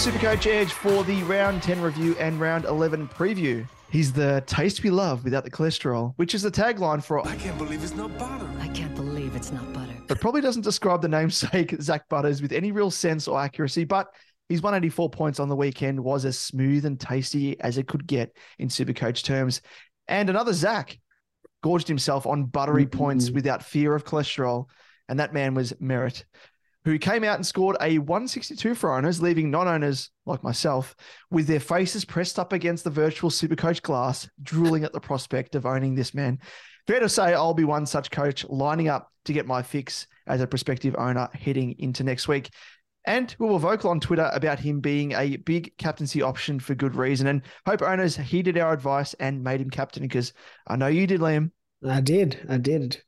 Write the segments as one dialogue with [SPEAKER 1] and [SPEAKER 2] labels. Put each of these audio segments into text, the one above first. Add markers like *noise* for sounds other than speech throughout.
[SPEAKER 1] Supercoach Edge for the round 10 review and round 11 preview. He's the taste we love without the cholesterol, which is the tagline for
[SPEAKER 2] I can't believe it's not butter.
[SPEAKER 3] I can't believe it's not butter.
[SPEAKER 1] but probably doesn't describe the namesake *laughs* Zak Butters with any real sense or accuracy. But his 184 points on the weekend was as smooth and tasty as it could get in Supercoach terms. And another Zach gorged himself on buttery points mm-hmm. without fear of cholesterol. And that man was Merrett, who came out and scored a 162 for owners, leaving non owners like myself with their faces pressed up against the virtual Supercoach glass, drooling at the prospect of owning this man. Fair to say, I'll be one such coach lining up to get my fix as a prospective owner heading into next week. And we were vocal on Twitter about him being a big captaincy option for good reason. And hope owners heeded our advice and made him captain because I know you did, Liam.
[SPEAKER 4] I did. I did.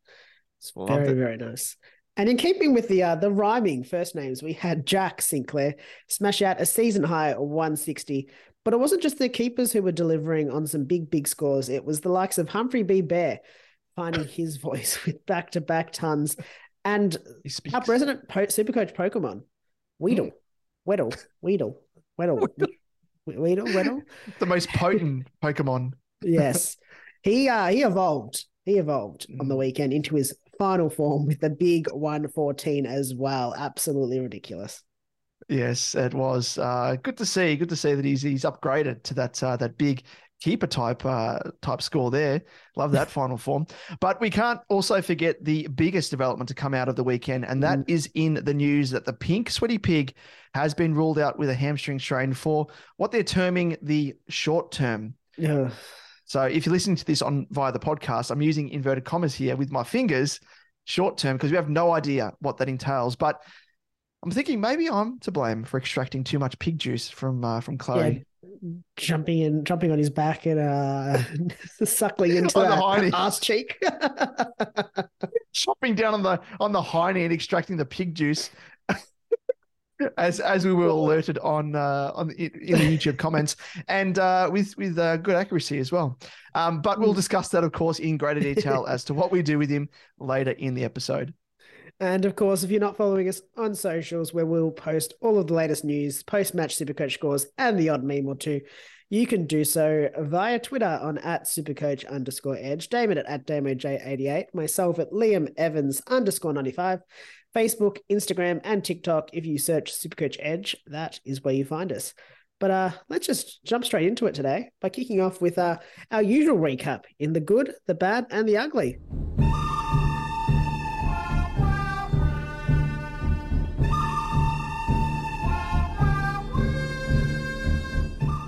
[SPEAKER 4] It's very, very nice. And in keeping with the uh, the rhyming first names, we had Jack Sinclair smash out a season high 160. But it wasn't just the keepers who were delivering on some big, big scores. It was the likes of Humphrey B. Bear finding *laughs* his voice with back to back tons. And our resident po- Supercoach Pokemon, Weedle, Weddle, Weedle, Weddle, *laughs* Weedle, Weddle.
[SPEAKER 1] the most potent Pokemon.
[SPEAKER 4] Yes. He uh he evolved. He evolved on the weekend into his final form with the big 114 as well. Absolutely ridiculous.
[SPEAKER 1] Yes, it was uh, good to see. Good to see that he's he's upgraded to that uh, that big keeper type uh, type score there. Love that *laughs* final form. But we can't also forget the biggest development to come out of the weekend, and that is in the news that the pink sweaty pig has been ruled out with a hamstring strain for what they're terming the short term.
[SPEAKER 4] Yeah.
[SPEAKER 1] So if you're listening to this on via the podcast, I'm using inverted commas here with my fingers, short term, because we have no idea what that entails. But I'm thinking maybe I'm to blame for extracting too much pig juice from uh, from Chloe.
[SPEAKER 4] Jumping in, jumping on his back and uh *laughs* suckling into
[SPEAKER 1] On the
[SPEAKER 4] that *laughs* ass cheek. *laughs*
[SPEAKER 1] Chopping down on the on the hiney and extracting the pig juice. As as we were alerted on uh, on the, in the YouTube *laughs* comments and uh, with with uh, good accuracy as well, um, but we'll discuss that of course in greater detail *laughs* as to what we do with him later in the episode.
[SPEAKER 4] And of course, if you're not following us on socials, where we'll post all of the latest news, post match Supercoach scores, and the odd meme or two, you can do so via Twitter on at Supercoach underscore Edge, Damon at, at DamoJ88, myself at Liam Evans underscore 95, Facebook, Instagram, and TikTok. If you search Supercoach Edge, that is where you find us. But uh, let's just jump straight into it today by kicking off with uh, our usual recap in the good, the bad, and the ugly.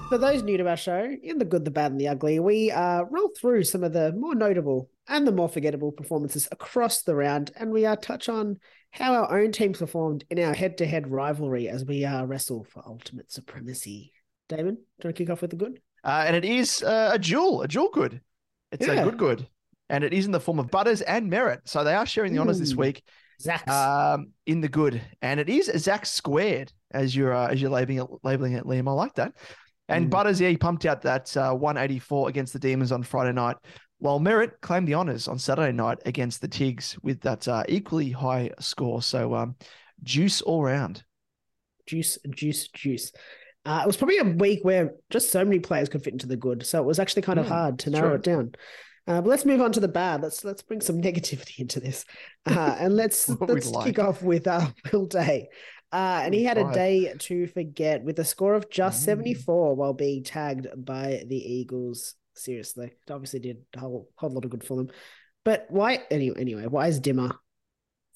[SPEAKER 4] For those new to our show, in the good, the bad, and the ugly, we uh, roll through some of the more notable and the more forgettable performances across the round. And we uh, touch on how our own teams performed in our head to head rivalry as we uh, wrestle for ultimate supremacy. Damon, do you want to kick off with the good?
[SPEAKER 1] Uh, and it is uh, a duel, a duel good. It's
[SPEAKER 4] Yeah.
[SPEAKER 1] a good good. And it is in the form of Butters and Merrett. So they are sharing the honours this week
[SPEAKER 4] Zach's.
[SPEAKER 1] um, in the good. And it is Zach squared as you're uh, as you're labeling it, labeling it, Liam. I like that. And
[SPEAKER 4] Mm.
[SPEAKER 1] Butters, yeah, he pumped out that uh, 184 against the Demons on Friday night, while Merrett claimed the honours on Saturday night against the Tigs with that uh, equally high score. So um, juice all round.
[SPEAKER 4] juice, juice, juice. Uh, it was probably a week where just so many players could fit into the good, so it was actually kind of
[SPEAKER 1] Mm,
[SPEAKER 4] hard to narrow
[SPEAKER 1] true.
[SPEAKER 4] it down. Uh, but let's move on to the bad. Let's let's bring some *laughs* negativity into this, uh, and let's *laughs* let's
[SPEAKER 1] like.
[SPEAKER 4] kick off with uh, *laughs* Will Day. Uh, and he had a day to forget with a score of just
[SPEAKER 1] Mm.
[SPEAKER 4] 74 while being tagged by the Eagles. Seriously, it obviously did a whole, whole lot of good for them. But why, anyway, anyway why is Dimma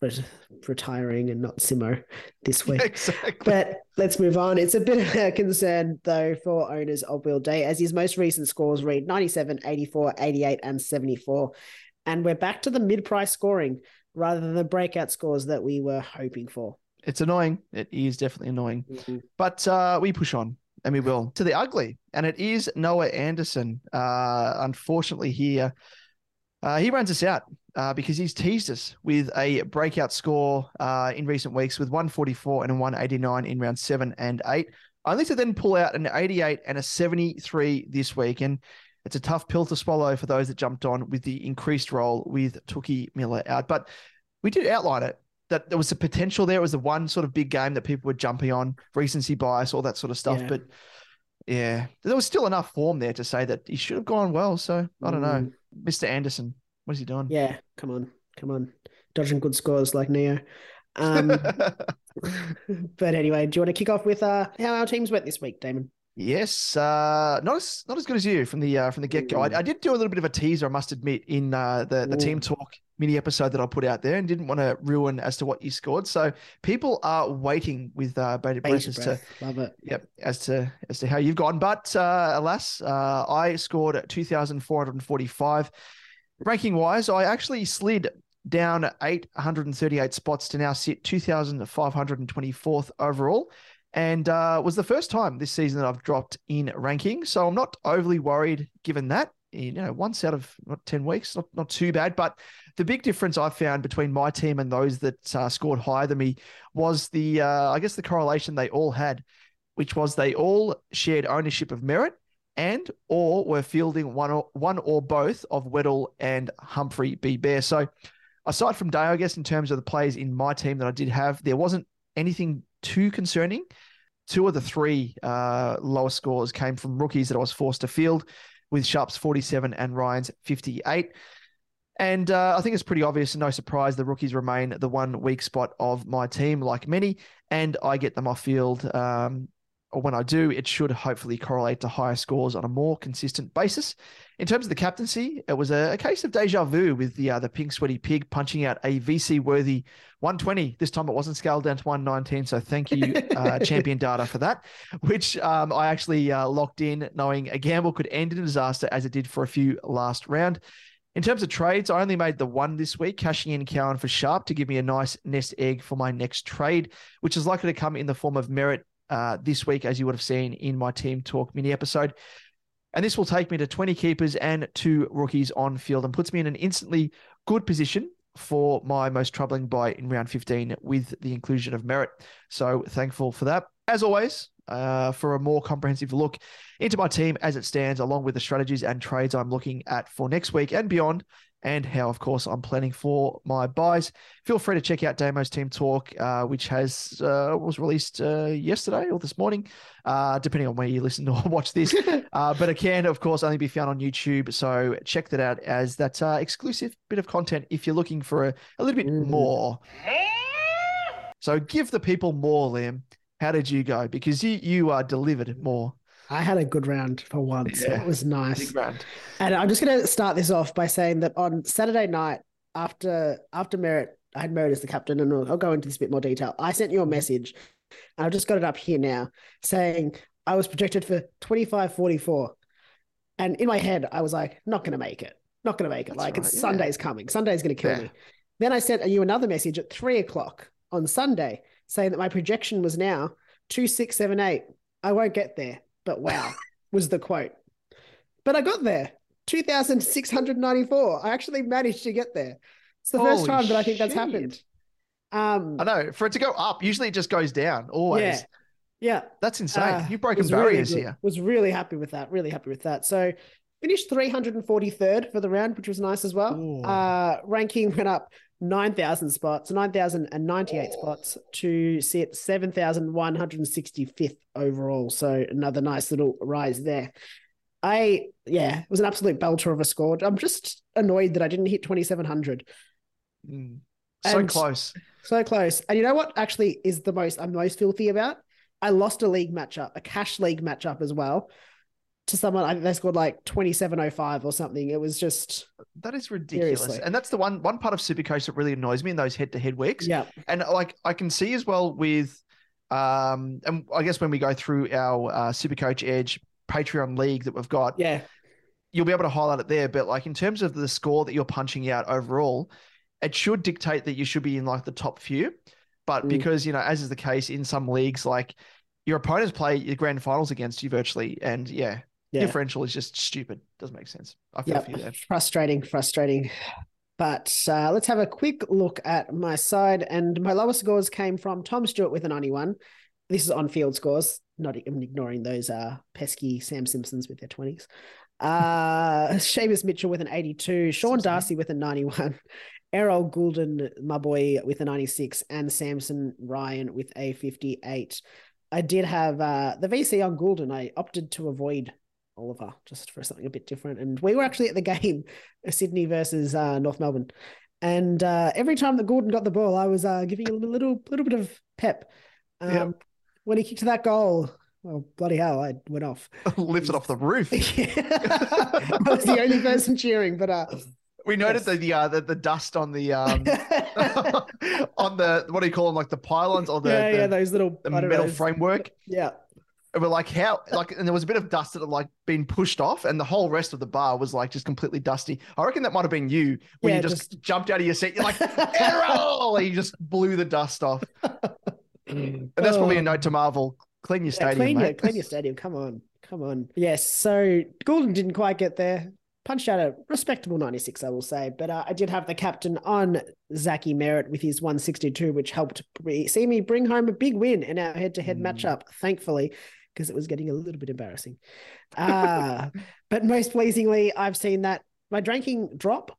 [SPEAKER 4] ret- retiring and not Simo this week?
[SPEAKER 1] exactly.
[SPEAKER 4] But let's move on. It's a bit of a concern, though, for owners of Will Day, as his most recent scores read 97, 84, 88, and 74. And we're back to the mid price scoring rather than the breakout scores that we were hoping for.
[SPEAKER 1] It's annoying. It is definitely annoying. But uh, we push on and we will to the ugly. And it is Noah Anderson. Uh, unfortunately, here, uh, he runs us out uh, because he's teased us with a breakout score uh, in recent weeks with 144 and a 189 in round seven and eight, only to then pull out an 88 and a 73 this week. And it's a tough pill to swallow for those that jumped on with the increased role with Tookie Miller out. But we did outline it that there was a potential there. It was the one sort of big game that people were jumping on, recency bias, all that sort of stuff.
[SPEAKER 4] Yeah.
[SPEAKER 1] But yeah, there was still enough form there to say that he should have gone well. So I don't know. Mr. Anderson, what is he doing?
[SPEAKER 4] Mm. Yeah, come on, come on. Dodging good scores like Neo. Um, *laughs* *laughs* but anyway, do you want to kick off with uh, how our teams went this week, Damon?
[SPEAKER 1] Yes, uh, not as not as good as you from the uh, from the get go. I, I did do a little bit of a teaser, I must admit, in uh, the the team talk mini episode that I put out there, and didn't want to ruin as to what you scored. So people are waiting with uh, bated breath as to.
[SPEAKER 4] Love it.
[SPEAKER 1] Yep, as to as to how you've gone, but uh, alas, uh, I scored two thousand four hundred and forty-five. Ranking wise, I actually slid down eight hundred and thirty-eight spots to now sit two thousand five hundred and twenty-fourth overall, and uh, was the first time this season that I've dropped in ranking. So I'm not overly worried given that. You know, once out of what, ten weeks, not not too bad. But the big difference I found between my team and those that uh, scored higher than me was the, uh, I guess, the correlation they all had which was they all shared ownership of Merrett and or were fielding one or one or both of Weddle and Humphrey B. Bear. So aside from Day, I guess in terms of the players in my team that I did have, there wasn't anything too concerning. Two of the three uh, lower scores came from rookies that I was forced to field, with Sharp's 47 and Ryan's 58. And uh, I think it's pretty obvious and no surprise the rookies remain the one weak spot of my team, like many, and I get them off field. Um, or when I do, it should hopefully correlate to higher scores on a more consistent basis. In terms of the captaincy, it was a, a case of deja vu with the uh, the pink sweaty pig punching out a VC worthy 120. This time it wasn't scaled down to 119. So thank you, uh, *laughs* champion data, for that, which um, I actually uh, locked in knowing a gamble could end in a disaster as it did for a few last round. In terms of trades, I only made the one this week, cashing in Cowan for Sharp to give me a nice nest egg for my next trade, which is likely to come in the form of Merrett uh, this week, as you would have seen in my team talk mini episode. And this will take me to 20 keepers and two rookies on field and puts me in an instantly good position for my most troubling buy in round 15 with the inclusion of Merrett. So thankful for that. As always, uh, for a more comprehensive look into my team as it stands, along with the strategies and trades I'm looking at for next week and beyond, and how, of course, I'm planning for my buys. Feel free to check out Damo's Team Talk, uh, which has uh, was released uh, yesterday or this morning, uh, depending on where you listen *laughs* or watch this. *laughs* uh, but it can, of course, only be found on YouTube. So check that out as that uh, exclusive bit of content if you're looking for a, a little bit
[SPEAKER 4] Mhm.
[SPEAKER 1] more. So give the people more, Liam. How did you go? Because you you uh, delivered more.
[SPEAKER 4] I had a good round for once.
[SPEAKER 1] Yeah.
[SPEAKER 4] It was nice.
[SPEAKER 1] Big round.
[SPEAKER 4] And I'm just going to start this off by saying that on Saturday night, after after Merrett, I had Merrett as the captain, and I'll, I'll go into this a bit more detail. I sent you a mm-hmm. message, and I've just got it up here now, saying I was projected for 25 44. And in my head, I was like, not going to make it. Not going to make it.
[SPEAKER 1] That's
[SPEAKER 4] like
[SPEAKER 1] right,
[SPEAKER 4] it's
[SPEAKER 1] yeah.
[SPEAKER 4] Sunday's coming. Sunday's going to kill
[SPEAKER 1] Yeah.
[SPEAKER 4] me. Then I sent you another message at three o'clock on Sunday saying that my projection was now two six seven eight. I won't get there, but wow was the quote. But I got there. Two thousand six hundred ninety four. I actually managed to get there. It's the first time that I think that's
[SPEAKER 1] shit.
[SPEAKER 4] happened. Um,
[SPEAKER 1] I know. For it to go up, usually it just goes down. Always.
[SPEAKER 4] Yeah. yeah,
[SPEAKER 1] That's insane.
[SPEAKER 4] Uh,
[SPEAKER 1] You've broken
[SPEAKER 4] was really
[SPEAKER 1] barriers here.
[SPEAKER 4] Was really happy with that. Really happy with that. So finished 343rd for the round, which was nice as well. Uh, ranking went up 9,000 spots, 9,098 spots to sit 7,165th overall. So another nice little rise there. I, yeah, it was an absolute belter of a score. I'm just annoyed that I didn't hit 2,700.
[SPEAKER 1] Mm. So
[SPEAKER 4] And-
[SPEAKER 1] close.
[SPEAKER 4] So close. And you know what actually is the most I'm most filthy about? I lost a league matchup, a cash league matchup as well, to someone. I think they scored like 2705 or something. It was just
[SPEAKER 1] That is ridiculous.
[SPEAKER 4] Seriously.
[SPEAKER 1] And that's the one one part of Supercoach that really annoys me in those head to head weeks.
[SPEAKER 4] yeah,
[SPEAKER 1] And like I can see as well with um and I guess when we go through our uh, Supercoach Edge Patreon league that we've got,
[SPEAKER 4] yeah,
[SPEAKER 1] you'll be able to highlight it there. But like in terms of the score that you're punching out overall, it should dictate that you should be in like the top few. But
[SPEAKER 4] Mm.
[SPEAKER 1] because, you know, as is the case in some leagues, like your opponents play your grand finals against you virtually. And yeah,
[SPEAKER 4] yeah.
[SPEAKER 1] differential is just stupid. Doesn't make sense. I feel
[SPEAKER 4] Yeah,
[SPEAKER 1] you there.
[SPEAKER 4] frustrating, frustrating. But uh, let's have a quick look at my side. And my lowest scores came from Tom Stewart with a 91. This is on field scores, not I'm ignoring those uh, pesky Sam Simpsons with their 20s. Uh, *laughs* Seamus Mitchell with an 82, Sean Darcy with a 91, *laughs* Errol Gulden, my boy, with a 96, and Samson Ryan with a 58. I did have uh, the VC on Gulden. I opted to avoid Oliver just for something a bit different. And we were actually at the *laughs* game, Sydney versus uh, North Melbourne. And uh, every time that Gordon got the ball, I was uh, giving him a little little bit of pep. Um,
[SPEAKER 1] Yep.
[SPEAKER 4] When he kicked that goal, well, bloody hell, I went off. *laughs*
[SPEAKER 1] Lifted off the roof. *laughs*
[SPEAKER 4] I was the only person cheering, but uh,
[SPEAKER 1] We noted
[SPEAKER 4] Yes.
[SPEAKER 1] the the, uh, the the dust on the um on the what do you call them like the pylons or the,
[SPEAKER 4] yeah,
[SPEAKER 1] the,
[SPEAKER 4] yeah, those little
[SPEAKER 1] the metal
[SPEAKER 4] know,
[SPEAKER 1] framework.
[SPEAKER 4] Yeah,
[SPEAKER 1] we're like how like and there was a bit of dust that had like been pushed off and the whole rest of the bar was like just completely dusty. I reckon that might have been you when
[SPEAKER 4] Yeah,
[SPEAKER 1] you just,
[SPEAKER 4] just-
[SPEAKER 1] jumped out of your seat. You're like *laughs* Errol! And you just blew the dust off. *laughs* And that's probably a
[SPEAKER 4] Oh.
[SPEAKER 1] note to Marvel. Clean your
[SPEAKER 4] Yeah,
[SPEAKER 1] stadium,
[SPEAKER 4] clean your clean your stadium. Come on, come on. Yes. So Gulden didn't quite get there. Punched out a respectable 96, I will say. But uh, I did have the captain on Zachy Merrett with his 162, which helped see me bring home a big win in our head-to-head
[SPEAKER 1] Mm.
[SPEAKER 4] matchup. Thankfully, because it was getting a little bit embarrassing. Uh, *laughs* but most pleasingly, I've seen that my drinking drop,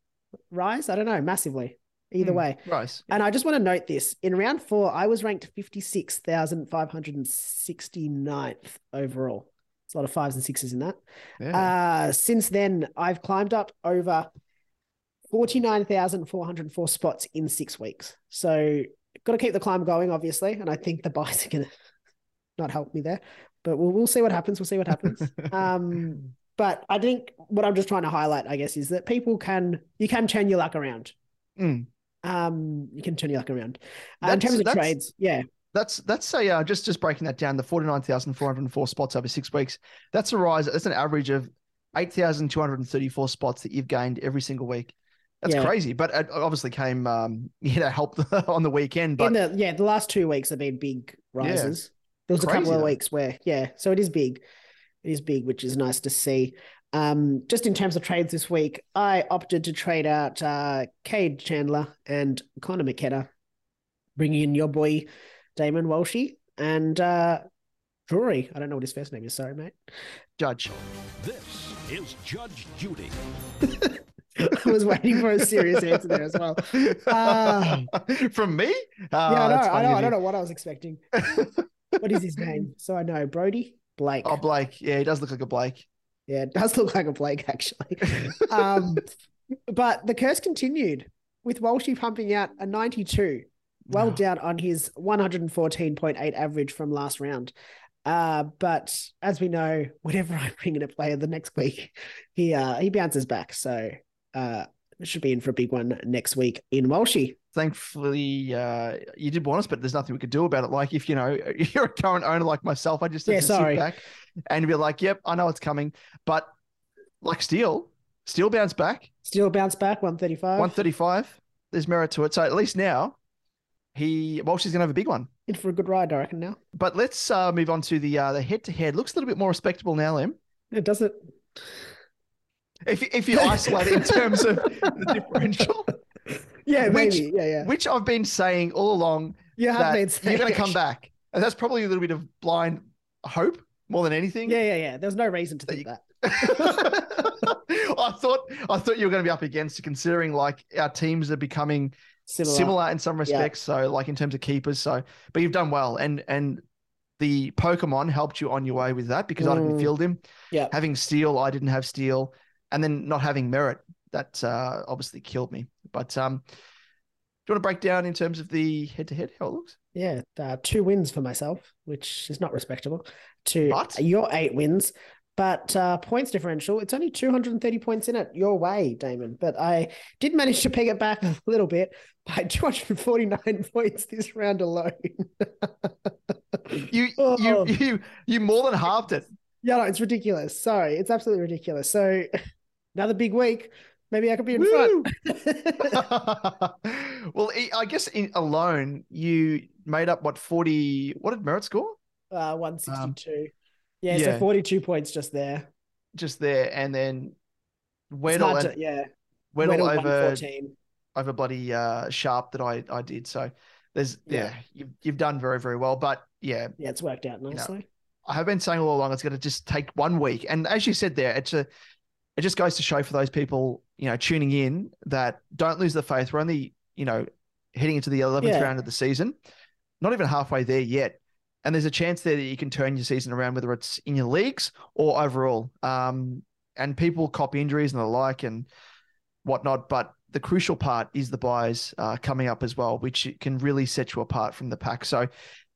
[SPEAKER 4] rise. I don't know, massively. Either
[SPEAKER 1] Hmm.
[SPEAKER 4] way.
[SPEAKER 1] Right.
[SPEAKER 4] And I just want to note this in round four, I was ranked 56,569th overall. It's a lot of fives and sixes in that.
[SPEAKER 1] Yeah.
[SPEAKER 4] Uh, since then, I've climbed up over 49,404 spots in six weeks. So, got to keep the climb going, obviously. And I think the *laughs* buys are going to not help me there, but we'll, we'll see what happens. We'll see what happens. *laughs* um, but I think what I'm just trying to highlight, I guess, is that people can, you can turn your luck around
[SPEAKER 1] Mm.
[SPEAKER 4] um you can turn your luck around uh, in terms of trades yeah
[SPEAKER 1] That's that's a uh, just just breaking that down. The forty nine thousand four hundred four spots over six weeks. That's a rise. That's an average of eight thousand two hundred thirty four spots that you've gained every single week. That's
[SPEAKER 4] Yeah.
[SPEAKER 1] crazy. But it obviously came um *laughs* you know help *laughs* on the weekend. But
[SPEAKER 4] in the yeah the last two weeks have been big rises there was a couple
[SPEAKER 1] Crazy,
[SPEAKER 4] of
[SPEAKER 1] though.
[SPEAKER 4] weeks where yeah so it is big it is big which is nice to see um just in terms of trades this week i opted to trade out uh kade chandler and conor mckenna bringing in your boy damon walshy and uh drury i don't know what his first name is sorry mate
[SPEAKER 1] judge.
[SPEAKER 2] This is Judge Judy. *laughs*
[SPEAKER 4] i was waiting for a serious answer there as well *laughs* Ah.
[SPEAKER 1] From me?
[SPEAKER 4] yeah i know
[SPEAKER 1] that's
[SPEAKER 4] i know i don't know what i was expecting *laughs* what is his name so i know brody blake
[SPEAKER 1] Oh, Blake. Yeah, he does look like a Blake.
[SPEAKER 4] Yeah, it does look like a Blake actually. *laughs* um, but the curse continued with Walshy pumping out a 92, well down on his 114.8 average from last round. Uh, but as we know, whenever I bring in a player the next week, he uh, he bounces back. So uh, should be in for a big one next week in Walshy.
[SPEAKER 1] Thankfully, uh, you did want us, but there's nothing we could do about it. Like if you know *laughs* you're a current owner like myself, I just have
[SPEAKER 4] Yeah,
[SPEAKER 1] to sit back and be like, "Yep, I know it's coming." But like Steele, Steele bounce back.
[SPEAKER 4] Steele bounce back, 135.
[SPEAKER 1] 135. There's merit to it. So at least now, he Walsh is going to have a big one.
[SPEAKER 4] In for a good ride, I reckon, now.
[SPEAKER 1] But let's uh, move on to the uh, the head to head. Looks a little bit more respectable now, Lim.
[SPEAKER 4] It doesn't.
[SPEAKER 1] If if you isolate it in terms of the *laughs* differential,
[SPEAKER 4] Yeah,
[SPEAKER 1] Which-
[SPEAKER 4] maybe. Yeah, yeah.
[SPEAKER 1] which I've been saying all along
[SPEAKER 4] You have been
[SPEAKER 1] you're going to come back, and that's probably a little bit of blind hope more than anything.
[SPEAKER 4] Yeah, yeah, yeah. There's no reason to think that. *laughs*
[SPEAKER 1] I thought I thought you were going to be up against it, considering like our teams are becoming
[SPEAKER 4] Similar.
[SPEAKER 1] similar, in some respects. So like in terms of keepers. So but you've done well, and and the Pokemon helped you on your way with that because I didn't
[SPEAKER 4] Mm.
[SPEAKER 1] field him.
[SPEAKER 4] Yeah.
[SPEAKER 1] Having Steele, I didn't have Steele, and then not having Merrett that uh, obviously killed me. But um, do you want to break down in terms of the head to head how it looks?
[SPEAKER 4] Yeah, uh, two wins for myself, which is not respectable. To
[SPEAKER 1] But-
[SPEAKER 4] your eight wins, but uh, points differential, it's only 230 points in it your way, Damon. But I did manage to peg it back a little bit by 249 *laughs* points this round alone. *laughs*
[SPEAKER 1] You
[SPEAKER 4] Oh.
[SPEAKER 1] you you you more than halved it.
[SPEAKER 4] yeah, no, it's ridiculous. Sorry, it's absolutely ridiculous. So *laughs* another big week. Maybe I could be in
[SPEAKER 1] Woo!
[SPEAKER 4] front. *laughs* *laughs*
[SPEAKER 1] well, I- I guess in, alone you made up what forty? What did Merrett score?
[SPEAKER 4] uh, 162. yeah,
[SPEAKER 1] yeah.
[SPEAKER 4] so 42 points just there.
[SPEAKER 1] Just there, and then
[SPEAKER 4] It's
[SPEAKER 1] Weddle
[SPEAKER 4] hard
[SPEAKER 1] and
[SPEAKER 4] to, yeah.
[SPEAKER 1] Weddle
[SPEAKER 4] Weddle
[SPEAKER 1] over over bloody uh, sharp that I I did. So there's yeah,
[SPEAKER 4] Yeah.
[SPEAKER 1] you've you've done very very well. But yeah,
[SPEAKER 4] Yeah, it's worked out
[SPEAKER 1] know,
[SPEAKER 4] nicely.
[SPEAKER 1] I have been saying all along it's going to just take one week, and as you said there, it's a it just goes to show for those people you know tuning in that don't lose the faith. We're only you know heading into the eleventh
[SPEAKER 4] Yeah.
[SPEAKER 1] round of the season, not even halfway there yet, and there's a chance there that you can turn your season around, whether it's in your leagues or overall. Um, and people cop injuries and the like and whatnot, but the crucial part is the buys uh, coming up as well, which can really set you apart from the pack. So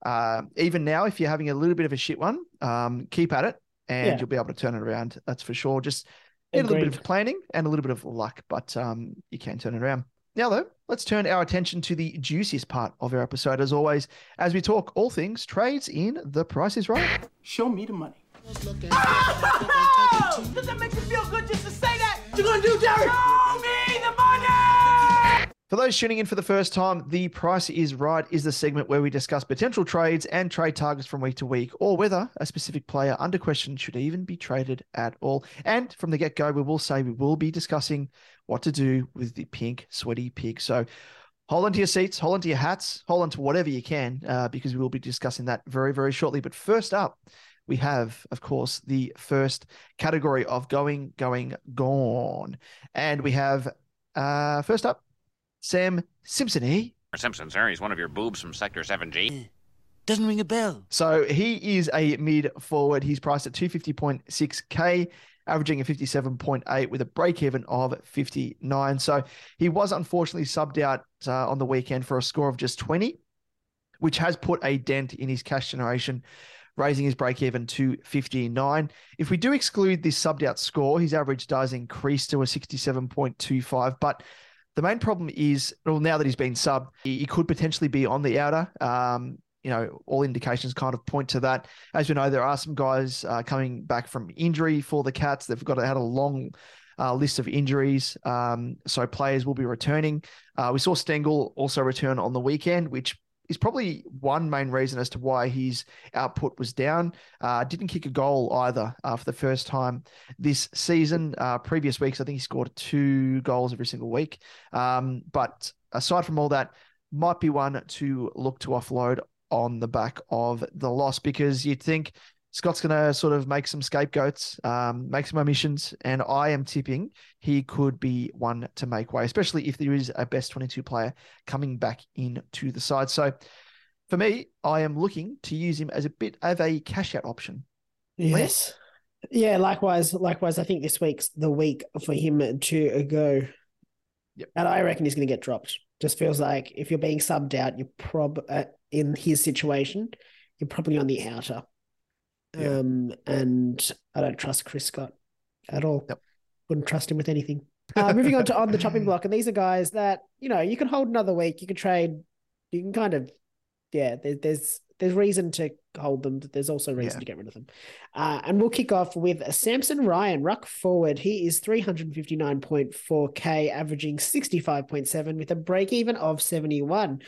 [SPEAKER 1] uh, even now, if you're having a little bit of a shit one, um, keep at it, and
[SPEAKER 4] Yeah.
[SPEAKER 1] you'll be able to turn it around. That's for sure. Just need a little bit of planning and a little bit of luck, but um, you can turn it around. Now, though, let's turn our attention to the juiciest part of our episode, as always, as we talk all things trades in The Price is Right.
[SPEAKER 5] Show me the money. *laughs*
[SPEAKER 6] Does that make you feel good just to say that? What you gonna do, Derek?
[SPEAKER 1] For those tuning in for the first time, The Price is Right is the segment where we discuss potential trades and trade targets from week to week, or whether a specific player under question should even be traded at all. And from the get go, we will say we will be discussing what to do with the pink sweaty pig. So hold on to your seats, hold on to your hats, hold on to whatever you can, uh, because we will be discussing that very, very shortly. But first up, we have, of course, the first category of going, going, gone. And we have, uh, first up, Sam Simpson. eh?
[SPEAKER 7] Simpson, sir. He's one of your boobs from Sector 7G.
[SPEAKER 5] Doesn't ring a bell.
[SPEAKER 1] So he is a mid forward. He's priced at 250.6K, averaging a 57.8 with a break even of 59. So he was unfortunately subbed out uh, on the weekend for a score of just 20, which has put a dent in his cash generation, raising his break even to 59. If we do exclude this subbed out score, his average does increase to a 67.25. But the main problem is, well, now that he's been subbed, he, could potentially be on the outer. Um, you know, all indications kind of point to that. As we know, there are some guys uh, coming back from injury for the Cats. They've got had a long uh, list of injuries, um, so players will be returning. Uh, we saw Stengle also return on the weekend, which is probably one main reason as to why his output was down. Uh, didn't kick a goal either uh, for the first time this season. Uh, previous weeks, I think he scored two goals every single week. Um, but aside from all that, might be one to look to offload on the back of the loss because you'd think Scott's going to sort of make some scapegoats, um, make some omissions, and I am tipping he could be one to make way, especially if there is a best 22 player coming back into the side. So for me, I am looking to use him as a bit of a cash out option.
[SPEAKER 4] Yes. Yeah, likewise. Likewise, I think this week's the week for him to go.
[SPEAKER 1] Yep.
[SPEAKER 4] And I reckon he's going to get dropped. Just feels like if you're being subbed out, you're prob uh, in his situation, you're probably on the outer.
[SPEAKER 1] Yeah.
[SPEAKER 4] Um, and I don't trust Chris Scott at all.
[SPEAKER 1] Yep.
[SPEAKER 4] Wouldn't trust him with anything. Uh, moving on to on the chopping *laughs* block, and these are guys that you know you can hold another week. You can trade. You can kind of yeah, there, there's there's reason to hold them. But there's also reason
[SPEAKER 1] Yeah.
[SPEAKER 4] to get rid of them. Uh, and we'll kick off with Samson Ryan, ruck forward. He is 359.4k, averaging 65.7 with a break even of 71.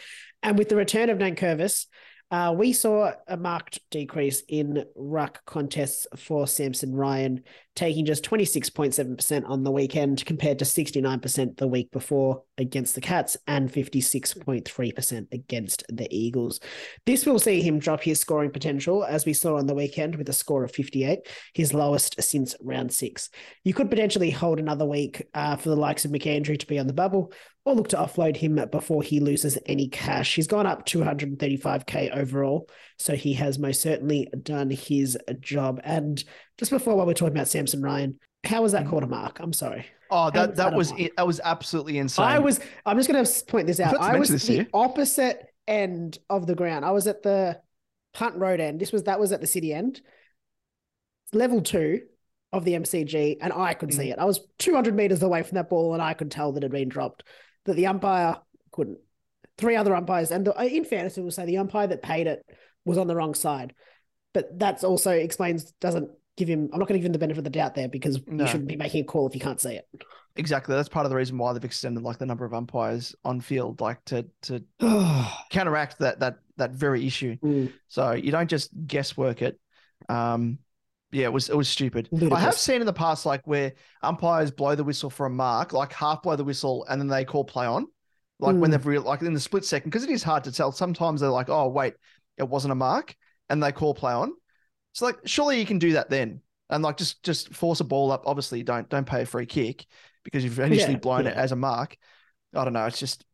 [SPEAKER 4] And with the return of Nankervis, uh, we saw a marked decrease in ruck contests for Samson Ryan, taking just 26.7% on the weekend compared to 69% the week before against the Cats and 56.3% against the Eagles. This will see him drop his scoring potential, as we saw on the weekend with a score of 58, his lowest since round six. You could potentially hold another week uh, for the likes of McAndrew to be on the bubble or look to offload him before he loses any cash. He's gone up 235k overall, so he has most certainly done his job. And just before while we're talking about Samson Ryan, how was that quarter mark? I'm sorry.
[SPEAKER 1] Oh, that
[SPEAKER 4] was
[SPEAKER 1] that
[SPEAKER 4] a
[SPEAKER 1] was it. That was absolutely insane.
[SPEAKER 4] I was. I'm just going to point this out. I was
[SPEAKER 1] this
[SPEAKER 4] the
[SPEAKER 1] here.
[SPEAKER 4] opposite end of the ground. I was at the Punt Road end. This was that was at the city end, level two of the MCG, and I could
[SPEAKER 1] Mm.
[SPEAKER 4] see it. I was 200 meters away from that ball, and I could tell that it had been dropped. That the umpire couldn't. Three other umpires, and the, in fairness, we will say the umpire that paid it was on the wrong side. But that's also explains doesn't give him. I'm not going to give him the benefit of the doubt there because
[SPEAKER 1] No.
[SPEAKER 4] you shouldn't be making a call if you can't see it.
[SPEAKER 1] exactly. That's part of the reason why they've extended like the number of umpires on field, like to to *sighs* counteract that that that very issue.
[SPEAKER 4] Mm.
[SPEAKER 1] So you don't just guesswork it. Um, yeah, it was it was stupid. I have seen in the past like where umpires blow the whistle for a mark, like half blow the whistle, and then they call play on, like when
[SPEAKER 4] Mm.
[SPEAKER 1] they've real like in the split second, because it is hard to tell. Sometimes they're like, oh wait, it wasn't a mark, and they call play on. So like, surely you can do that then, and like just just force a ball up. Obviously, don't don't pay a free kick because you've initially
[SPEAKER 4] Yeah,
[SPEAKER 1] blown it as a mark. I don't know. It's just,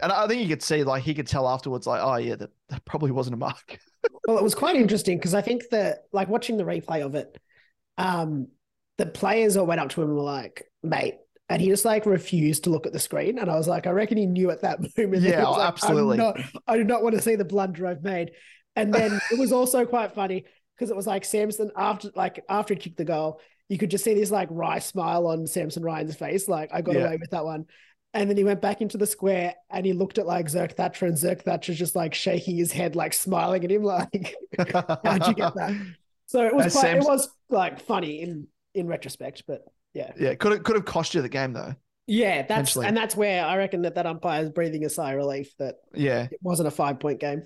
[SPEAKER 1] and I think you could see like he could tell afterwards, like, oh yeah, that, that probably wasn't a mark. *laughs*
[SPEAKER 4] Well, it was quite interesting because I think that, like, watching the replay of it, um, the players all went up to him and were like, "Mate," and he just like refused to look at the screen. And I was like, I reckon he knew at that *laughs* moment. that
[SPEAKER 1] Yeah,
[SPEAKER 4] like,
[SPEAKER 1] absolutely.
[SPEAKER 4] Not, I do not want to see the blunder I've made. And then *laughs* it was also quite funny because it was like Samson after, like, after he kicked the goal, you could just see this like wry smile on Samson Ryan's face, like I got
[SPEAKER 1] Yeah.
[SPEAKER 4] away with that one. And then he went back into the square and he looked at like Zerk Thatcher and Zerk Thatcher's just like shaking his head, like smiling at him, *laughs* like, how'd you get that? So it was
[SPEAKER 1] As
[SPEAKER 4] quite, it was like funny in in retrospect, but yeah.
[SPEAKER 1] Yeah, could have could have cost you the game though.
[SPEAKER 4] Yeah, that's and that's where I reckon that that umpire is breathing a sigh of relief that
[SPEAKER 1] Yeah,
[SPEAKER 4] it wasn't a five point game.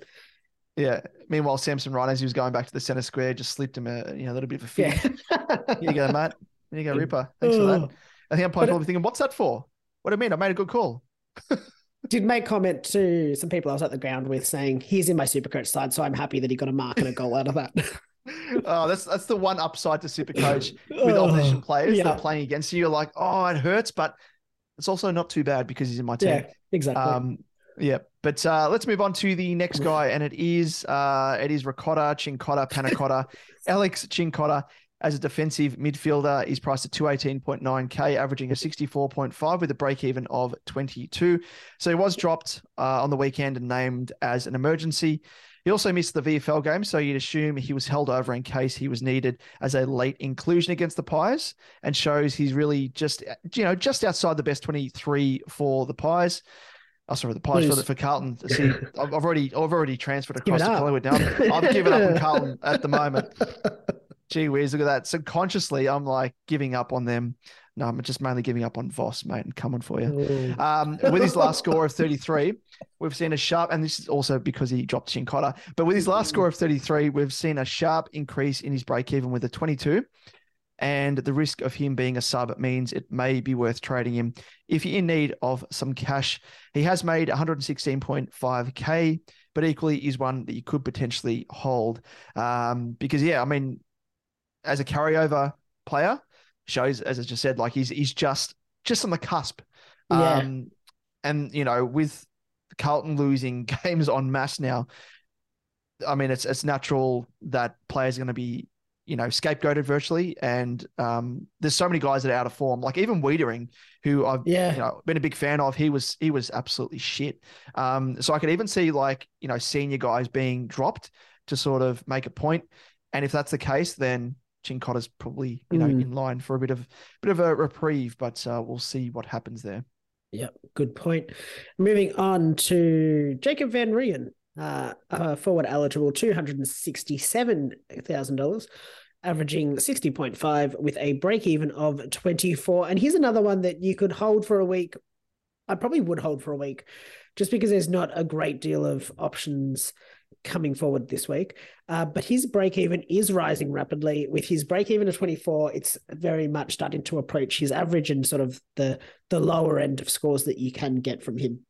[SPEAKER 1] yeah. Meanwhile, Samson Ryan, as he was going back to the center square, just slipped him a you know a little bit of a fig.
[SPEAKER 4] Yeah.
[SPEAKER 1] Here you go, Matt. Here you go, *laughs* Ripper. Thanks for that.
[SPEAKER 4] Ugh.
[SPEAKER 1] I think I'm probably
[SPEAKER 4] it-
[SPEAKER 1] thinking, what's that for? What do I mean? I made a good call. *laughs*
[SPEAKER 4] Did make comment to some people I was at the ground with saying he's in my supercoach side, so I'm happy that he got a mark and a goal out of that. *laughs*
[SPEAKER 1] Oh, that's that's the one upside to super *coughs* coach with opposition
[SPEAKER 4] Oh,
[SPEAKER 1] players that
[SPEAKER 4] yeah.
[SPEAKER 1] are playing against you. You're like, oh, it hurts, but it's also not too bad because he's in my team.
[SPEAKER 4] yeah, exactly.
[SPEAKER 1] Um, yeah, but uh, let's move on to the next guy, and it is uh, it is Ricotta, Cincotta, Panacotta, *laughs* Alex Cincotta as a defensive midfielder. He's priced at two eighteen point nine k, averaging a sixty four point five with a break even of twenty two. So he was dropped uh, on the weekend and named as an emergency. He also missed the VFL game, so you'd assume he was held over in case he was needed as a late inclusion against the Pies, and shows he's really just you know just outside the best twenty three for the Pies. Oh, sorry, the Pies for,
[SPEAKER 4] Please.
[SPEAKER 1] for Carlton. See, I've already I've already transferred across to. Collingwood now. I've given up on *laughs* Carlton at the moment. Gee whiz, look at that. Subconsciously, I'm like giving up on them. No, I'm just mainly giving up on Voss, mate, and coming for you. Um, with his last score of 33, we've seen a sharp, and this is also because he dropped Cincotta, but with his last score of 33, we've seen a sharp increase in his break even with a 22. And the risk of him being a sub means it may be worth trading him if you're in need of some cash. He has made 116.5K, but equally is one that you could potentially hold. Um, because, yeah, I mean, as a carryover player, shows, as I just said, like he's he's just just on the cusp.
[SPEAKER 4] Yeah.
[SPEAKER 1] Um, and you know, with Carlton losing *laughs* games on mass now, I mean, it's it's natural that players are going to be, you know, scapegoated virtually. And um, there's so many guys that are out of form. Like even Weitering, who I've
[SPEAKER 4] Yeah.
[SPEAKER 1] you know been a big fan of, he was he was absolutely shit. Um, so I could even see like you know senior guys being dropped to sort of make a point. And if that's the case, then Cincotta's probably you know
[SPEAKER 4] Mm.
[SPEAKER 1] in line for a bit of bit of a reprieve. But uh, we'll see what happens there.
[SPEAKER 4] Yep, good point. Moving on to Jacob Van Rooyen. uh, uh, forward eligible $267,000, averaging 60.5 with a break even of 24. And here's another one that you could hold for a week. I probably would hold for a week just because there's not a great deal of options coming forward this week. Uh, but his break even is rising rapidly. With his break even of 24, it's very much starting to approach his average and sort of the the lower end of scores that you can get from him.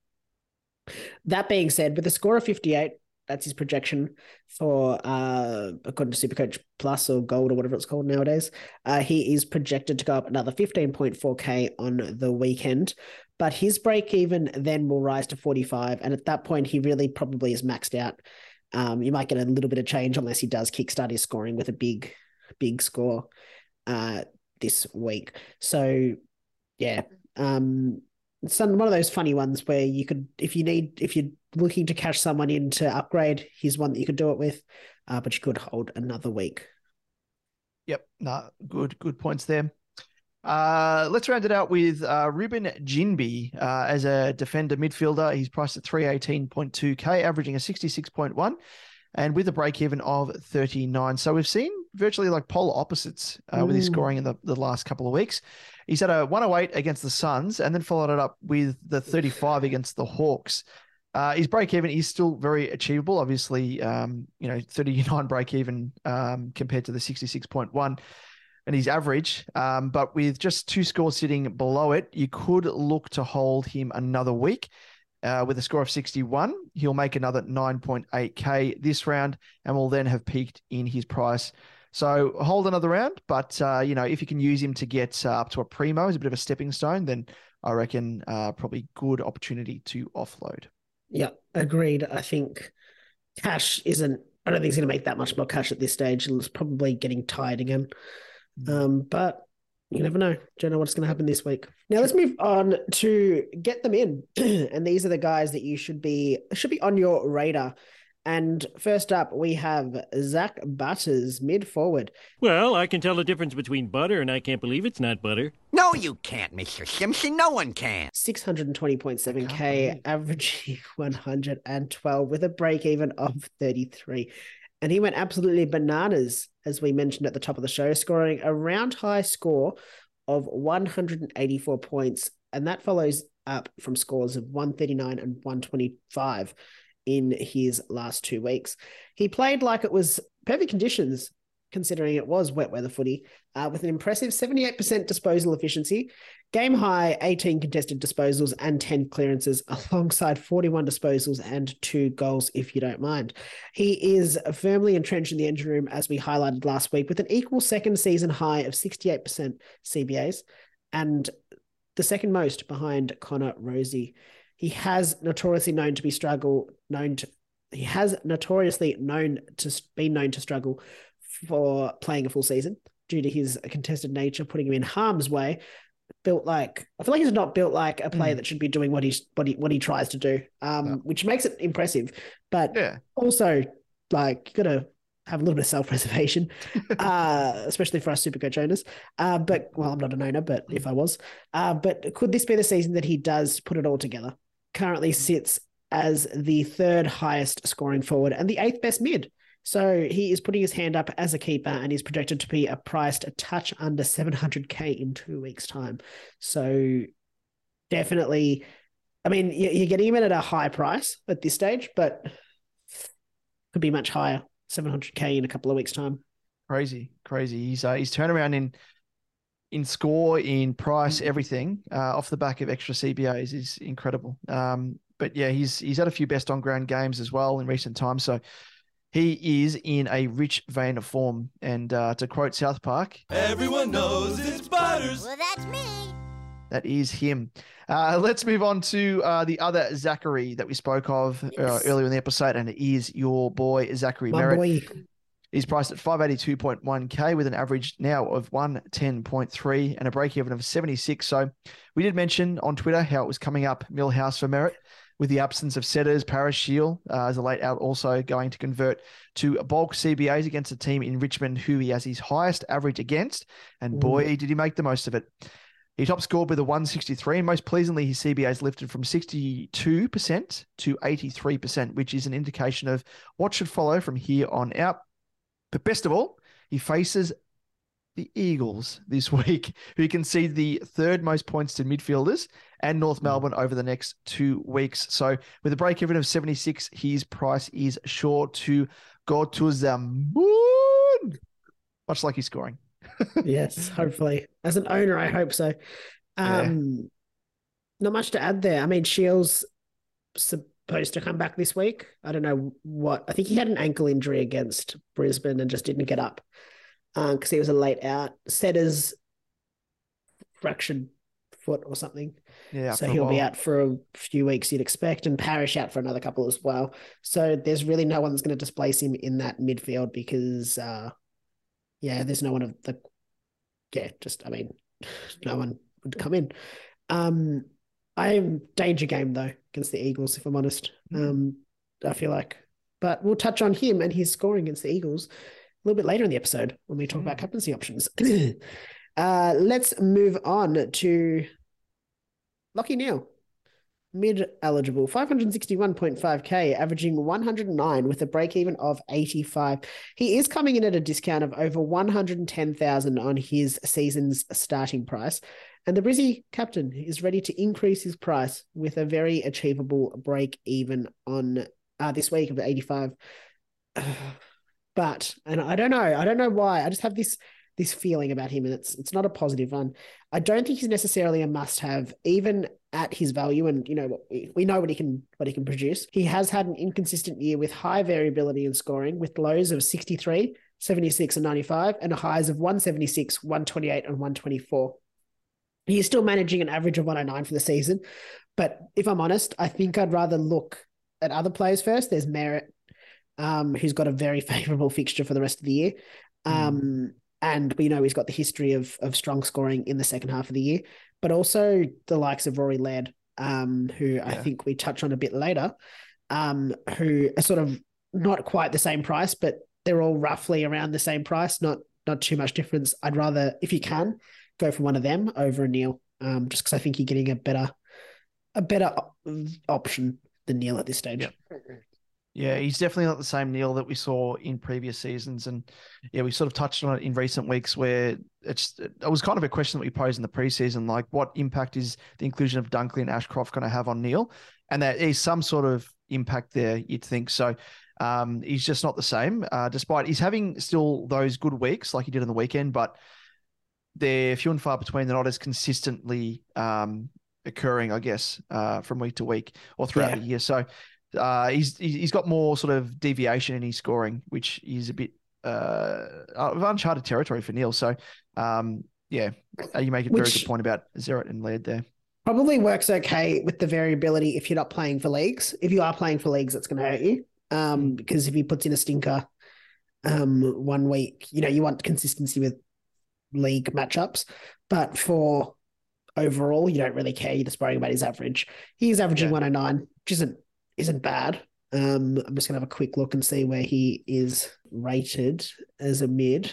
[SPEAKER 4] That being said, with a score of 58, that's his projection for uh according to Supercoach Plus or Gold or whatever it's called nowadays. Uh, he is projected to go up another 15.4k on the weekend, but his break even then will rise to 45, and at that point he really probably is maxed out. Um, you might get a little bit of change unless he does kickstart his scoring with a big, big score uh, this week. So, yeah, um, some one of those funny ones where you could, if you need, if you're looking to cash someone in to upgrade, here's one that you could do it with, uh, but you could hold another week.
[SPEAKER 1] Yep, no, good, good points there. Uh, let's round it out with uh, Reuben Ginbey uh, as a defender midfielder. He's priced at 318.2k, averaging a 66.1 and with a break even of 39. So we've seen virtually like polar opposites uh, with his scoring in the, the last couple of weeks. He's had a 108 against the Suns and then followed it up with the 35 against the Hawks. Uh, his break even is still very achievable. Obviously, um, you know, 39 break even um, compared to the 66.1 and his average. Um, but with just two scores sitting below it, you could look to hold him another week. Uh, with a score of 61, he'll make another 9.8k this round and will then have peaked in his price. So hold another round, but uh, you know if you can use him to get uh, up to a primo as a bit of a stepping stone, then I reckon uh, probably good opportunity to offload.
[SPEAKER 4] Yeah, agreed. I think cash isn't. I don't think he's going to make that much more cash at this stage. It's probably getting tired again. Um, but you never know. Don't know what's going to happen this week. Now let's move on to get them in, *clears throat* and these are the guys that you should be should be on your radar. And first up, we have Zak Butters, mid forward.
[SPEAKER 8] Well, I can tell the difference between butter, and I can't believe it's not butter.
[SPEAKER 5] No, you can't, Mr. Simpson. No one can.
[SPEAKER 4] 620.7K, averaging *laughs* 112 with a break even of 33. And he went absolutely bananas, as we mentioned at the top of the show, scoring a round high score of 184 points. And that follows up from scores of 139 and 125 in his last two weeks. He played like it was perfect conditions, considering it was wet weather footy, uh, with an impressive 78% disposal efficiency, game high 18 contested disposals and 10 clearances, *laughs* alongside 41 disposals and two goals, if you don't mind. He is firmly entrenched in the engine room, as we highlighted last week, with an equal second season high of 68% CBAs and the second most behind Connor Rozee. He has notoriously known to be struggle, known to he has notoriously known to be known to struggle for playing a full season due to his contested nature, putting him in harm's way. Built like I feel like he's not built like a player
[SPEAKER 1] Mm.
[SPEAKER 4] that should be doing what he's what he what he tries to do, um,
[SPEAKER 1] Yeah.
[SPEAKER 4] which makes it impressive. But
[SPEAKER 1] Yeah.
[SPEAKER 4] also, like, you gotta have a little bit of self preservation, *laughs* uh, especially for us Supercoach owners. Uh, but well, I'm not an owner, but if I was, uh, but could this be the season that he does put it all together? Currently sits as the third highest scoring forward and the eighth best mid. So he is putting his hand up as a keeper and he's projected to be a priced a touch under 700k in two weeks' time. So definitely, I mean, you- you're getting him in at a high price at this stage, but could be much higher, 700k in a couple of weeks' time.
[SPEAKER 1] Crazy, crazy. He's uh, he's turnaround in in score, in price, everything uh, off the back of extra CBAs is incredible. Um, but yeah, he's he's had a few best on ground games as well in recent times. So he is in a rich vein of form. And uh, to quote South Park,
[SPEAKER 6] Everyone knows it's Butters.
[SPEAKER 9] Well, that's me.
[SPEAKER 1] that is him. Uh, let's move on to uh, the other Zachary that we spoke of uh,
[SPEAKER 4] Yes.
[SPEAKER 1] earlier in the episode, and it is your boy Zachary
[SPEAKER 4] My
[SPEAKER 1] Merrett.
[SPEAKER 4] boy.
[SPEAKER 1] He's priced at 582.1k with an average now of 110.3 and a break even of 76. So we did mention on Twitter how it was coming up Milhouse for Merrett with the absence of setters. Paris Shiel uh, as a late out also going to convert to bulk CBAs against a team in Richmond who he has his highest average against. And boy, did he make the most of it. He top scored with a 163, and most pleasingly, his CBA is lifted from 62% to 83%, which is an indication of what should follow from here on out. But best of all, he faces the Eagles this *laughs* week, who concede the third most points to midfielders and North Melbourne over the next two weeks. So, with a break even of 76, his price is sure to go to the moon, much like he's scoring. *laughs*
[SPEAKER 4] yes, hopefully. As an owner, I hope so. Um, yeah. Not much to add there. I mean, Shields supposed to come back this week. I don't know what. I think he had an ankle injury against Brisbane and just didn't get up because um, he was a late out. Setters fractured foot or something.
[SPEAKER 1] Yeah.
[SPEAKER 4] So he'll be out for a few weeks, you'd expect, and Parish out for another couple as well. So there's really no one that's going to displace him in that midfield because, uh, yeah, there's no one of the, yeah, just, I mean, *laughs* no one would come in. Um, I am danger game though against the Eagles, if I'm honest. Mm. Um, I feel like, but we'll touch on him and his scoring against the Eagles little bit later in the episode when we talk mm. about captaincy options. *clears throat* uh, let's move on to Lachie Neale. Mid eligible, 561.5k, averaging 109 with a break even of 85. He is coming in at a discount of over 110,000 on his season's starting price. And the Brizzy captain is ready to increase his price with a very achievable break even on uh, this week of 85. *sighs* but and I don't know, I don't know why. I just have this this feeling about him, and it's it's not a positive one. I don't think he's necessarily a must have, even at his value. And you know, we know what he can what he can produce. He has had an inconsistent year with high variability in scoring, with lows of 63, 76, and 95, and highs of 176, 128, and 124. He's still managing an average of 109 for the season. But if I'm honest, I think I'd rather look at other players first. There's Merrett, um, who's got a very *laughs* favourable fixture for the rest of the year. Hmm. Um, mm. And we know he's got the history of of strong scoring in the second half of the year, but also the likes of Rory Laird, um, who yeah. I think we touch on a bit later, um, who are sort of not quite the same price, but they're all roughly around the same price, not not too much difference. I'd rather, if you can, go for one of them over a Neale, um, just because I think you're getting a better a better option than Neale at this stage.
[SPEAKER 1] Yep. Yeah, he's definitely not the same Neale that we saw in previous seasons, and yeah, we sort of touched on it in recent weeks where it's it was kind of a question that we posed in the preseason, like what impact is the inclusion of Dunkley and Ashcroft going to have on Neale, and there is some sort of impact there, you'd think. So um, he's just not the same, uh, despite he's having still those good weeks like he did on the weekend, but they're few and far between. They're not as consistently um, occurring, I guess, uh, from week to week or throughout yeah. the year. So uh, he's he's got more sort of deviation in his scoring, which is a bit uh, of uncharted territory for Neale. So, um, yeah, uh, you make a very good point about Zeret and Laird there.
[SPEAKER 4] Probably works okay with the variability if you're not playing for leagues. If you are playing for leagues, it's going to hurt you um, because if he puts in a stinker um, one week, you know you want consistency with league matchups, but for overall, you don't really care. You're just worrying about his average. He's averaging yeah. 109, which isn't isn't bad. Um, I'm just gonna have a quick look and see where he is rated as a mid.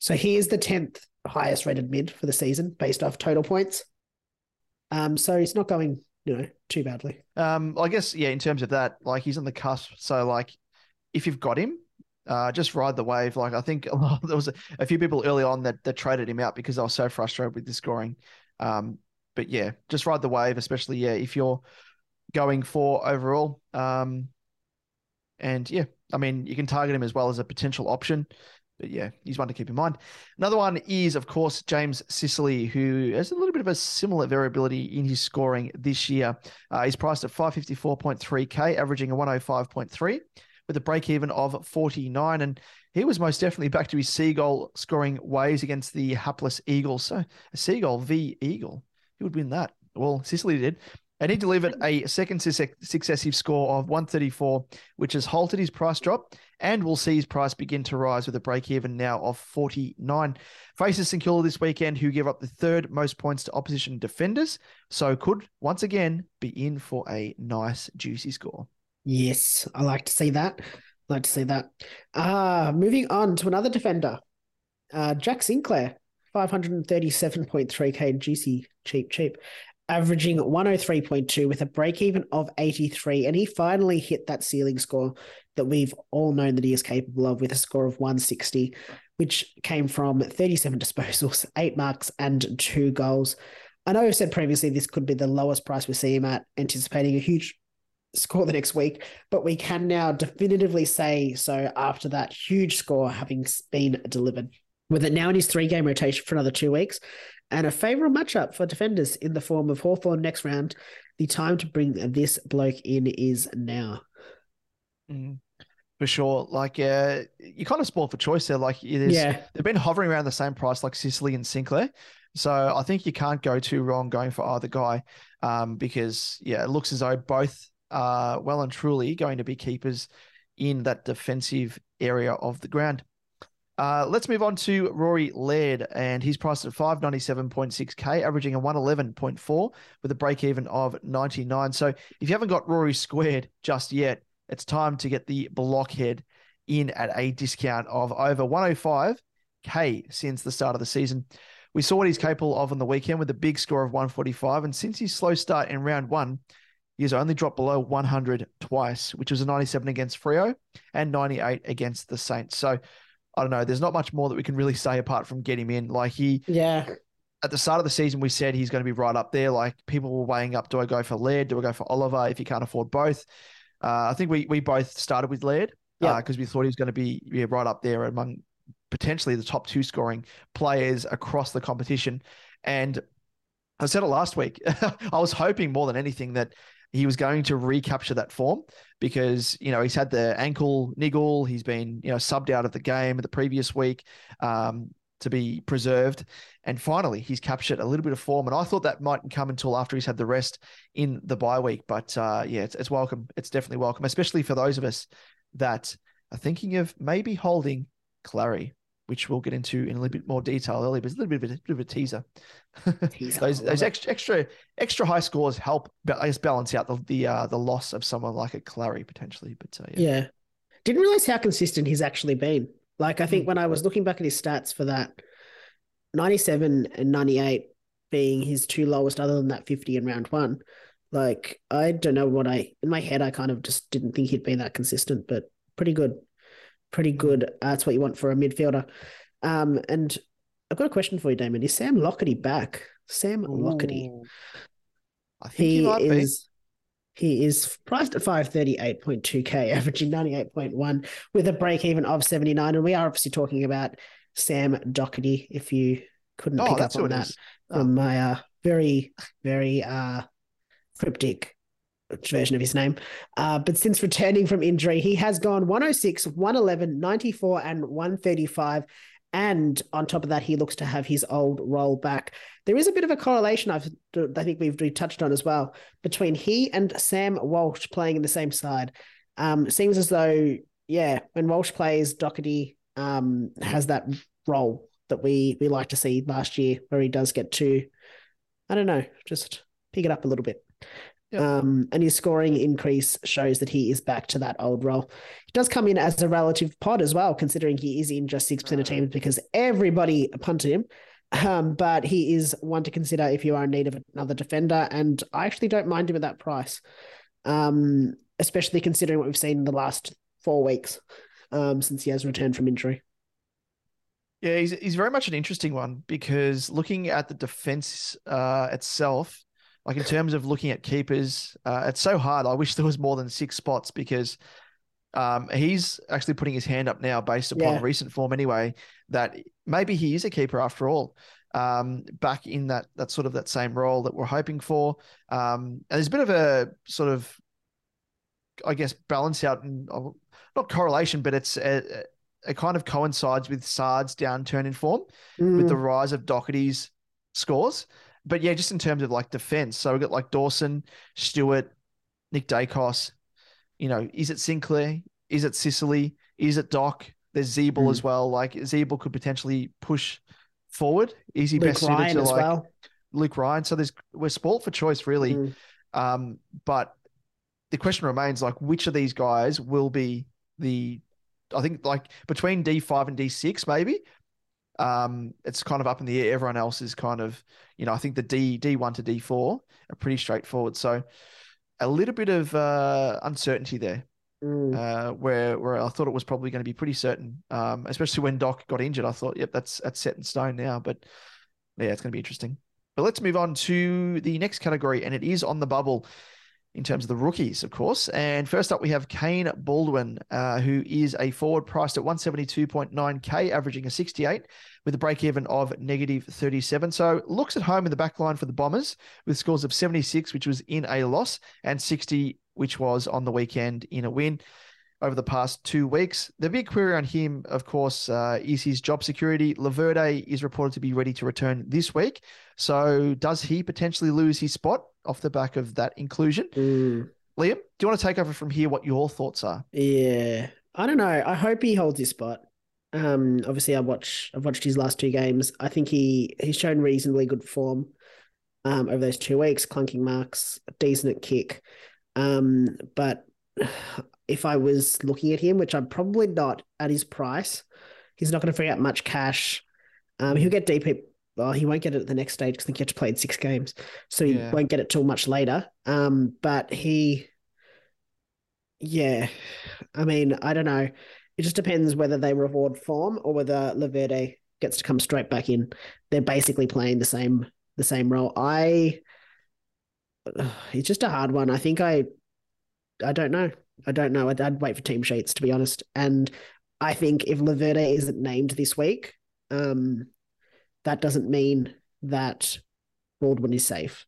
[SPEAKER 4] So he is the tenth highest rated mid for the season based off total points. Um, so he's not going, you know, too badly.
[SPEAKER 1] Um, I guess yeah. In terms of that, like he's on the cusp. So like, if you've got him, uh, just ride the wave. Like I think *laughs* a lot, there was a, a, few people early on that that traded him out because I was so frustrated with the scoring. Um, but yeah, just ride the wave, especially yeah if you're going for overall. Um, and yeah, I mean, you can target him as well as a potential option. But yeah, he's one to keep in mind. Another one is, of course, James Sicily, who has a little bit of a similar variability in his scoring this year. Uh, he's priced at 554.3K, averaging a 105.3 with a break even of 49. And he was most definitely back to his seagull scoring ways against the hapless Eagles. So a seagull v Eagle. He would win that. Well, Sicily did. And he delivered a second successive score of 134, which has halted his price drop and will see his price begin to rise with a break even now of 49. Faces St Kilda this weekend, who give up the third most points to opposition defenders, so could once again be in for a nice, juicy score.
[SPEAKER 4] Yes, I like to see that. I like to see that. Uh, moving on to another defender, uh, Jack Sinclair. 537.3k juicy cheap, cheap, averaging 103.2 with a break even of 83. And he finally hit that ceiling score that we've all known that he is capable of with a score of 160, which came from 37 disposals, *laughs* eight marks, and two goals. I know I've said previously this could be the lowest price we see him at, anticipating a huge score the next week, but we can now definitively say so after that huge score having been delivered. With it now in his three game rotation for another two weeks and a favourable matchup for defenders in the form of Hawthorn next round, the time to bring this bloke in is now.
[SPEAKER 1] Mm, for sure. Like, uh, you kind of spoiled for choice there. Like, it is,
[SPEAKER 4] Yeah.
[SPEAKER 1] they've been hovering around the same price like Sicily and Sinclair. So I think you can't go too wrong going for either guy um, because, yeah, it looks as though both are well and truly going to be keepers in that defensive area of the ground. Uh, let's move on to Rory Laird, and he's priced at 597.6k, averaging a 111.4 with a break even of 99. So if you haven't got Rory squared just yet, it's time to get the blockhead in at a discount of over 105k since the start of the season. We saw what he's capable of on the weekend with a big score of 145, and since his slow start in round one, he has only dropped below 100 twice, which was a 97 against Freo and 98 against the Saints. So I don't know. There's not much more that we can really say apart from get him in. Like he,
[SPEAKER 4] Yeah.
[SPEAKER 1] at the start of the season, we said he's going to be right up there. Like people were weighing up: do I go for Laird? Do I go for Oliver? If you can't afford both, uh, I think we we both started with Laird
[SPEAKER 4] Yeah.
[SPEAKER 1] because we thought he was going to be yeah, right up there among potentially the top two scoring players across the competition. And I said it last week. *laughs* I was hoping more than anything that he was going to recapture that form because you know he's had the ankle niggle, he's been you know subbed out of the game the previous week um, to be preserved, and finally he's captured a little bit of form. And I thought that mightn't come until after he's had the rest in the bye week, but uh, yeah, it's, it's welcome. It's definitely welcome, especially for those of us that are thinking of maybe holding Clary. Which we'll get into in a little bit more detail earlier, but it's a little bit of a, bit of a teaser. *laughs*
[SPEAKER 4] Teaser,
[SPEAKER 1] those those extra extra extra high scores help, I guess, balance out the the uh, the loss of someone like a Clary potentially. But uh, yeah.
[SPEAKER 4] Yeah. Didn't realize how consistent he's actually been. Like, I think when I was looking back at his stats for that 97 and 98 being his two lowest, other than that 50 in round one, like, I don't know what I, in my head, I kind of just didn't think he'd been that consistent, but pretty good. Pretty good. Uh, that's what you want for a midfielder. Um, and I've got a question for you, Damon. Is Sam Lockerty back? Sam Lockerty.
[SPEAKER 1] Ooh. I think he,
[SPEAKER 4] He
[SPEAKER 1] might
[SPEAKER 4] is he is priced at 538.2k, *laughs* averaging 98.1 with a break even of 79. And we are obviously talking about Sam Docherty, if you couldn't.
[SPEAKER 1] Oh,
[SPEAKER 4] pick up on that from my uh, very, very uh, cryptic version of his name. Uh, but since returning from injury, he has gone 106, 111, 94, and 135. And on top of that, he looks to have his old role back. There is a bit of a correlation I've, I think we've touched on as well between he and Sam Walsh playing in the same side. Um, seems as though, yeah, when Walsh plays, Docherty um, has that role that we we like to see last year, where he does get to, I don't know, just pick it up a little bit. Um, and his scoring increase shows that he is back to that old role. He does come in as a relative pod as well, considering he is in just 6% of teams because everybody punted him. Um, but he is one to consider if you are in need of another defender. And I actually don't mind him at that price, um, especially considering what we've seen in the last four weeks um, since he has returned from injury.
[SPEAKER 1] Yeah, he's he's very much an interesting one because looking at the defense uh, itself, like in terms of looking at keepers, uh, it's so hard. I wish there was more than six spots because um, he's actually putting his hand up now based upon
[SPEAKER 4] Yeah.
[SPEAKER 1] recent form anyway. That maybe he is a keeper after all. Um, back in that that sort of that same role that we're hoping for. Um, and there's a bit of a sort of, I guess, balance out and uh, not correlation, but it's a, it kind of coincides with Saad's downturn in form with the rise of Docherty's scores. But yeah, just in terms of like defense. So we've got like Dawson, Stewart, Nick Daicos. You know, is it Sinclair? Is it Sicily? Is it Doc? There's Zeeble
[SPEAKER 4] Mm.
[SPEAKER 1] as well. Like Zeeble could potentially push forward. Is he
[SPEAKER 4] Luke
[SPEAKER 1] best suited
[SPEAKER 4] Ryan
[SPEAKER 1] to
[SPEAKER 4] as
[SPEAKER 1] like
[SPEAKER 4] well.
[SPEAKER 1] Luke Ryan? So there's we're spoilt for choice really.
[SPEAKER 4] Mm.
[SPEAKER 1] Um, but the question remains like which of these guys will be the I think like between D five and D six maybe. Um, it's kind of up in the air. Everyone else is kind of, you know, I think the D D one to D four are pretty straightforward. So a little bit of uh, uncertainty there.
[SPEAKER 4] Mm.
[SPEAKER 1] Uh, where where I thought it was probably going to be pretty certain, um, especially when Doc got injured. I thought, yep, that's that's set in stone now. But yeah, it's going to be interesting. But let's move on to the next category, and it is on the bubble in terms of the rookies, of course. And first up, we have Kane Baldwin, uh, who is a forward priced at 172.9K, averaging a 68 with a break even of negative 37. So looks at home in the back line for the Bombers with scores of 76, which was in a loss, and 60, which was on the weekend in a win over the past two weeks. The big query on him, of course, uh, is his job security. Laverde is reported to be ready to return this week. So does he potentially lose his spot off the back of that inclusion?
[SPEAKER 4] Mm.
[SPEAKER 1] Liam, do you want to take over from here what your thoughts are?
[SPEAKER 4] Yeah. I don't know. I hope he holds his spot. Um, obviously I watch I've watched his last two games. I think he he's shown reasonably good form um over those two weeks, clunking marks, decent kick. Um, but *sighs* if I was looking at him, which I'm probably not at his price, he's not going to free up much cash. Um, he'll get DP. Well, he won't get it at the next stage because I think he had to play in six games, so he
[SPEAKER 1] Yeah.
[SPEAKER 4] won't get it till much later. Um, but he, yeah, I mean, I don't know. It just depends whether they reward form or whether Laverde gets to come straight back in. They're basically playing the same the same role. I, *sighs* it's just a hard one. I think I, I don't know. I don't know. I'd, I'd wait for team sheets to be honest. And I think if Laverde isn't named this week, um, that doesn't mean that Baldwin is safe.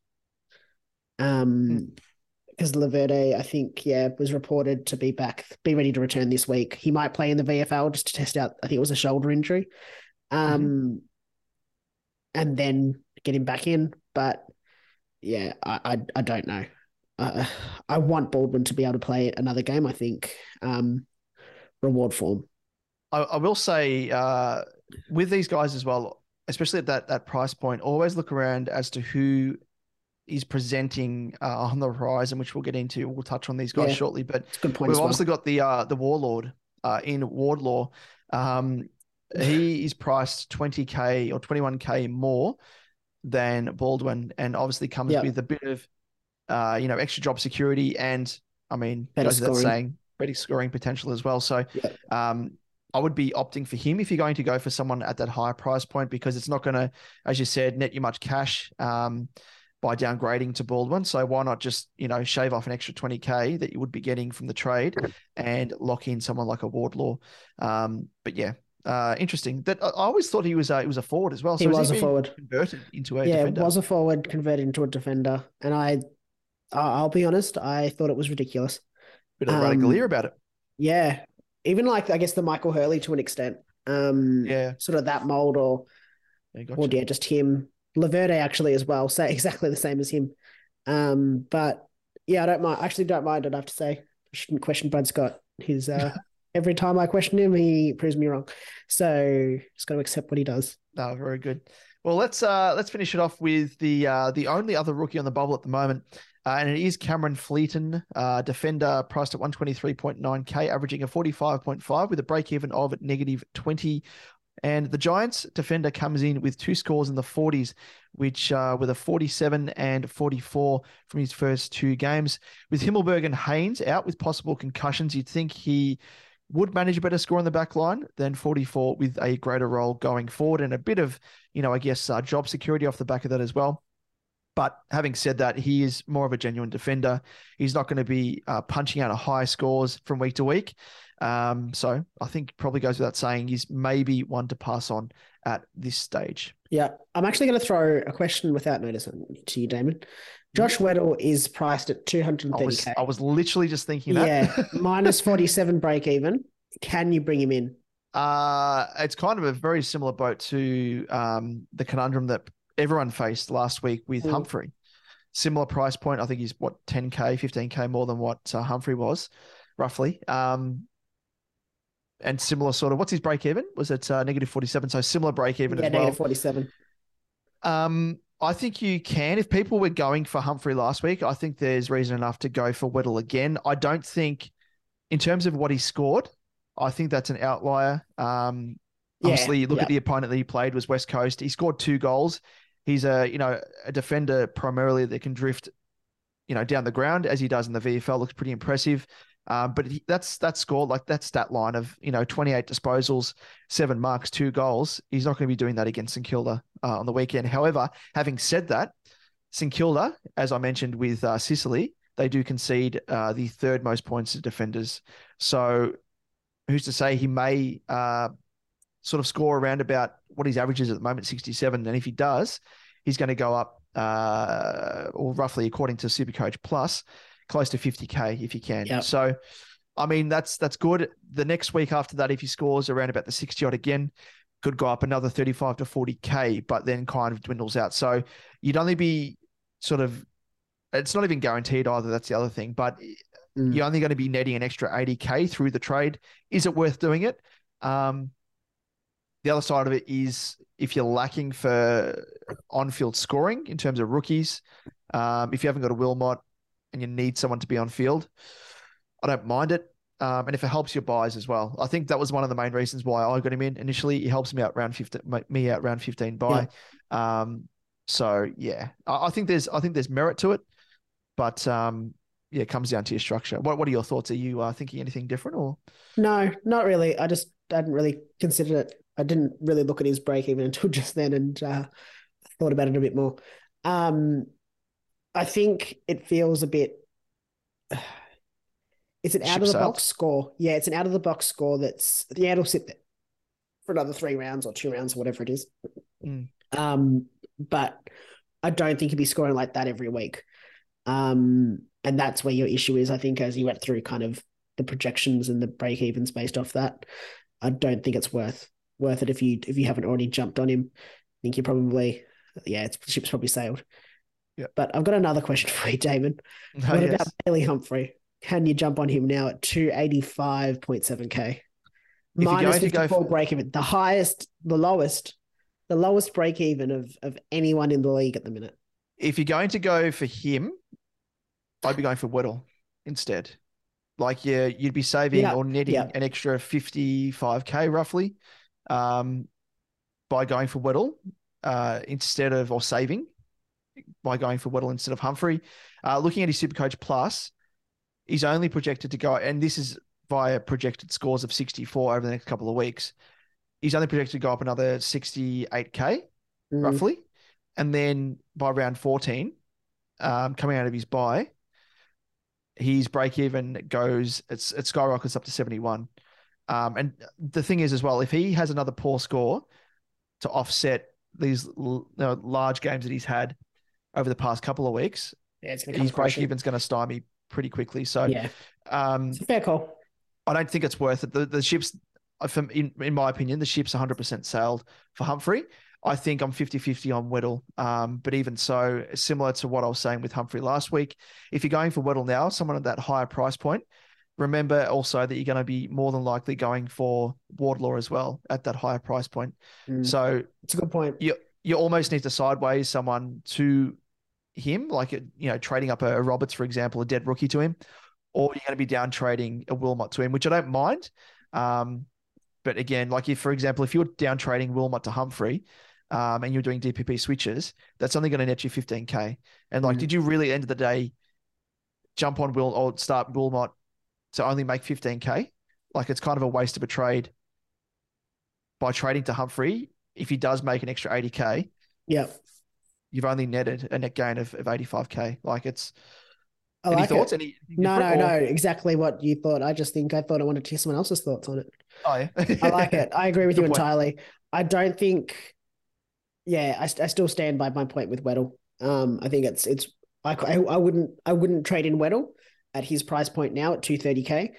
[SPEAKER 4] Um, because Laverde, I think, yeah, was reported to be back, be ready to return this week. He might play in the VFL just to test out. I think it was a shoulder injury, um, and then get him back in. But yeah, I I, I don't know. Uh, I want Baldwin to be able to play another game. I think um, reward form.
[SPEAKER 1] I, I will say uh, with these guys as well, especially at that that price point, always look around as to who is presenting uh, on the horizon, which we'll get into. We'll touch on these guys
[SPEAKER 4] Yeah.
[SPEAKER 1] shortly, but
[SPEAKER 4] It's a good point.
[SPEAKER 1] we've
[SPEAKER 4] well.
[SPEAKER 1] obviously got the uh, the warlord uh, in Wardlaw. Um, he is priced twenty k or twenty one k more than Baldwin, and obviously comes
[SPEAKER 4] Yeah.
[SPEAKER 1] with a bit of uh, you know extra job security, and I mean,
[SPEAKER 4] Better
[SPEAKER 1] goes
[SPEAKER 4] scoring.
[SPEAKER 1] saying, better scoring potential as well. So
[SPEAKER 4] Yeah.
[SPEAKER 1] um, I would be opting for him if you're going to go for someone at that higher price point because it's not going to, as you said, net you much cash um, by downgrading to Baldwin. So why not just you know shave off an extra 20k that you would be getting from the trade and lock in someone like a Wardlaw? Um, but yeah. Uh, interesting. That I always thought he was a, he was a forward as well.
[SPEAKER 4] He
[SPEAKER 1] So is
[SPEAKER 4] was a forward.
[SPEAKER 1] converted into a
[SPEAKER 4] yeah,
[SPEAKER 1] defender.
[SPEAKER 4] was a forward converted into a defender, and I, I'll be honest, I thought it was ridiculous.
[SPEAKER 1] bit of
[SPEAKER 4] um,
[SPEAKER 1] about it.
[SPEAKER 4] Yeah, even like I guess the Michael Hurley to an extent. Um,
[SPEAKER 1] Yeah.
[SPEAKER 4] sort of that mold, or
[SPEAKER 1] Yeah,
[SPEAKER 4] or yeah, just him. Laverde actually as well, *laughs* say exactly the same as him. Um, but yeah, I don't mind. I Actually, don't mind. I'd have to say, I shouldn't question Brad Scott. His uh, *laughs* every time I question him, he proves me wrong. So just got to accept what he does.
[SPEAKER 1] No, very good. Well, let's uh let's finish it off with the uh the only other rookie on the bubble at the moment, uh, and it is Cameron Fleeton, uh, defender priced at one twenty three point nine k, averaging a forty five point five with a break even of negative twenty. And the Giants defender comes in with two scores in the 40s, which uh, with a 47 and 44 from his first two games. With Himmelberg and Haynes out with possible concussions, you'd think he would manage a better score on the back line than 44 with a greater role going forward and a bit of, you know, I guess uh, job security off the back of that as well. But having said that, he is more of a genuine defender. He's not going to be uh, punching out a high scores from week to week. Um, so I think probably goes without saying he's maybe one to pass on at this stage.
[SPEAKER 4] Yeah, I'm actually going to throw a question without notice to you, Damon. Josh Weddle is priced at
[SPEAKER 1] I was,
[SPEAKER 4] 230k.
[SPEAKER 1] I was literally just thinking that.
[SPEAKER 4] Yeah, *laughs* minus 47 break even. Can you bring him in?
[SPEAKER 1] Uh, it's kind of a very similar boat to um, the conundrum that everyone faced last week with
[SPEAKER 4] Mm.
[SPEAKER 1] Humphrey. Similar price point. I think he's what 10k, 15k more than what uh, Humphrey was, roughly. Um, and similar sort of. What's his break even? Was it uh, negative 47? So similar break even
[SPEAKER 4] yeah,
[SPEAKER 1] as well.
[SPEAKER 4] negative 47.
[SPEAKER 1] Um, I think you can. If people were going for Humphrey last week, I think there's reason enough to go for Weddle again. I don't think, in terms of what he scored, I think that's an outlier. Um,
[SPEAKER 4] Yeah,
[SPEAKER 1] Obviously, look
[SPEAKER 4] yeah.
[SPEAKER 1] at the opponent that he played was West Coast. He scored two goals. He's a you know a defender primarily that can drift, you know, down the ground as he does in the VFL. Looks pretty impressive. Um, but he, that's that score like that's that line of you know 28 disposals, seven marks, two goals. He's not going to be doing that against St Kilda uh, on the weekend. However, having said that, St Kilda, as I mentioned with uh, Sicily, they do concede uh, the third most points to defenders. So who's to say he may uh, sort of score around about what his average is at the moment, 67. And if he does, he's going to go up, uh, or roughly according to Supercoach Plus, close to 50k if he can.
[SPEAKER 4] Yep.
[SPEAKER 1] So, I mean, that's that's good. The next week after that, if he scores around about the 60 odd again, could go up another 35 to 40k, but then kind of dwindles out. So you'd only be sort of, it's not even guaranteed either. That's the other thing, but
[SPEAKER 4] Mm.
[SPEAKER 1] you're only going to be netting an extra 80k through the trade. Is it worth doing it? Um, the other side of it is if you're lacking for on-field scoring in terms of rookies, um, if you haven't got a Wilmot and you need someone to be on field, I don't mind it. Um, and if it helps your buys as well, I think that was one of the main reasons why I got him in initially. He helps me out round fifteen, me out round fifteen buy. Um, so yeah, I, I think there's I think there's merit to it, but um, yeah, it comes down to your structure. What What are your thoughts? Are you uh, thinking anything different or?
[SPEAKER 4] No, not really. I just hadn't really considered it. I didn't really look at his break even *laughs* until just then and uh, thought about it a bit more. Um, I think it feels a bit. *sighs* It's an out of the box score. Yeah, it's an out of the box score that's yeah, it'll sit there for another three rounds or two rounds or whatever it is.
[SPEAKER 1] Mm.
[SPEAKER 4] Um, but I don't think he'd be scoring like that every week. Um, and that's where your issue is, I think, as you went through kind of the projections and the break evens based off that. I don't think it's worth worth it if you if you haven't already jumped on him. I think you probably yeah, it's ship's probably sailed.
[SPEAKER 1] Yeah.
[SPEAKER 4] But I've got another question *laughs* for you, Damon. *laughs*
[SPEAKER 1] Oh,
[SPEAKER 4] what
[SPEAKER 1] yes.
[SPEAKER 4] about Bailey Humphrey? Can you jump on him now at two eighty five point seven k? Minus
[SPEAKER 1] going go
[SPEAKER 4] fifty four
[SPEAKER 1] for-
[SPEAKER 4] break even, the highest, the lowest, the lowest break even of of anyone in the league at the minute.
[SPEAKER 1] if you're going to go for him, I'd be going for Weddle instead. Like yeah, you'd be saving
[SPEAKER 4] Yeah,
[SPEAKER 1] or netting
[SPEAKER 4] yeah.
[SPEAKER 1] an extra 55k roughly um, by going for Weddle uh, instead of or saving by going for Weddle instead of Humphrey. Uh, looking at his Supercoach Plus, he's only projected to go, and this is via projected scores of 64 over the next couple of weeks. He's only projected to go up another 68k
[SPEAKER 4] Mm.
[SPEAKER 1] roughly. And then by round 14, um, coming out of his buy, his break even goes, it's it skyrockets up to 71. Um, and the thing is, as well, if he has another poor score to offset these you know, large games that he's had over the past couple of weeks,
[SPEAKER 4] Yeah, it's
[SPEAKER 1] his break even's going to stymie pretty quickly. So,
[SPEAKER 4] Yeah,
[SPEAKER 1] um,
[SPEAKER 4] it's a fair call.
[SPEAKER 1] I don't think it's worth it. The the ships, uh, from in, in my opinion, the ship's 100% sailed for Humphrey. I think I'm 50-50 on Weddle. Um, but even so, similar to what I was saying with Humphrey last week, if you're going for Weddle now, someone at that higher price point, remember also that you're going to be more than likely going for Wardlaw as well at that higher price point.
[SPEAKER 4] Mm.
[SPEAKER 1] So
[SPEAKER 4] It's a good point.
[SPEAKER 1] you you almost need to sideways someone to him, like you know, trading up a, Roberts, for example, a dead rookie to him, or you're going to be down trading a Wilmot to him, which I don't mind. Um, but again, like if, for example, if you're down trading Wilmot to Humphrey, um, and you're doing DPP switches, that's only going to net you 15k. And like,
[SPEAKER 4] Mm.
[SPEAKER 1] did you really end of the day jump on Will or start Wilmot to only make 15k? Like, it's kind of a waste of a trade by trading to Humphrey. If he does make an extra 80k,
[SPEAKER 4] Yeah,
[SPEAKER 1] you've only netted a net gain of, of 85k. Like it's
[SPEAKER 4] I
[SPEAKER 1] any
[SPEAKER 4] like
[SPEAKER 1] thoughts?
[SPEAKER 4] it.
[SPEAKER 1] Any
[SPEAKER 4] No, no,
[SPEAKER 1] different,
[SPEAKER 4] no. Exactly what you thought. I just think I thought I wanted to hear someone else's thoughts on it.
[SPEAKER 1] Oh yeah. *laughs*
[SPEAKER 4] I like it. I agree with
[SPEAKER 1] Good
[SPEAKER 4] you
[SPEAKER 1] point.
[SPEAKER 4] entirely. I don't think. Yeah, I, I still stand by my point with Weddle. Um, I think it's it's I, I I wouldn't I wouldn't trade in Weddle at his price point now at two thirty k,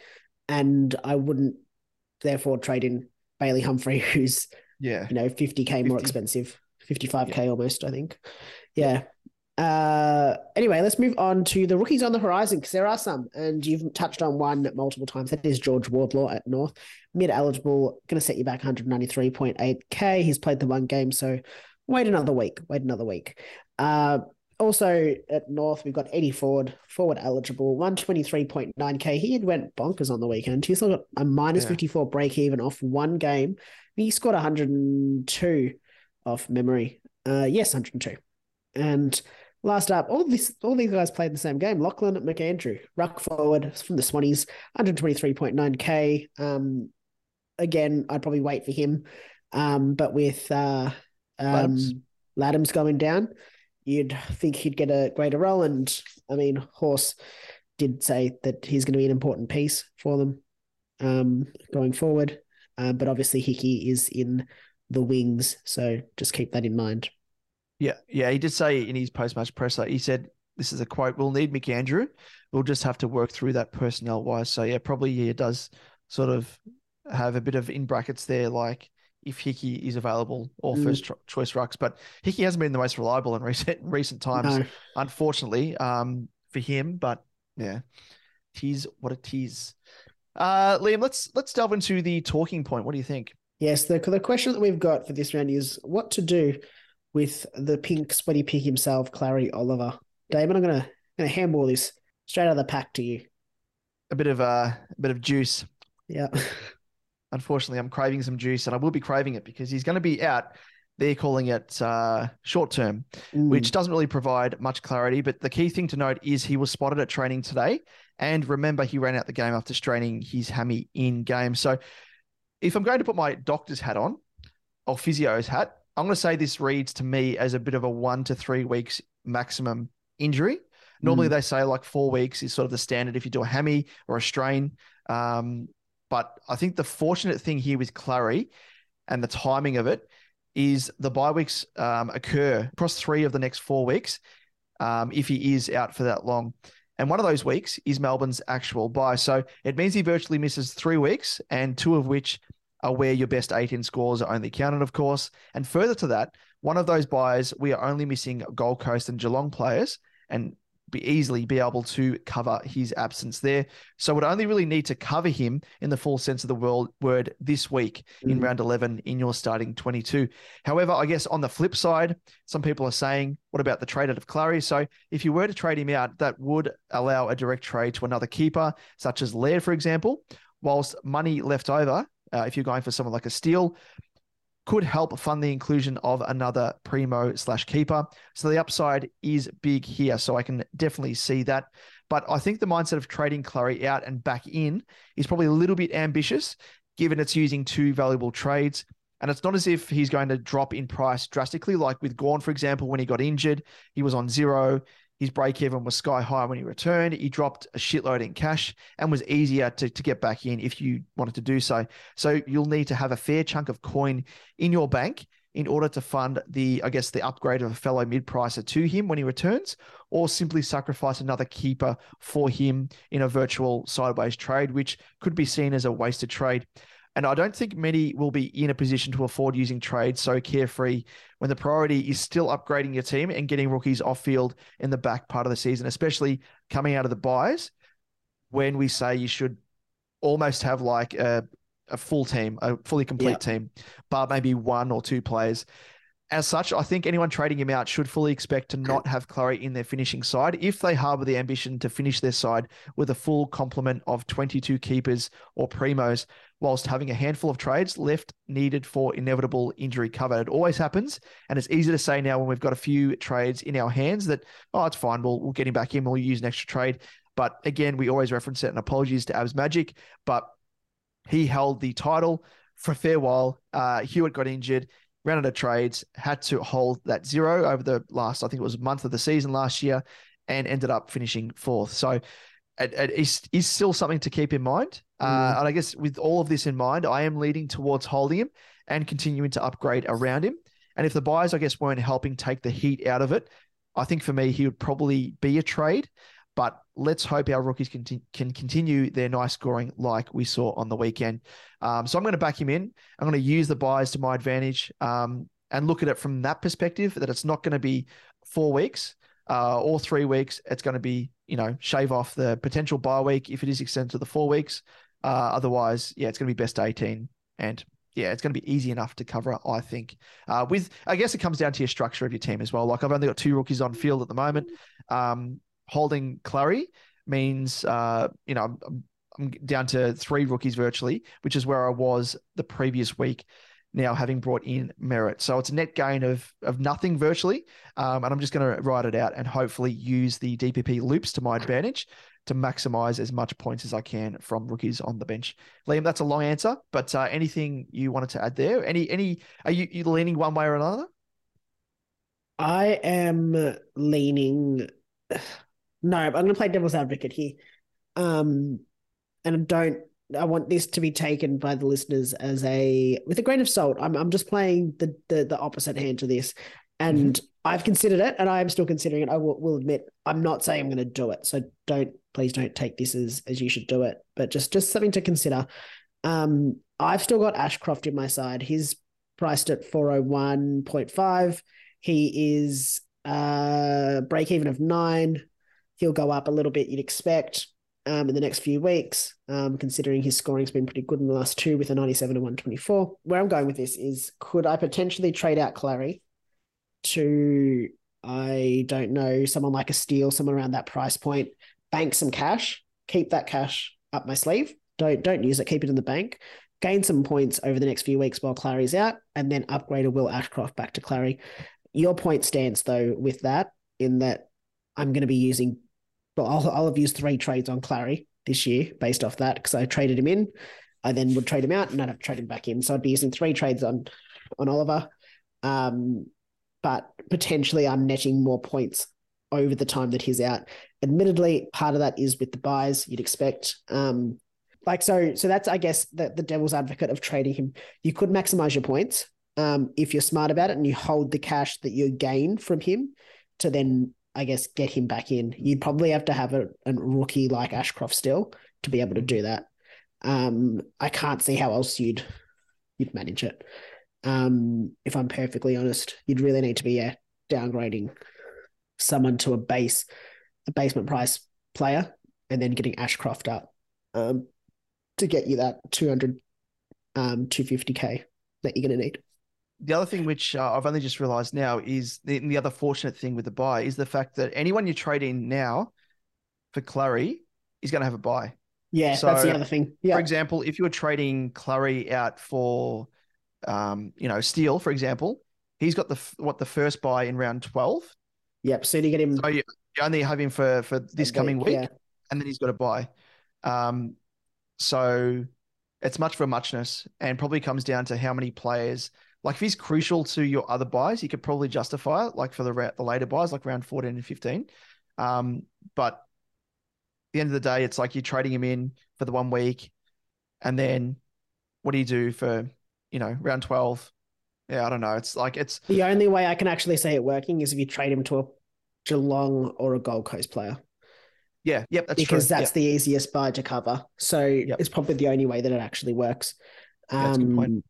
[SPEAKER 4] and I wouldn't therefore trade in Bailey Humphrey, who's
[SPEAKER 1] Yeah.
[SPEAKER 4] you know fifty k more expensive, fifty five k almost. I think. Yeah. Uh, anyway, let's move on to the rookies on the horizon because there are some, and you've touched on one multiple times. That is George Wardlaw at North, mid eligible, going to set you back 193.8k. He's played the one game, so wait another week. Wait another week. Uh, also at North, we've got Eddie Ford, forward eligible, 123.9k. He had went bonkers on the weekend. He's got a minus
[SPEAKER 1] Yeah.
[SPEAKER 4] 54 break even off one game. He scored 102 off memory. Uh, yes, 102. And last up, all this, all these guys played the same game. Lachlan McAndrew, ruck forward from the Swannies, 123.9k. Um, again, I'd probably wait for him. Um, but with uh, um,
[SPEAKER 1] Ladhams.
[SPEAKER 4] Ladhams going down, you'd think he'd get a greater role. And I mean, Horse did say that he's going to be an important piece for them um, going forward. Uh, but obviously, Hickey is in the wings, so just keep that in mind.
[SPEAKER 1] Yeah, yeah. He did say in his post-match presser, he said, "This is a quote: We'll need McAndrew. We'll just have to work through that personnel wise." So yeah, probably he does sort of have a bit of in brackets there, like if Hickey is available or
[SPEAKER 4] Mm.
[SPEAKER 1] first cho- choice rucks. But Hickey hasn't been the most reliable in recent *laughs* recent times,
[SPEAKER 4] No.
[SPEAKER 1] unfortunately, um, for him. But yeah, tease what it is. Uh, Liam, let's let's delve into the talking point. What do you think?
[SPEAKER 4] Yes, the the question that we've got for this round is what to do with the pink sweaty pig himself, Clary Oliver. Damon, I'm gonna gonna handball this straight out of the pack to you.
[SPEAKER 1] A bit of uh, a bit of juice.
[SPEAKER 4] Yeah. *laughs*
[SPEAKER 1] unfortunately, I'm craving some juice, and I will be craving it because he's going to be out. They're calling it uh, short term,
[SPEAKER 4] Mm.
[SPEAKER 1] which doesn't really provide much clarity. But the key thing to note is he was spotted at training today, and remember he ran out the game after straining his hammy in game. So, if I'm going to put my doctor's hat on or physio's hat, I'm going to say this reads to me as a bit of a one to three weeks maximum injury. Normally,
[SPEAKER 4] Mm.
[SPEAKER 1] they say like four weeks is sort of the standard if you do a hammy or a strain. Um, but I think the fortunate thing here with Clary and the timing of it is the bye weeks um, occur across three of the next four weeks um, if he is out for that long. And one of those weeks is Melbourne's actual bye. So it means he virtually misses three weeks, and two of which are where your best 18 scores are only counted, of course. And further to that, one of those buys, we are only missing Gold Coast and Geelong players and be easily be able to cover his absence there. So would only really need to cover him in the full sense of the world word this week in
[SPEAKER 4] Mm.
[SPEAKER 1] round 11 in your starting 22. However, I guess on the flip side, some people are saying, what about the trade out of Clary? So if you were to trade him out, that would allow a direct trade to another keeper, such as Laird, for example, whilst money left over, uh, if you're going for someone like a Steele, could help fund the inclusion of another primo slash keeper. So the upside is big here. So I can definitely see that. But I think the mindset of trading Clary out and back in is probably a little bit ambitious, given it's using two valuable trades. And it's not as if he's going to drop in price drastically, like with Gawn, for example, when he got injured, he was on zero. His break even was sky high when he returned. He dropped a shitload in cash and was easier to, to get back in if you wanted to do so. So you'll need to have a fair chunk of coin in your bank in order to fund the, I guess, the upgrade of a fellow mid pricer to him when he returns, or simply sacrifice another keeper for him in a virtual sideways trade, which could be seen as a wasted trade. And I don't think many will be in a position to afford using trades so carefree when the priority is still upgrading your team and getting rookies off field in the back part of the season, especially coming out of the buys when we say you should almost have like a, a full team, a fully complete
[SPEAKER 4] Yeah.
[SPEAKER 1] team, but maybe one or two players. As such, I think anyone trading him out should fully expect to not have Clary in their finishing side if they harbour the ambition to finish their side with a full complement of 22 keepers or primos, whilst having a handful of trades left needed for inevitable injury cover. It always happens, and it's easy to say now when we've got a few trades in our hands that, oh, it's fine, we'll, we'll get him back in, we'll use an extra trade. But again, we always reference it, and apologies to Abs Magic, but he held the title for a fair while. Uh, Hewitt got injured, ran out of trades, had to hold that zero over the last, I think it was month of the season last year, and ended up finishing fourth. So it, it is, is still something to keep in mind. Uh,
[SPEAKER 4] Mm.
[SPEAKER 1] and I guess with all of this in mind, I am leading towards holding him and continuing to upgrade around him. And if the buyers, I guess, weren't helping take the heat out of it, I think for me, he would probably be a trade. But let's hope our rookies can, can continue their nice scoring like we saw on the weekend. Um, so I'm going to back him in. I'm going to use the buys to my advantage um, and look at it from that perspective that it's not going to be four weeks uh, or three weeks. It's going to be, you know, shave off the potential bye week if it is extended to the four weeks. Uh, otherwise, yeah, it's going to be best 18 and yeah, it's going to be easy enough to cover. I think. Uh, with I guess it comes down to your structure of your team as well. Like I've only got two rookies on field at the moment. Um, holding Clary means uh, you know I'm, I'm down to three rookies virtually, which is where I was the previous week. Now having brought in Merrett, so it's a net gain of of nothing virtually, um, and I'm just going to write it out and hopefully use the DPP loops to my advantage to maximize as much points as I can from rookies on the bench. Liam, that's a long answer, but uh, anything you wanted to add there? Any any are you, you leaning one way or another?
[SPEAKER 4] I am leaning. *sighs* No, I'm going to play devil's advocate here. Um, and I don't. I want this to be taken by the listeners as a with a grain of salt. I'm I'm just playing the the, the opposite hand to this, and mm-hmm. I've considered it, and I am still considering it. I will, will admit I'm not saying I'm going to do it, so don't please don't take this as as you should do it, but just just something to consider. Um, I've still got Ashcroft in my side. He's priced at 401.5. He is uh break even of nine. He'll go up a little bit, you'd expect, um, in the next few weeks, um, considering his scoring's been pretty good in the last two with a 97 and 124. Where I'm going with this is could I potentially trade out Clary to, I don't know, someone like a Steele, someone around that price point, bank some cash, keep that cash up my sleeve. Don't don't use it, keep it in the bank. Gain some points over the next few weeks while Clary's out, and then upgrade a Will Ashcroft back to Clary. Your point stands though with that, in that I'm going to be using well, I'll, I'll have used three trades on Clary this year based off that because I traded him in. I then would trade him out and I'd have to trade him back in. So I'd be using three trades on on Oliver. Um, but potentially I'm netting more points over the time that he's out. Admittedly, part of that is with the buys you'd expect. Um, like so, so that's I guess the, the devil's advocate of trading him. You could maximize your points um, if you're smart about it and you hold the cash that you gain from him to then I guess, get him back in. You'd probably have to have a, a rookie like Ashcroft still to be able to do that. Um, I can't see how else you'd you'd manage it. Um, if I'm perfectly honest, you'd really need to be yeah, downgrading someone to a base, a basement price player, and then getting Ashcroft up um, to get you that 200, um, 250k that you're going to need
[SPEAKER 1] the other thing which uh, I've only just realized now is the, the other fortunate thing with the buy is the fact that anyone you trade in now for Clary is going to have a buy.
[SPEAKER 4] Yeah, so, that's the other thing. Yeah.
[SPEAKER 1] For example, if you were trading Clary out for, um, you know, Steele, for example, he's got the what the first buy in round twelve.
[SPEAKER 4] Yep. So you get him.
[SPEAKER 1] So you, you only have him for for this coming week, yeah. and then he's got a buy. Um, so it's much for muchness, and probably comes down to how many players like if he's crucial to your other buys, you could probably justify it, like for the the later buys, like round 14 and 15. Um, but at the end of the day, it's like you're trading him in for the one week, and then what do you do for you know round 12? Yeah, I don't know. It's like it's
[SPEAKER 4] the only way I can actually say it working is if you trade him to a Geelong or a Gold Coast player.
[SPEAKER 1] Yeah, yep, that's
[SPEAKER 4] because
[SPEAKER 1] true.
[SPEAKER 4] that's yep. the easiest buy to cover. So yep. it's probably the only way that it actually works. Um,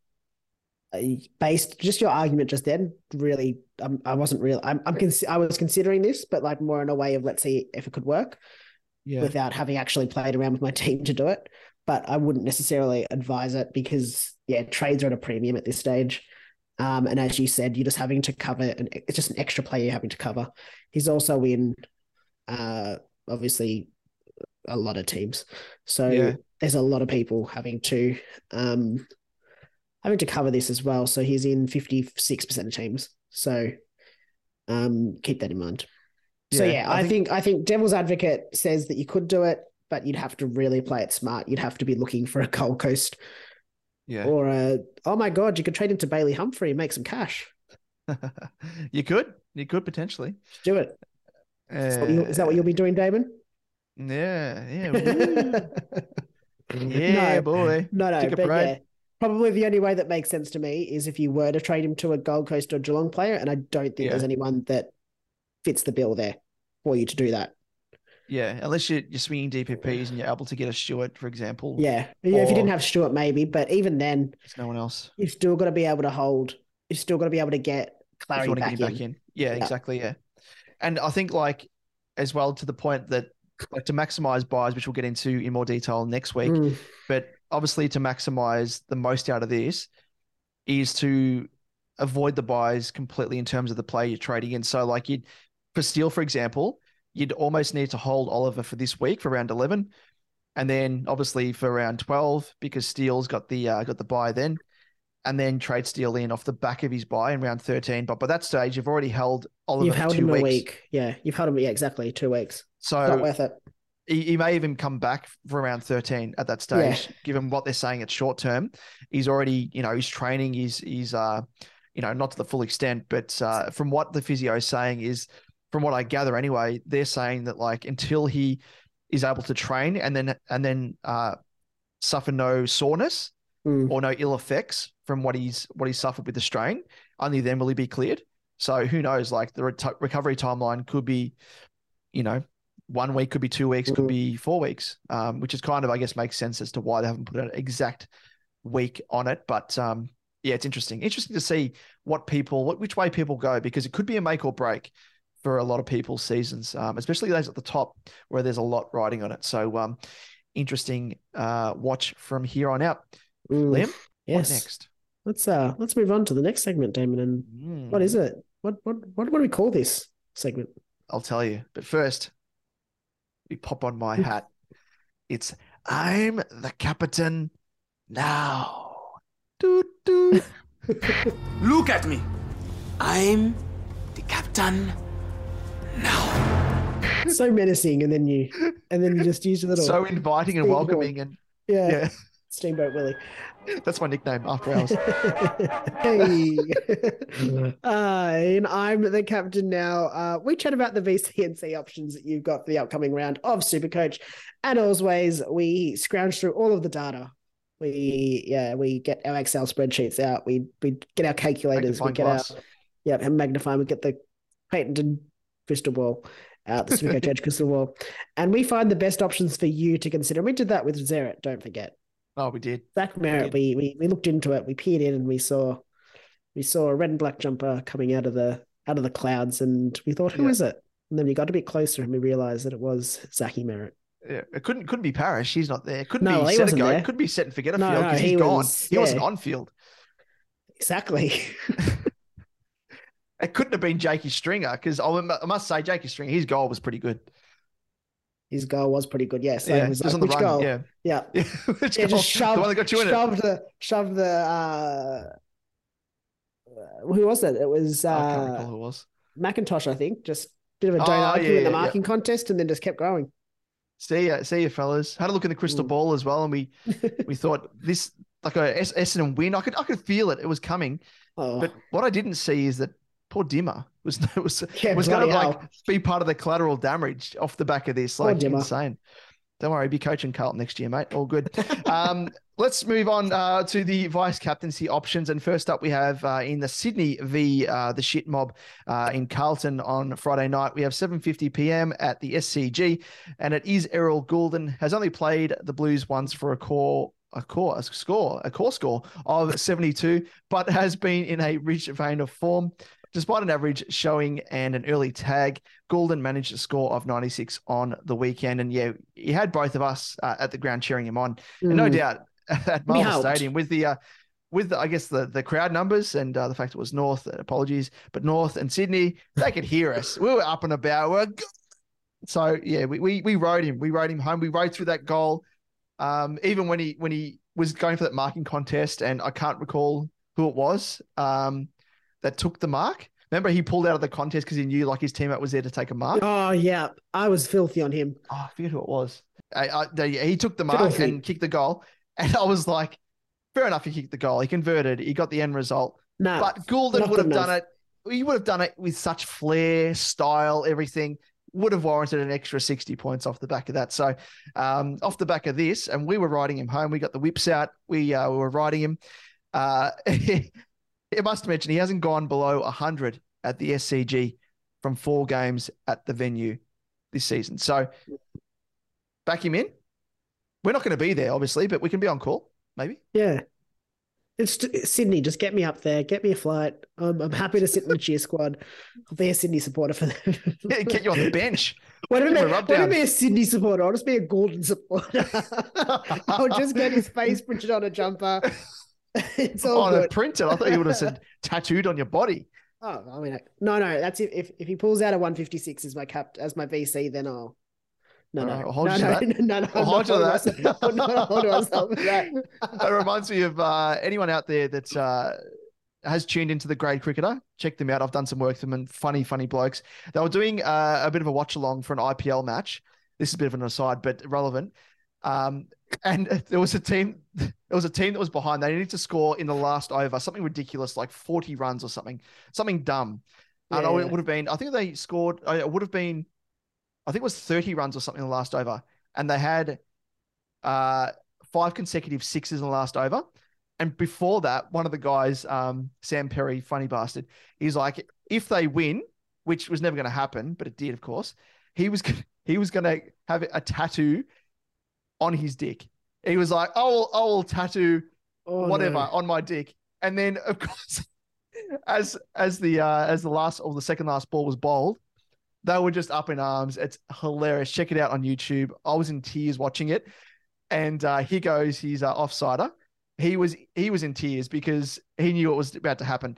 [SPEAKER 4] based just your argument just then really um, i wasn't real i'm, I'm cons- i was considering this but like more in a way of let's see if it could work yeah. without having actually played around with my *laughs* team to do it but i wouldn't necessarily advise it because yeah trades are at a premium at this stage um, and as you said you're just having to cover and it's just an extra player you're having to cover he's also in uh, obviously a lot of teams so yeah. there's a lot of people having to um, having to cover this as well. So he's in 56% of teams. So um, keep that in mind. Yeah, so yeah, I, I think, think I think Devil's Advocate says that you could do it, but you'd have to really play it smart. You'd have to be looking for a Gold Coast.
[SPEAKER 1] Yeah.
[SPEAKER 4] Or a, oh my God, you could trade into Bailey Humphrey and make some cash. *laughs*
[SPEAKER 1] you could. You could potentially.
[SPEAKER 4] Do it. Uh, is, that you, is, that what you'll be doing, Damon?
[SPEAKER 1] Yeah, yeah. *laughs* *laughs* yeah, no, boy.
[SPEAKER 4] No, no, take but yeah, Probably the only way that makes sense to me is if you were to trade him to a Gold Coast or Geelong player, and I don't think yeah. there's anyone that fits the bill there for you to do that.
[SPEAKER 1] Yeah, unless you're, you're swinging DPPs and you're able to get a Stewart, for example.
[SPEAKER 4] Yeah, yeah. If you didn't have Stewart, maybe, but even then,
[SPEAKER 1] there's no one else.
[SPEAKER 4] You've still got to be able to hold. You've still got to be able to get Clary back, in. back in.
[SPEAKER 1] Yeah, yeah, exactly. Yeah, and I think like as well to the point that like to maximize buys, which we'll get into in more detail next week. Mm. But obviously to maximize the most out of this, is to avoid the buys completely in terms of the play you're trading in. So, like you'd for Steele, for example, you'd almost need to hold Oliver for this week for round eleven, and then obviously for round twelve because Steele's got the uh, got the buy then, and then trade Steele in off the back of his buy in round thirteen. But by that stage, you've already held Oliver.
[SPEAKER 4] You've
[SPEAKER 1] for
[SPEAKER 4] held
[SPEAKER 1] two
[SPEAKER 4] him
[SPEAKER 1] weeks.
[SPEAKER 4] a week. Yeah, you've held him. Yeah, exactly two weeks.
[SPEAKER 1] So
[SPEAKER 4] Not worth it.
[SPEAKER 1] He, he may even come back for around 13 at that stage, given what they're saying it's short term. He's already, you know, he's training, he's, he's, uh, you know, not to the full extent, but uh, from what the physio is saying is, from what I gather anyway, they're saying that like until he is able to train and then, and then uh, suffer no soreness
[SPEAKER 4] Mm.
[SPEAKER 1] or no ill effects from what he's, what he's suffered with the strain, only then will he be cleared. So who knows, like the re- recovery timeline could be, you know, one week could be two weeks, could
[SPEAKER 4] Mhm.
[SPEAKER 1] be four weeks, um, which is kind of, I guess, makes sense as to why they haven't put an exact week on it. But um, yeah, it's interesting. Interesting to see what people, what, which way people go, because it could be a make or break for a lot of people's seasons, um, especially those at the top where there's a lot riding on it. So um, interesting uh, watch from here on out.
[SPEAKER 4] Mm.
[SPEAKER 1] Liam,
[SPEAKER 4] Yes.
[SPEAKER 1] what next?
[SPEAKER 4] Let's uh let's move on to the next segment, Damon. And what
[SPEAKER 1] Mm,
[SPEAKER 4] is it? What what what what do we call this segment?
[SPEAKER 1] I'll tell you. But first, we pop on my hat. It's I'm the captain now. Doot, doot. *laughs*
[SPEAKER 6] Look at me. I'm the captain now.
[SPEAKER 4] so menacing, and then you and then you just use a little
[SPEAKER 1] so inviting and welcoming, and
[SPEAKER 4] yeah,
[SPEAKER 1] yeah,
[SPEAKER 4] Steamboat Willie.
[SPEAKER 1] That's my nickname after hours. *laughs*
[SPEAKER 4] hey, *laughs* uh, and I'm the captain now. Uh, we chat about the VCNC options that you've got for the upcoming round of Supercoach, and always we scrounge through all of the data. We yeah, we get our Excel spreadsheets out. We we get our calculators. We get
[SPEAKER 1] glass.
[SPEAKER 4] our yeah, and magnifying. We get the patented crystal ball out, the Supercoach *laughs* Edge crystal ball, and we find the best options for you to consider. We did that with Zeret. Don't forget.
[SPEAKER 1] Oh, we did.
[SPEAKER 4] Zach Merrett, we, we we looked into it. We peered in and we saw we saw a red and black jumper coming out of the out of the clouds, and we thought, who
[SPEAKER 1] Yeah.
[SPEAKER 4] is it? And then we got a bit closer and we realized that it was Zachy Merrett.
[SPEAKER 1] Yeah, it couldn't couldn't be Parish. He's not there. Couldn't
[SPEAKER 4] No,
[SPEAKER 1] be
[SPEAKER 4] he
[SPEAKER 1] set
[SPEAKER 4] wasn't there.
[SPEAKER 1] Could be set and forget a
[SPEAKER 4] No,
[SPEAKER 1] field
[SPEAKER 4] no,
[SPEAKER 1] because
[SPEAKER 4] he
[SPEAKER 1] he's gone.
[SPEAKER 4] was-
[SPEAKER 1] he wasn't on field.
[SPEAKER 4] Exactly. *laughs* *laughs*
[SPEAKER 1] It couldn't have been Jakey Stringer because I must say Jakey Stringer, his goal was pretty good.
[SPEAKER 4] His goal was pretty good. Yes.
[SPEAKER 1] Yeah,
[SPEAKER 4] it was
[SPEAKER 1] just
[SPEAKER 4] like,
[SPEAKER 1] on the
[SPEAKER 4] which
[SPEAKER 1] run,
[SPEAKER 4] goal?
[SPEAKER 1] yeah.
[SPEAKER 4] Yeah.
[SPEAKER 1] Yeah, *laughs* which
[SPEAKER 4] Yeah,
[SPEAKER 1] goal?
[SPEAKER 4] just shoved,
[SPEAKER 1] the one that got you in it.
[SPEAKER 4] shoved the shoved the uh uh, who was it? It was
[SPEAKER 1] I can't recall
[SPEAKER 4] uh
[SPEAKER 1] who it was.
[SPEAKER 4] McIntosh, I think. Just bit of a
[SPEAKER 1] Oh,
[SPEAKER 4] don't
[SPEAKER 1] yeah,
[SPEAKER 4] in
[SPEAKER 1] yeah,
[SPEAKER 4] the
[SPEAKER 1] yeah.
[SPEAKER 4] marking contest and then just kept going.
[SPEAKER 1] See ya, see you, fellas. Had a look in the crystal
[SPEAKER 4] Mm.
[SPEAKER 1] ball as well, and we *laughs* we thought this like a S- Essendon win. I could I could feel it. It was coming.
[SPEAKER 4] Oh,
[SPEAKER 1] But what I didn't see is that poor Dimma was *laughs* was
[SPEAKER 4] Yeah,
[SPEAKER 1] was going to like be part of the collateral damage off the back of this. Like insane. Don't worry, be coaching Carlton next year, mate. All good. *laughs* um, let's move on uh, to the vice captaincy options. And first up, we have uh, in the Sydney v uh, the shit mob uh, in Carlton on Friday night. We have 7:50 p.m. at the SCG, and it is Errol Gulden has only played the Blues once for a core a core a score a core score of 72, but has been in a rich vein of form. Despite an average showing and an early tag, Gulden managed a score of 96 on the weekend. And yeah, he had both of us uh, at the ground cheering him on. And no
[SPEAKER 4] Mm.
[SPEAKER 1] doubt *laughs* at Marvel. Stadium with the, uh, with the, I guess the the crowd numbers and uh, the fact it was North. uh, Apologies, but North and Sydney they could hear us. We were up and about. We We're so yeah, we, we we rode him. We rode him home. We rode through that goal. Um, even when he when he was going for that marking contest, and I can't recall who it was um, that took the mark. Remember, he pulled out of the contest because he knew like his teammate was there to take a mark.
[SPEAKER 4] Oh yeah, I was filthy on him.
[SPEAKER 1] Oh, I forget who it was. I, I, they- he took the mark
[SPEAKER 4] Filthy.
[SPEAKER 1] and kicked the goal, *laughs* and I was like, fair enough. He kicked the goal. He converted. He got the end result.
[SPEAKER 4] No,
[SPEAKER 1] But
[SPEAKER 4] Gulden
[SPEAKER 1] would have done it. He would have done it with such flair, style, everything. Would have warranted an extra 60 points off the back of that. So, um, off the back of this, and we were riding him home. We got the whips out. We, uh, we were riding him. Uh, *laughs* it must mention he hasn't gone below 100 at the SCG from four games at the venue this season. So, back him in. We're not going to be there, obviously, but we can be on call, maybe.
[SPEAKER 4] Yeah. It's it's Sydney. Just get me up there. Get me a flight. Um, I'm happy to sit in the cheer squad. I'll be a Sydney supporter for them. *laughs*
[SPEAKER 1] Get you on the bench. *laughs*
[SPEAKER 4] What
[SPEAKER 1] Give
[SPEAKER 4] if
[SPEAKER 1] him a
[SPEAKER 4] I what
[SPEAKER 1] down.
[SPEAKER 4] be a Sydney supporter? I'll just be a Gulden supporter. *laughs* I'll just get his face printed on a jumper *laughs* it's all
[SPEAKER 1] oh,
[SPEAKER 4] good.
[SPEAKER 1] printed. I thought you would have said *laughs* tattooed on your body.
[SPEAKER 4] Oh, I mean, no, no. That's if if, if he pulls out a 156 as my cap as my VC, then I'll. No, no,
[SPEAKER 1] I'll hold
[SPEAKER 4] no, no, *laughs* no, no,
[SPEAKER 1] I'll hold to that.
[SPEAKER 4] myself- I'm not holding myself to that.
[SPEAKER 1] that reminds me of uh, anyone out there that uh, has tuned into the Grade Cricketer. Check them out. I've done some work with them and funny, funny blokes. They were doing uh, a bit of a watch along for an IPL match. This is a bit of an aside, but relevant. Um, and there was a team. There was a team that was behind. They needed to score in the last over, something ridiculous, like forty runs or something, something dumb. And it would have been. I think they scored. It would have been. I think it was thirty runs or something in the last over, and they had uh, five consecutive sixes in the last over. And before that, one of the guys, um, Sam Perry, funny bastard, he's like, if they win, which was never going to happen, but it did, of course, he was he was going to have a tattoo on his dick. He was like, I will, I will tattoo
[SPEAKER 4] Oh,
[SPEAKER 1] whatever
[SPEAKER 4] no.
[SPEAKER 1] on my dick. And then, *laughs* of course, as as the uh, as the last or the second last ball was bowled, they were just up in arms. It's hilarious. Check it out on YouTube. I was in tears watching it. And uh, here goes his uh, offsider. He was he was in tears because he knew what was about to happen.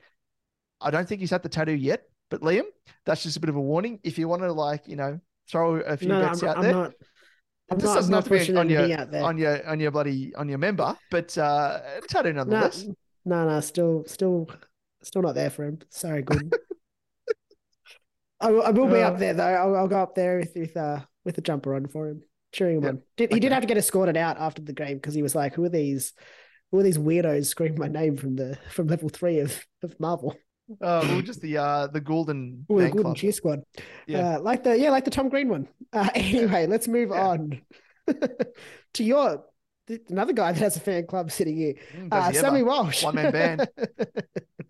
[SPEAKER 1] I don't think he's had the tattoo yet, but Liam, that's just a bit of a warning. If you want to like, you know, throw a few
[SPEAKER 4] No,
[SPEAKER 1] bets
[SPEAKER 4] I'm,
[SPEAKER 1] out
[SPEAKER 4] I'm
[SPEAKER 1] there,
[SPEAKER 4] not. I'm
[SPEAKER 1] this
[SPEAKER 4] not,
[SPEAKER 1] doesn't
[SPEAKER 4] I'm
[SPEAKER 1] have
[SPEAKER 4] not
[SPEAKER 1] to be
[SPEAKER 4] pushing
[SPEAKER 1] on your
[SPEAKER 4] out there.
[SPEAKER 1] on your on your bloody on your member, but uh, tattoo
[SPEAKER 4] no,
[SPEAKER 1] nonetheless.
[SPEAKER 4] no, no, still, still, still not there for him. Sorry, good. *laughs* I, will- I will be
[SPEAKER 1] Uh,
[SPEAKER 4] up there though. I'll, I'll go up there with with uh with a jumper on for him, cheering him
[SPEAKER 1] Yeah,
[SPEAKER 4] on. Did, He did have to get escorted out after the game because he was like, "Who are these? Who are these weirdos screaming my name from the from level three of of Marvel?"
[SPEAKER 1] Uh, *clears throat* just the uh the Gulden
[SPEAKER 4] Ooh, the
[SPEAKER 1] Gulden.
[SPEAKER 4] Cheer Squad.
[SPEAKER 1] Yeah.
[SPEAKER 4] Uh, like the yeah, like the Tom Green one. Uh, *laughs* anyway, let's move
[SPEAKER 1] Yeah.
[SPEAKER 4] on *laughs* to your th- another guy that has a fan club sitting here.
[SPEAKER 1] Mm,
[SPEAKER 4] Uh, Sammy
[SPEAKER 1] ever?
[SPEAKER 4] Walsh.
[SPEAKER 1] One-man band.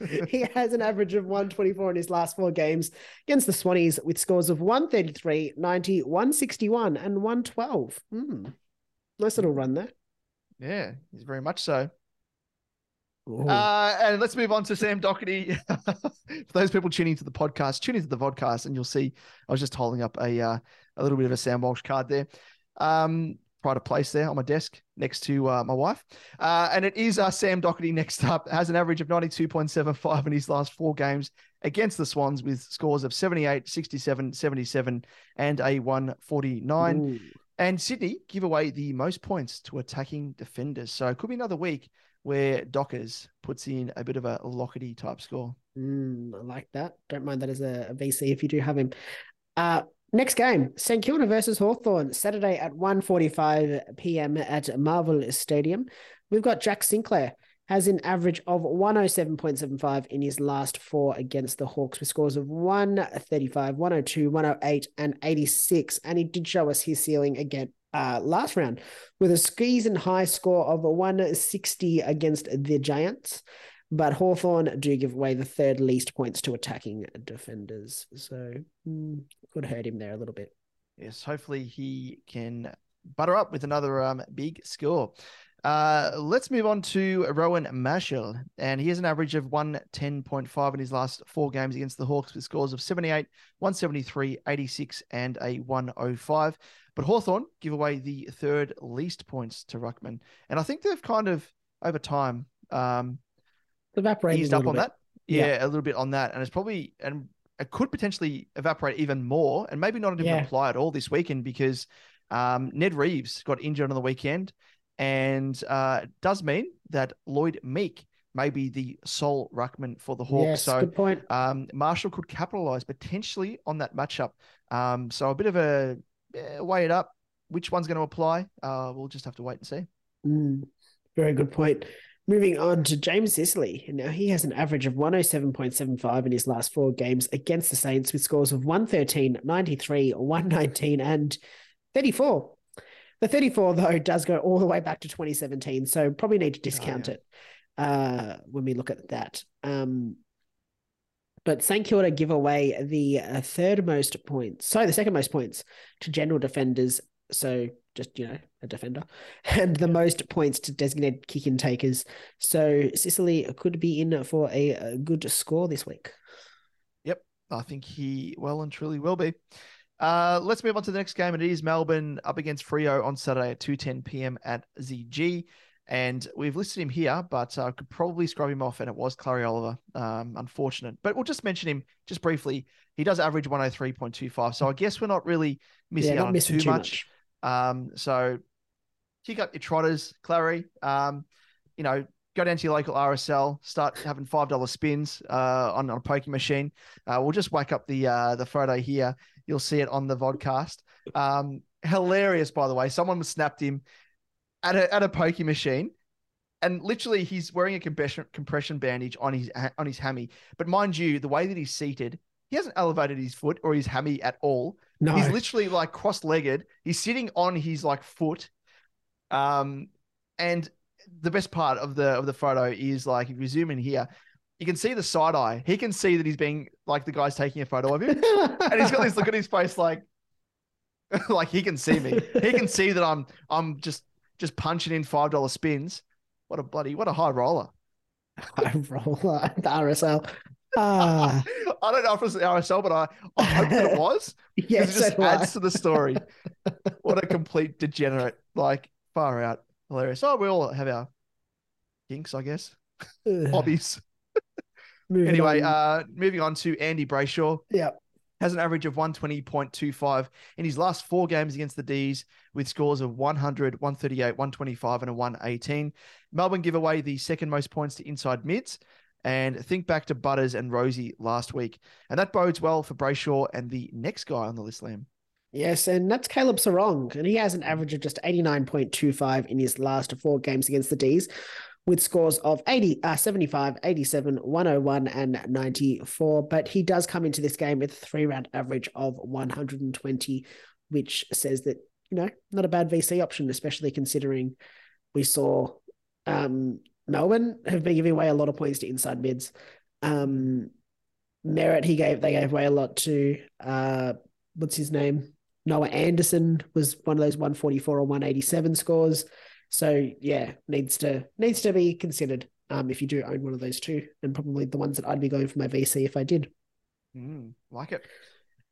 [SPEAKER 1] *laughs*
[SPEAKER 4] he has an average of 124 in his last four games against the Swannies with scores of 133, 90, 161, and 112. Hmm. Nice little run there.
[SPEAKER 1] Yeah, he's very much so. Uh, and let's move on to Sam Docherty. *laughs* For those people tuning to the podcast, tune into the podcast, and you'll see. I was just holding up a uh, a little bit of a Sam Walsh card there. Um, pride of place there on my desk next to uh, my wife, uh, and it is uh, Sam Docherty next up. Has an average of ninety two point seven five in his last four games against the Swans, with scores of 78, 67, 77, and a one forty nine.
[SPEAKER 4] Ooh.
[SPEAKER 1] And Sydney give away the most points to attacking defenders. So it could be another week where Dockers puts in a bit of a lockety type score.
[SPEAKER 4] Mm, I like that. Don't mind that as a, VC if you do have him. Uh, next game, St Kilda versus Hawthorn, Saturday at 1.45 p.m. at Marvel Stadium. We've got Jack Sinclair, has an average of 107.75 in his last four against the Hawks with scores of 135, 102, 108, and 86. And he did show us his ceiling again uh, last round with a squeeze and high score of 160 against the Giants. But Hawthorn do give away the third least points to attacking defenders. So mm, could hurt him there a little bit.
[SPEAKER 1] Yes, hopefully he can butter up with another um, big score. Uh, let's move on to Rowan Marshall, and he has an average of 110.5 in his last four games against the Hawks with scores of 78, 173, 86, and a 105. But Hawthorn give away the third least points to Ruckman. And I think they've kind of, over time, um,
[SPEAKER 4] Evaporated
[SPEAKER 1] eased up on
[SPEAKER 4] bit.
[SPEAKER 1] that. Yeah, a little bit on that. And it's probably, and it could potentially evaporate even more and maybe not even
[SPEAKER 4] Yeah.
[SPEAKER 1] apply at all this weekend because um, Ned Reeves got injured on the weekend. And uh, does mean that Lloyd Meek may be the sole ruckman for the Hawks.
[SPEAKER 4] Yes,
[SPEAKER 1] so
[SPEAKER 4] good point.
[SPEAKER 1] um, Marshall could capitalize potentially on that matchup. Um, so a bit of a eh, weigh it up. Which one's going to apply? Uh, we'll just have to wait and see.
[SPEAKER 4] Mm, very good point. Moving on to James Sicily. And now he has an average of 107.75 in his last four games against the Saints with scores of 113, 93, 119, and 34. The 34, though, does go all the way back to 2017. So probably need to discount
[SPEAKER 1] yeah.
[SPEAKER 4] it uh, when we look at that. Um, but St Kilda give away the uh, third most points, sorry, the second most points to general defenders. So just, you know, a defender, *laughs* and the most points to designated kick in takers. So Sicily could be in for a, a good score this week.
[SPEAKER 1] Yep, I think he well and truly will be. Uh, let's move on to the next game. It is Melbourne up against Freo on Saturday at 2.10 p.m. at ZG. And we've listed him here, but I uh, could probably scrub him off, and it was Clary Oliver. Um, unfortunate, but we'll just mention him just briefly. He does average 103.25, so I guess we're not really missing
[SPEAKER 4] Yeah,
[SPEAKER 1] out
[SPEAKER 4] missing
[SPEAKER 1] too,
[SPEAKER 4] too
[SPEAKER 1] much. Um, so kick up your trotters, Clary. Um, you know, go down to your local RSL, start having five dollar spins uh, on, on a poker machine. Uh, we'll just whack up the uh, the photo here. You'll see it on the vodcast. Um, hilarious, by the way. Someone snapped him at a at a poker machine, and literally he's wearing a compression compression bandage on his on his hammy. But mind you, the way that he's seated, he hasn't elevated his foot or his hammy at all.
[SPEAKER 4] No.
[SPEAKER 1] He's literally like cross legged. He's sitting on his like foot. Um, and the best part of the of the photo is like if you zoom in here, you can see the side eye. He can see that he's being like the guy's taking a photo of him, *laughs* and he's got this look at his face like, *laughs* like he can see me. He can see that I'm I'm just just punching in five dollar spins. What a bloody what a high roller.
[SPEAKER 4] High roll uh, the RSL. Ah, *laughs*
[SPEAKER 1] I don't know if it was the RSL, but I, I hope that it was.
[SPEAKER 4] yes,
[SPEAKER 1] it just
[SPEAKER 4] do I.
[SPEAKER 1] adds to the story. what a complete degenerate. Like far out. Hilarious. Oh, we all have our kinks, I guess. Hobbies.
[SPEAKER 4] Moving
[SPEAKER 1] Anyway,
[SPEAKER 4] on.
[SPEAKER 1] uh moving on to Andy Brayshaw.
[SPEAKER 4] yeah,
[SPEAKER 1] Has an average of 120.25 in his last four games against the D's with scores of 100, 138, 125, and a 118. Melbourne give away the second most points to inside mids. And think back to Butters and Rozee last week. And that bodes well for Brayshaw and the next guy on the list, Liam.
[SPEAKER 4] yes, and that's Caleb Serong, and he has an average of just eighty nine point two five in his last four games against the D's, with scores of 80, uh, 75, 87, 101, and 94. But he does come into this game with a three round average of 120, which says that, you know, not a bad VC option, especially considering we saw um, Melbourne have been giving away a lot of points to inside mids. Um, Merrett, he gave they gave away a lot to uh, what's his name? Noah Anderson was one of those 144 or 187 scores. So yeah, needs to needs to be considered um, if you do own one of those two, and probably the ones that I'd be going for my VC if I did.
[SPEAKER 1] Mm, like it.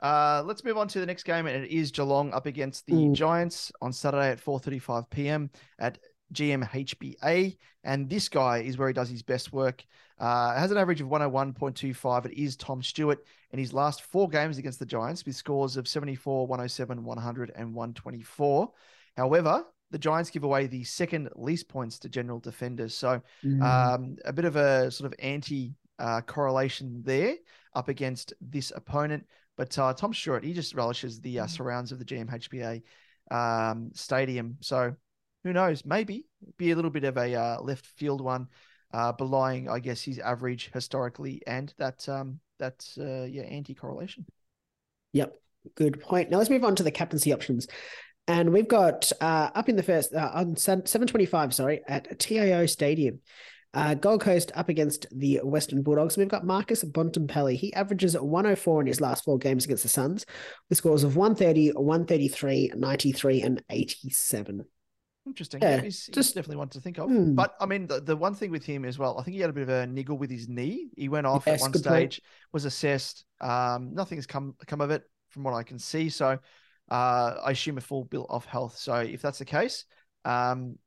[SPEAKER 1] Uh, let's move on to the next game, and it is Geelong up against the
[SPEAKER 4] Mm.
[SPEAKER 1] Giants on Saturday at 4:35 p.m. at GMHBA. And this guy is where he does his best work. Uh, has an average of 101.25. It is Tom Stewart in his last four games against the Giants with scores of 74, 107, 100, and 124. However, the Giants give away the second least points to general defenders. So
[SPEAKER 4] Mm.
[SPEAKER 1] um, a bit of a sort of anti uh, correlation there up against this opponent. But uh, Tom Stewart, he just relishes the uh, surrounds of the GMHBA um, stadium. So who knows? Maybe be a little bit of a uh, left field one, uh, belying, I guess, his average historically and that um, that uh, yeah anti correlation.
[SPEAKER 4] Yep, good point. Now let's move on to the captaincy options. And we've got uh, up in the first uh, on seven twenty five, sorry, at TIO Stadium, uh, Gold Coast up against the Western Bulldogs. We've got Marcus Bontempelli. He averages one hundred four in his last four games against the Suns, with scores of 130, 133, 93, and eighty seven.
[SPEAKER 1] Interesting.
[SPEAKER 4] Yeah,
[SPEAKER 1] he's, he's
[SPEAKER 4] just-
[SPEAKER 1] definitely one to think of.
[SPEAKER 4] Hmm.
[SPEAKER 1] But I mean, the, the one thing with him as well, I think he had a bit of a niggle with his knee. He went off
[SPEAKER 4] Yes,
[SPEAKER 1] at one
[SPEAKER 4] good point.
[SPEAKER 1] stage, was assessed. Um, nothing's come come of it from what I can see. So uh, I assume a full bill of health. So if that's the case, um,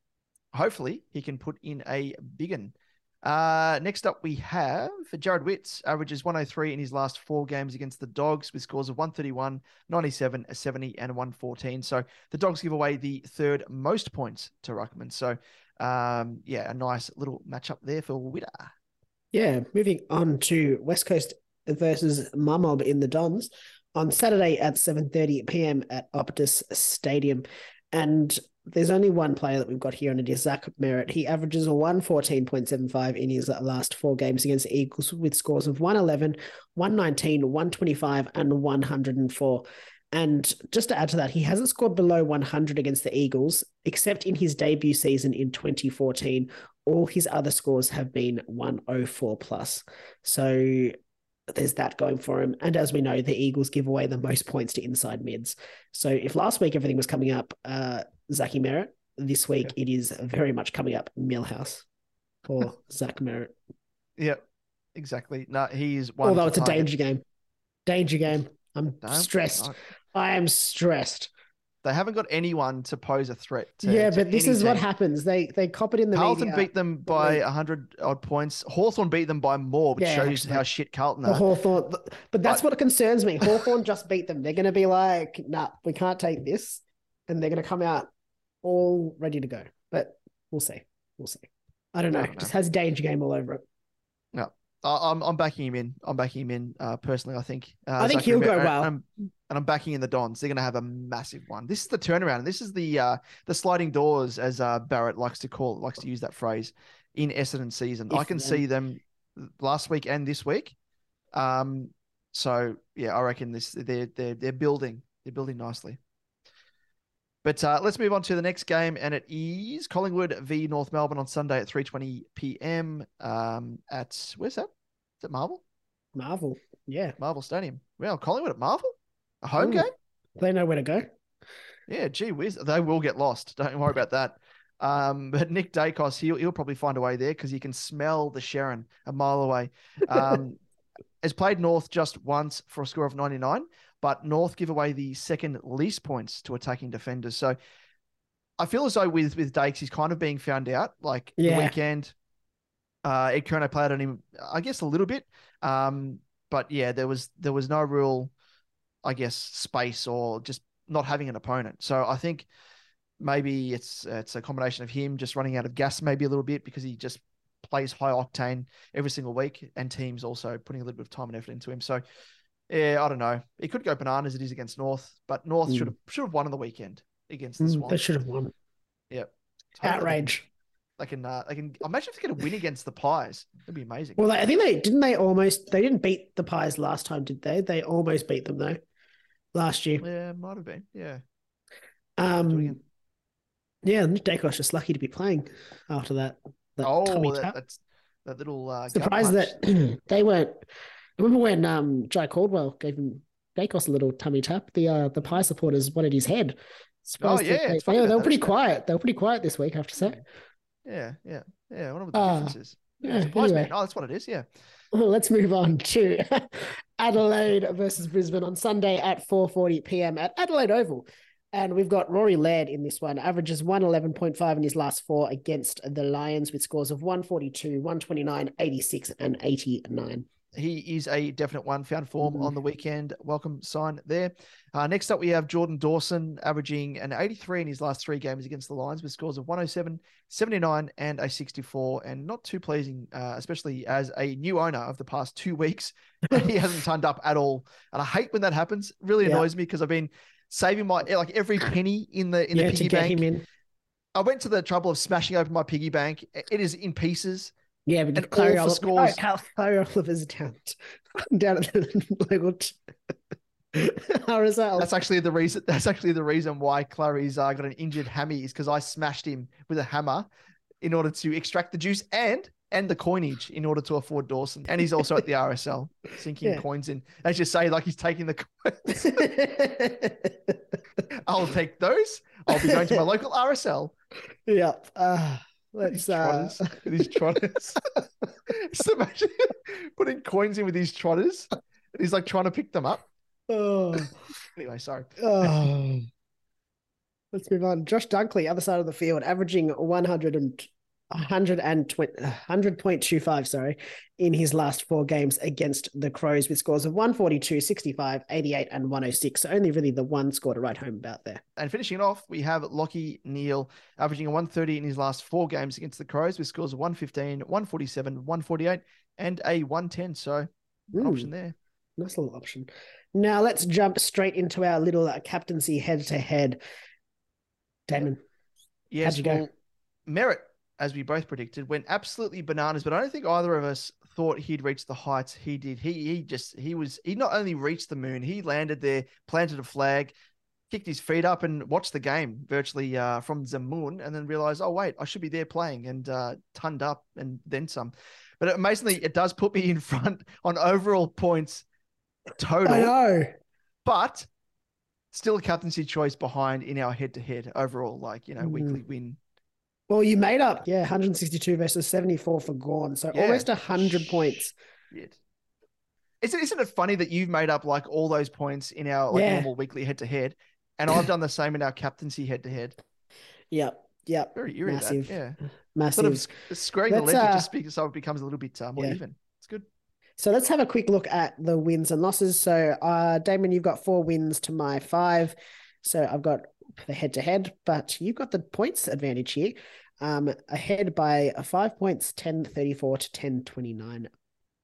[SPEAKER 1] hopefully he can put in a big one. Uh, next up, we have Jarrod Witts, averages 103 in his last four games against the Dogs with scores of 131, 97, a 70, and a 114. So the Dogs give away the third most points to Ruckman. So, um, yeah, a nice little matchup there for Witter.
[SPEAKER 4] Yeah, moving on to West Coast versus Mamob in the Dons on Saturday at 7:30 p.m. at Optus Stadium. And there's only one player that we've got here, and it is Zach Merrett. He averages a 114.75 in his last four games against the Eagles with scores of 111, 119, 125, and 104. And just to add to that, he hasn't scored below 100 against the Eagles, except in his debut season in 2014. All his other scores have been 104 plus. So there's that going for him. And as we know, the Eagles give away the most points to inside mids. So if last week everything was coming up, uh, Zachy Merrett, this week it is very much coming up Milhouse for *laughs* Zach Merrett.
[SPEAKER 1] Yep, exactly. No, he's one.
[SPEAKER 4] Although it's a danger game. Danger game. I'm stressed. I am stressed.
[SPEAKER 1] They haven't got anyone to pose a threat. To,
[SPEAKER 4] yeah,
[SPEAKER 1] to
[SPEAKER 4] but this is what happens. They they cop it in the
[SPEAKER 1] Carlton
[SPEAKER 4] media.
[SPEAKER 1] beat them by hundred odd points. Hawthorn beat them by more, which
[SPEAKER 4] Yeah,
[SPEAKER 1] shows
[SPEAKER 4] actually.
[SPEAKER 1] how shit Carlton are.
[SPEAKER 4] Hawthorn, but that's
[SPEAKER 1] But-
[SPEAKER 4] what concerns me. Hawthorn just beat them. They're going to be like, nah, we can't take this. And they're going to come out all ready to go. But we'll see. We'll see. I don't know.
[SPEAKER 1] I don't know.
[SPEAKER 4] Just has danger game all over it.
[SPEAKER 1] No, I'm I'm backing him in. I'm backing him in. Uh, personally, I think. Uh,
[SPEAKER 4] I think he'll go well.
[SPEAKER 1] And I'm, and I'm backing in the Dons. They're going to have a massive one. This is the turnaround. And this is the uh, the sliding doors, as uh, Barrett likes to call it, likes to use that phrase in Essendon season. I can see them last week and this week. Um, so yeah, I reckon this they're they're they're building. They're building nicely. But uh, let's move on to the next game, and it is Collingwood v North Melbourne on Sunday at 3:20 p.m. Um, at where's that? Is it Marvel?
[SPEAKER 4] Marvel. Yeah.
[SPEAKER 1] Marvel Stadium. Well, Collingwood at Marvel, a home
[SPEAKER 4] Mm.
[SPEAKER 1] game.
[SPEAKER 4] They know where to go.
[SPEAKER 1] Yeah, gee whiz, they will get lost. Don't worry about that. Um, but Nick Daicos, he'll he'll probably find a way there because he can smell the Sherrin a mile away. Um, *laughs* has played North just once for a score of 99, but North give away the second least points to attacking defenders. So I feel as though with with Dakes, he's kind of being found out. Like
[SPEAKER 4] Yeah.
[SPEAKER 1] the weekend, uh, Ed Kerno played on him, I guess a little bit. Um, but yeah, there was there was no real, I guess, space or just not having an opponent. So I think maybe it's it's a combination of him just running out of gas, maybe a little bit because he just plays high octane every single week, and teams also putting a little bit of time and effort into him. So yeah, I don't know. He could go bananas. It is against North, but North
[SPEAKER 4] Mm.
[SPEAKER 1] should have should have won on the weekend against the
[SPEAKER 4] Mm,
[SPEAKER 1] Swans.
[SPEAKER 4] they should have won.
[SPEAKER 1] Yep.
[SPEAKER 4] Outrage.
[SPEAKER 1] They can, uh, they can imagine if they get a win against the Pies. That'd be amazing.
[SPEAKER 4] Well, I think they didn't they almost they didn't beat the Pies last time, did they? They almost beat them though last year.
[SPEAKER 1] yeah, might have been. Yeah.
[SPEAKER 4] Um, yeah, Nick Daicos just lucky to be playing after that. that
[SPEAKER 1] oh,
[SPEAKER 4] tummy
[SPEAKER 1] that,
[SPEAKER 4] tap.
[SPEAKER 1] that's that little uh, punch.
[SPEAKER 4] that *clears throat* they weren't. Remember when um Jye Caldwell gave him Daicos a little tummy tap? The uh the Pie supporters wanted his head. Surprised
[SPEAKER 1] Oh, yeah,
[SPEAKER 4] they, they, they were pretty quiet. They were pretty quiet this week, I have to say.
[SPEAKER 1] Yeah, yeah, yeah. Wonder what the
[SPEAKER 4] Ah,
[SPEAKER 1] difference
[SPEAKER 4] yeah, anyway.
[SPEAKER 1] Oh, that's what it is. Yeah.
[SPEAKER 4] Well, *laughs* let's move on to *laughs* Adelaide versus Brisbane on Sunday at 4:40 p.m. at Adelaide Oval. And we've got Rory Laird in this one, averages 111.5 in his last four against the Lions with scores of 142, 129, 86, and 89.
[SPEAKER 1] He is a definite one. Found form
[SPEAKER 4] Mhm.
[SPEAKER 1] on the weekend. Welcome sign there. Uh, next up, we have Jordan Dawson averaging an 83 in his last three games against the Lions with scores of 107, 79, and a 64. And not too pleasing, uh, especially as a new owner of the past two weeks. *laughs* he hasn't turned up at all. And I hate when that happens. Really
[SPEAKER 4] Yeah.
[SPEAKER 1] annoys me because I've been saving my like every penny in the in
[SPEAKER 4] yeah,
[SPEAKER 1] the piggy bank. I went to the trouble of smashing open my piggy bank. It is in pieces.
[SPEAKER 4] Yeah, but
[SPEAKER 1] And
[SPEAKER 4] Clary
[SPEAKER 1] all for
[SPEAKER 4] Oliver,
[SPEAKER 1] scores.
[SPEAKER 4] Oh, Clary Oliver's down, down at the local. t- RSL.
[SPEAKER 1] That's actually the reason. That's actually the reason why Clary's uh, got an injured hammy is because I smashed him with a hammer in order to extract the juice and and the coinage in order to afford Dawson. And he's also at the RSL *laughs* sinking
[SPEAKER 4] Yeah.
[SPEAKER 1] coins in. As you say, like he's taking the coins. *laughs* *laughs* I'll take those. I'll be going to my local RSL.
[SPEAKER 4] Yep. Uh, let's.
[SPEAKER 1] These
[SPEAKER 4] Uh,
[SPEAKER 1] trotters, *laughs* with these trotters. *laughs* Just imagine *laughs* putting coins in with these trotters. And he's like trying to pick them up.
[SPEAKER 4] oh.
[SPEAKER 1] Anyway, sorry.
[SPEAKER 4] Oh. Let's move on. Josh Dunkley, other side of the field, averaging 100 and 120, 100.25, sorry, in his last four games against the Crows with scores of 142, 65, 88, and 106. So only really the one score to write home about there.
[SPEAKER 1] And finishing it off, we have Lachie Neale averaging a 130 in his last four games against the Crows with scores of 115, 147, 148, and a 110. So an
[SPEAKER 4] Ooh.
[SPEAKER 1] option there.
[SPEAKER 4] Nice little option. Now let's jump straight into our little uh, captaincy head to head. Damon.
[SPEAKER 1] Yes,
[SPEAKER 4] you go?
[SPEAKER 1] well, Merrett, as we both predicted, went absolutely bananas, but I don't think either of us thought he'd reach the heights he did. He he just he was he not only reached the moon, he landed there, planted a flag, kicked his feet up, and watched the game virtually uh, from the moon, and then realized, oh wait, I should be there playing, and uh, turned up and then some. But amazingly, it does put me *laughs* in front on overall points total.
[SPEAKER 4] I know.
[SPEAKER 1] but still a captaincy choice behind in our head to head overall, like, you know,
[SPEAKER 4] Mm.
[SPEAKER 1] weekly win.
[SPEAKER 4] Well, you made up, yeah, 162 versus 74 for Gawn. So
[SPEAKER 1] Yeah.
[SPEAKER 4] almost 100 points.
[SPEAKER 1] Shit. Isn't, isn't it funny that you've made up like all those points in our like
[SPEAKER 4] Yeah.
[SPEAKER 1] normal weekly head to head And I've done the same in our captaincy head to head.
[SPEAKER 4] Yep. Yep.
[SPEAKER 1] Very eerie. that, Yeah.
[SPEAKER 4] Massive.
[SPEAKER 1] Sort of sc- squaring the ledger
[SPEAKER 4] uh,
[SPEAKER 1] just because so it becomes a little bit uh, more
[SPEAKER 4] yeah.
[SPEAKER 1] even. It's good.
[SPEAKER 4] So let's have a quick look at the wins and losses. So, uh, Damon, you've got four wins to my five. So I've got the head to head, but you've got the points advantage here. Um, ahead by five points, 10 34 to 10 29.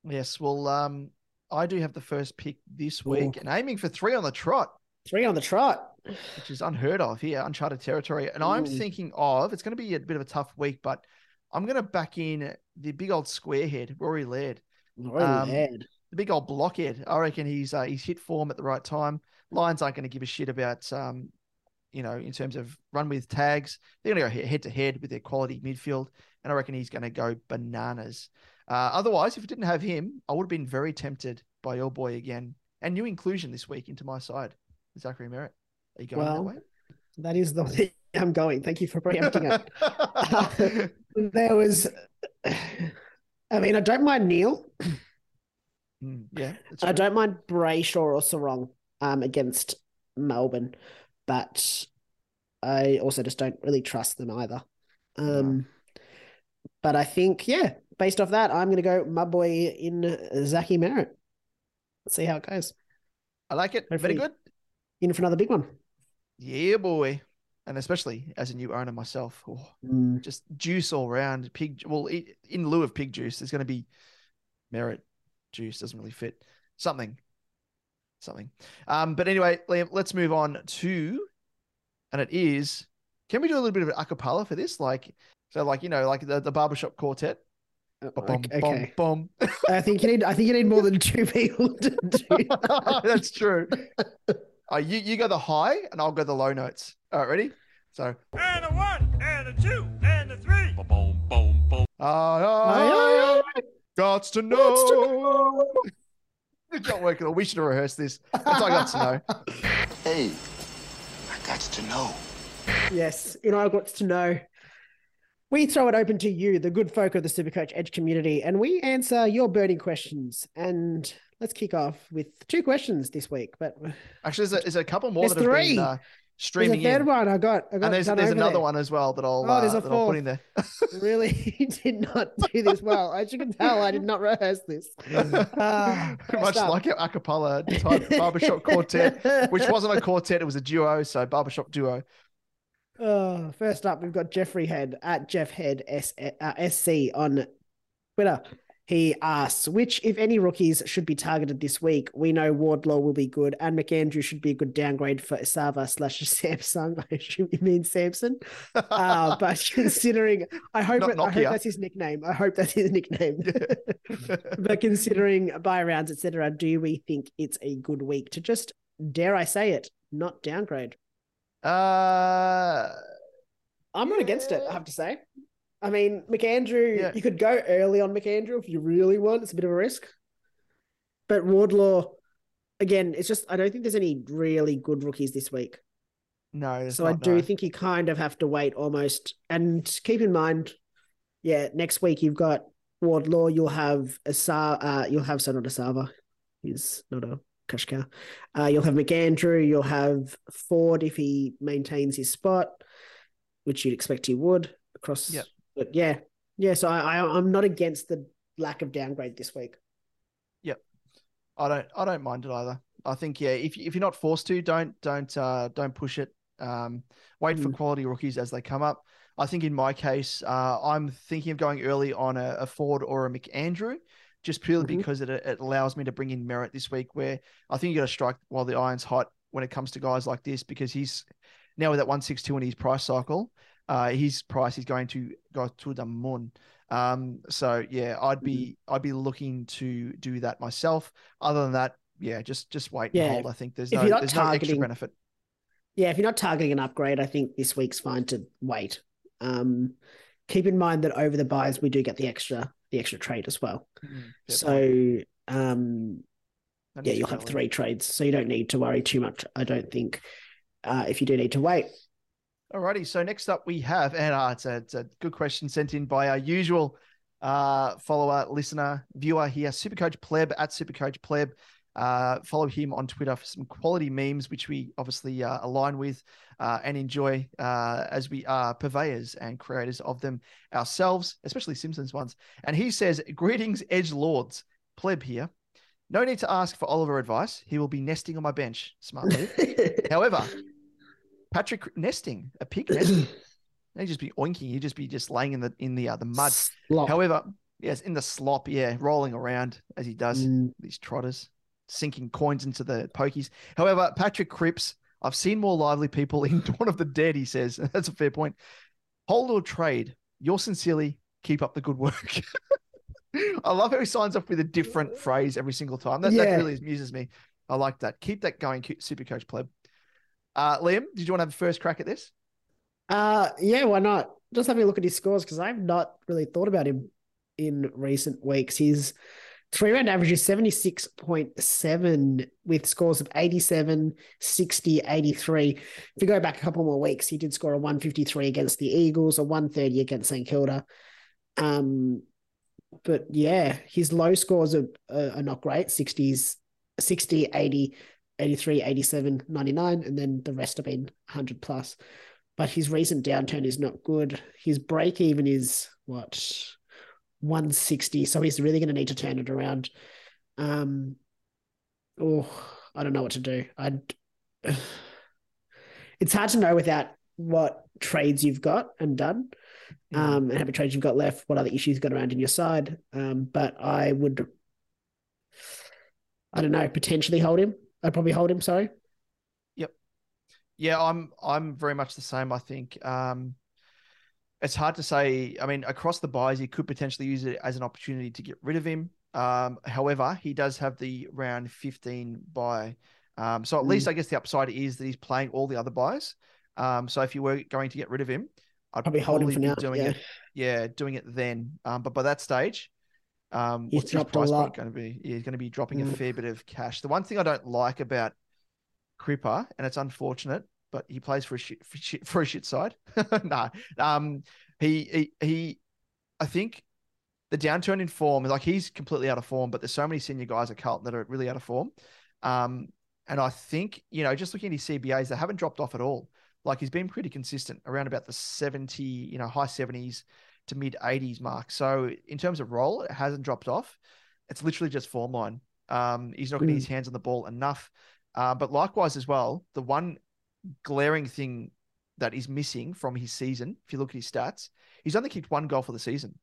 [SPEAKER 1] Yes. Well, um, I do have the first pick this week
[SPEAKER 4] Ooh.
[SPEAKER 1] and aiming for three on the trot,
[SPEAKER 4] Three on the trot.
[SPEAKER 1] which is unheard of here, uncharted territory. And I'm thinking of it's going to be a bit of a tough week, but I'm going to back in the big old square head, Rory Laird.
[SPEAKER 4] Rory
[SPEAKER 1] Um,
[SPEAKER 4] Laird.
[SPEAKER 1] the big old blockhead. I reckon he's uh, he's hit form at the right time. Lions aren't going to give a shit about um, you know, in terms of run with tags. They're going to go head to head with their quality midfield, and I reckon he's going to go bananas. Uh, otherwise, if it didn't have him, I would have been very tempted by your boy again and new inclusion this week into my side, Zachary Merrett. Are you going
[SPEAKER 4] Well,
[SPEAKER 1] that way?
[SPEAKER 4] That is the *laughs* way I'm going. Thank you for preempting it. *laughs* there was, I mean, I don't mind Neale.
[SPEAKER 1] Mm, yeah,
[SPEAKER 4] I
[SPEAKER 1] right.
[SPEAKER 4] don't mind Brayshaw or Serong um, against Melbourne, but I also just don't really trust them either. Um, But I think, yeah, based off that, I'm going to go my boy in Zachy Merrett. Let's see how it goes.
[SPEAKER 1] I like it. Very good.
[SPEAKER 4] In for another big one.
[SPEAKER 1] Yeah, boy. And especially as a new owner myself, oh,
[SPEAKER 4] Mm.
[SPEAKER 1] just juice all round. Pig, well, in lieu of pig juice, there's going to be Merrett juice. Doesn't really fit. Something, something. Um, but anyway, Liam, let's move on to, and it is. Can we do a little bit of an acapella for this? Like, so, like you know, like the the barbershop quartet. Ba-bum,
[SPEAKER 4] Okay. okay.
[SPEAKER 1] bum, bum. *laughs*
[SPEAKER 4] I think you need. I think you need more than two people to do. *laughs*
[SPEAKER 1] That's true. Uh, you you go the high, and I'll go the low notes. All right, ready? So.
[SPEAKER 6] And a one, and a two, and a three.
[SPEAKER 2] Boom, boom, boom.
[SPEAKER 1] I, I, I, gots to know. It's not working. We should have rehearsed this. That's all I got to know. *laughs*
[SPEAKER 9] Hey, I got to know.
[SPEAKER 4] Yes, you know, I got to know. We throw it open to you, the good folk of the Supercoach Edge community, and we answer your burning questions. And let's kick off with two questions this week. But
[SPEAKER 1] Actually, there's a, there's a couple more
[SPEAKER 4] There's
[SPEAKER 1] that have
[SPEAKER 4] three.
[SPEAKER 1] been uh,
[SPEAKER 4] there's a
[SPEAKER 1] streaming
[SPEAKER 4] third
[SPEAKER 1] in.
[SPEAKER 4] one I got. I got
[SPEAKER 1] And there's, there's another
[SPEAKER 4] there.
[SPEAKER 1] one as well that I'll,
[SPEAKER 4] Oh,
[SPEAKER 1] uh,
[SPEAKER 4] a
[SPEAKER 1] that I'll put in there. *laughs* *laughs*
[SPEAKER 4] really *laughs* did not do this well. As you can tell, I did not rehearse this. Ah,
[SPEAKER 1] Much
[SPEAKER 4] up.
[SPEAKER 1] like our acapella type barbershop quartet, which wasn't a quartet, it was a duo. So barbershop duo.
[SPEAKER 4] Oh, first up, we've got Jeffrey Head at Jeff Head S- uh, SC on Twitter. He asks, which, if any, rookies should be targeted this week? We know Wardlaw will be good, and McAndrew should be a good downgrade for Isava slash *laughs* Samsung. I assume you mean Samson. Uh, *laughs* but considering, I hope, it, I hope that's his nickname. I hope that's his nickname. *laughs* but considering buy rounds, etc., do we think it's a good week to just, dare I say it, not downgrade?
[SPEAKER 1] Uh,
[SPEAKER 4] I'm not against it, I have to say. I mean, McAndrew,
[SPEAKER 1] Yeah.
[SPEAKER 4] you could go early on McAndrew if you really want. It's a bit of a risk. But Wardlaw, again, it's just, I don't think there's any really good rookies this week.
[SPEAKER 1] no.
[SPEAKER 4] so I do
[SPEAKER 1] no.
[SPEAKER 4] think you kind of have to wait almost. And keep in mind, yeah, next week you've got Wardlaw, you'll have Asa, uh, you'll have, so not Asava, he's not a Kashka. Uh, you'll have McAndrew, you'll have Ford if he maintains his spot, which you'd expect he would across.
[SPEAKER 1] Yep.
[SPEAKER 4] But yeah, yeah. So I, I, I'm not against the lack of downgrade this week.
[SPEAKER 1] Yep, I don't I don't mind it either. I think yeah, if if you're not forced to, don't don't uh don't push it. Um, wait for
[SPEAKER 4] Mm.
[SPEAKER 1] quality rookies as they come up. I think in my case, uh, I'm thinking of going early on a, a Ford or a McAndrew, just purely
[SPEAKER 4] Mhm.
[SPEAKER 1] because it it allows me to bring in Merrett this week. Where I think you got to strike while the iron's hot when it comes to guys like this because he's now with that one six two in his price cycle. Uh, his price is going to go to the moon. Um, so yeah, I'd be
[SPEAKER 4] Mm-hmm.
[SPEAKER 1] I'd be looking to do that myself. Other than that, yeah, just just wait and hold. I think there's
[SPEAKER 4] if
[SPEAKER 1] no there's no extra benefit.
[SPEAKER 4] Yeah, if you're not targeting an upgrade, I think this week's fine to wait. Um, keep in mind that over the buys we do get the extra the extra trade as well.
[SPEAKER 1] Mm,
[SPEAKER 4] so um, yeah, you'll have three trades, so you don't need to worry too much. I don't think. Uh, if you do need to wait,
[SPEAKER 1] Alrighty, so next up we have, and uh, it's, a, it's a good question sent in by our usual uh, follower, listener, viewer here, Supercoach Pleb at Supercoach Pleb. Uh, follow him on Twitter for some quality memes, which we obviously uh, align with uh, and enjoy uh, as we are purveyors and creators of them ourselves, especially Simpsons ones. And he says, "Greetings, Edge Lords, pleb here." No need to ask for Oliver advice. He will be nesting on my bench. Smart move. *laughs* However, Patrick nesting, a pig *clears throat* nesting. He'd just be oinking. He'd just be just laying in the in the uh, the mud.
[SPEAKER 4] Slop.
[SPEAKER 1] However, yes, in the slop, yeah, rolling around as he does
[SPEAKER 4] Mm.
[SPEAKER 1] these trotters, sinking coins into the pokies. However, Patrick Cripps, I've seen more lively people *laughs* in Dawn of the Dead. He says *laughs* that's a fair point. Hold or trade. Yours sincerely. Keep up the good work. *laughs* I love how he signs off with a different phrase every single time. That, that really amuses me. I like that. Keep that going, Super Coach Pleb. Uh, Liam, did you want to have a first crack at this?
[SPEAKER 4] Uh yeah, why not? Just having a look at his scores because I've not really thought about him in recent weeks. His three round average is 76.7 with scores of 87, 60, 83. If you go back a couple more weeks, he did score a 153 against the Eagles, a 130 against St Kilda. Um, but yeah, his low scores are, are, are not great 60s, 60, 80, 83, 87, 99, and then the rest have been 100 plus but his recent downturn is not good. His break even is what 160, so he's really going to need to turn it around. Um, oh, I don't know what to do. I, *sighs* it's hard to know without what trades you've got and done, um, and how many trades you've got left. What other issues you've got around in your side? Um, but I would, I don't know, potentially hold him. I'd probably hold him. Sorry. Yep.
[SPEAKER 1] Yeah, I'm I'm very much the same. I think um, it's hard to say. I mean, across the buys, you could potentially use it as an opportunity to get rid of him. Um, however, he does have the round 15 buy. Um, so at least
[SPEAKER 4] Mm.
[SPEAKER 1] I guess the upside is that he's playing all the other buys. Um, so if you were going to get rid of him, I'd
[SPEAKER 4] Probably hold him for now,
[SPEAKER 1] Doing
[SPEAKER 4] yeah.
[SPEAKER 1] it, yeah, doing it then. Um, but by that stage, um,
[SPEAKER 4] He's
[SPEAKER 1] what's his
[SPEAKER 4] a
[SPEAKER 1] price point going to be? Yeah, he's going to be dropping a
[SPEAKER 4] Mm.
[SPEAKER 1] fair bit of cash. The one thing I don't like about Cripper, and it's unfortunate, but he plays for a shit for, shit, for a shit side. *laughs* no, um, he, he he, I think the downturn in form, is like he's completely out of form. But there's so many senior guys at Carlton that are really out of form. Um, and I think you know, just looking at his CBAs, they haven't dropped off at all. Like he's been pretty consistent around about the 70, you know, high 70s to mid 80s mark. So in terms of role, it hasn't dropped off. It's literally just form line. Um, he's not getting
[SPEAKER 4] Mm.
[SPEAKER 1] his hands on the ball enough. Uh, but likewise as well, the one glaring thing that is missing from his season, if you look at his stats, he's only kicked one goal for the season.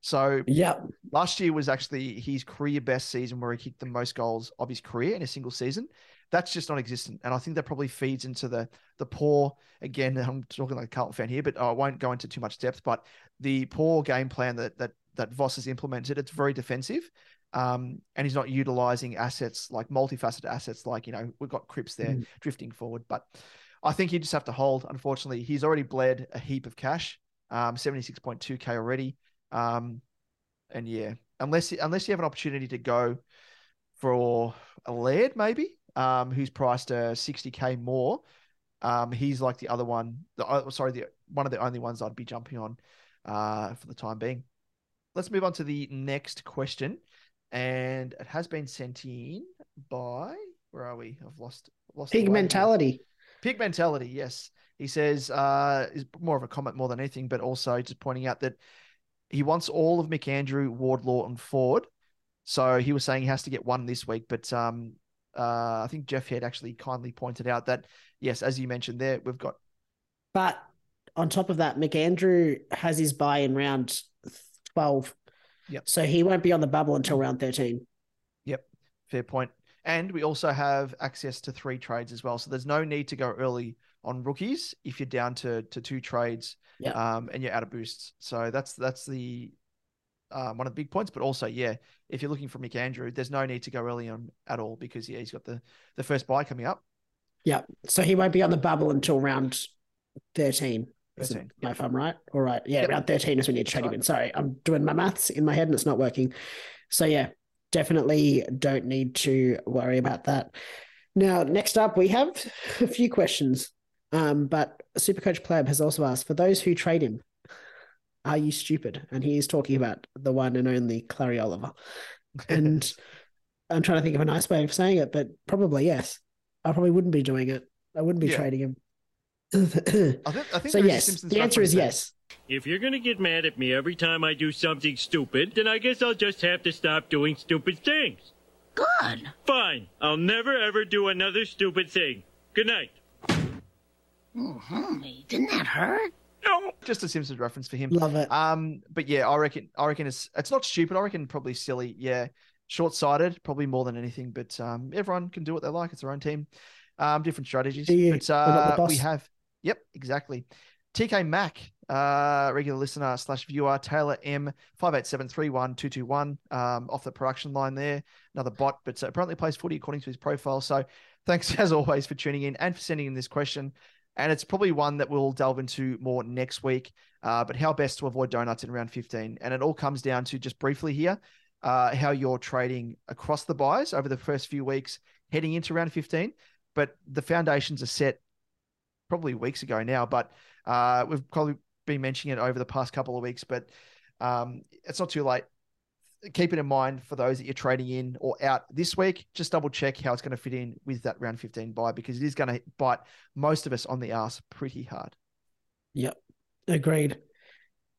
[SPEAKER 1] So
[SPEAKER 4] Yeah.
[SPEAKER 1] last year was actually his career best season where he kicked the most goals of his career in a single season. That's just non-existent, and I think that probably feeds into the the poor. Again, *laughs* I'm talking like a Carlton fan here, but I won't go into too much depth. But the poor game plan that that that Voss has implemented, it's very defensive, um, and he's not utilizing assets like multifaceted assets, like you know we've got Cripps there
[SPEAKER 4] Mm.
[SPEAKER 1] drifting forward. But I think you just have to hold. Unfortunately, he's already bled a heap of cash, um, 76.2k already. Um, and yeah, unless unless you have an opportunity to go for a Laird, maybe, um, who's priced a 60k more, um, he's like the other one. The uh, sorry, the one of the only ones I'd be jumping on, uh, for the time being. Let's move on to the next question, and it has been sent in by where are we? I've lost lost
[SPEAKER 4] Pig mentality.
[SPEAKER 1] Pig mentality, yes. He says uh, is more of a comment more than anything, but also just pointing out that he wants all of McAndrew, Wardlaw, and Ford. So he was saying he has to get one this week, but um, uh, I think Jeff Head actually kindly pointed out that yes, as you mentioned there, we've got
[SPEAKER 4] But on top of that, McAndrew has his buy in round 12.
[SPEAKER 1] Yep.
[SPEAKER 4] So he won't be on the bubble until round 13.
[SPEAKER 1] Yep, fair point. And we also have access to three trades as well. So there's no need to go early on rookies if you're down to to two trades
[SPEAKER 4] Yeah.
[SPEAKER 1] um, and you're out of boosts. So that's that's the um, one of the big points. But also, yeah, if you're looking for McAndrew, there's no need to go early on at all because yeah, he's got the the first buy coming up.
[SPEAKER 4] Yeah. So he won't be on the bubble until round 13. Is it-
[SPEAKER 1] 13,
[SPEAKER 4] If I'm right. All right. Yeah.
[SPEAKER 1] Yep.
[SPEAKER 4] Round 13 is when you trade him in. Sorry. I'm doing my maths in my head and it's not working. So yeah, definitely don't need to worry about that. Now, next up, we have *laughs* a few questions. Um, but Supercoach Pleb has also asked for those who trade him, are you stupid? And he is talking about the one and only Clary Oliver. *laughs* And I'm trying to think of a nice way of saying it, but probably yes. I probably wouldn't be doing it. I wouldn't be
[SPEAKER 1] Yeah.
[SPEAKER 4] trading him. *clears throat*
[SPEAKER 1] I think, I think
[SPEAKER 4] so
[SPEAKER 1] there is a
[SPEAKER 4] yes,
[SPEAKER 1] Simpsons
[SPEAKER 4] the answer is
[SPEAKER 1] there.
[SPEAKER 4] yes.
[SPEAKER 8] If you're gonna get mad at me every time I do something stupid, then I guess I'll just have to stop doing stupid things.
[SPEAKER 10] Good.
[SPEAKER 8] Fine. I'll never ever do another stupid thing. Good night.
[SPEAKER 10] Oh, homie, didn't that hurt?
[SPEAKER 8] No.
[SPEAKER 1] Just a Simpsons reference for him.
[SPEAKER 4] Love it.
[SPEAKER 1] Um, but yeah, I reckon I reckon it's it's not stupid. I reckon probably silly. Yeah, short sighted, probably more than anything. But um, everyone can do what they like. It's their own team. Um, different strategies.
[SPEAKER 4] Do?
[SPEAKER 1] But
[SPEAKER 4] We're not the
[SPEAKER 1] uh, we have. Yep, exactly. TK Mac, uh, regular listener slash viewer, Taylor M five eight seven three one two two one. Um, off the production line there, another bot, but uh, apparently plays footy according to his profile. So thanks *laughs* as always for tuning in and for sending in this question. And it's probably one that we'll delve into more next week. Uh, but how best to avoid donuts in round 15. And it all comes down to just briefly here uh, how you're trading across the buys over the first few weeks heading into round 15. But the foundations are set probably weeks ago now, but uh, we've probably been mentioning it over the past couple of weeks. But um, it's not too late. Keep it in mind for those that you're trading in or out this week. Just double check how it's going to fit in with that round 15 buy because it is going to bite most of us on the ass pretty hard.
[SPEAKER 4] Yep. Agreed.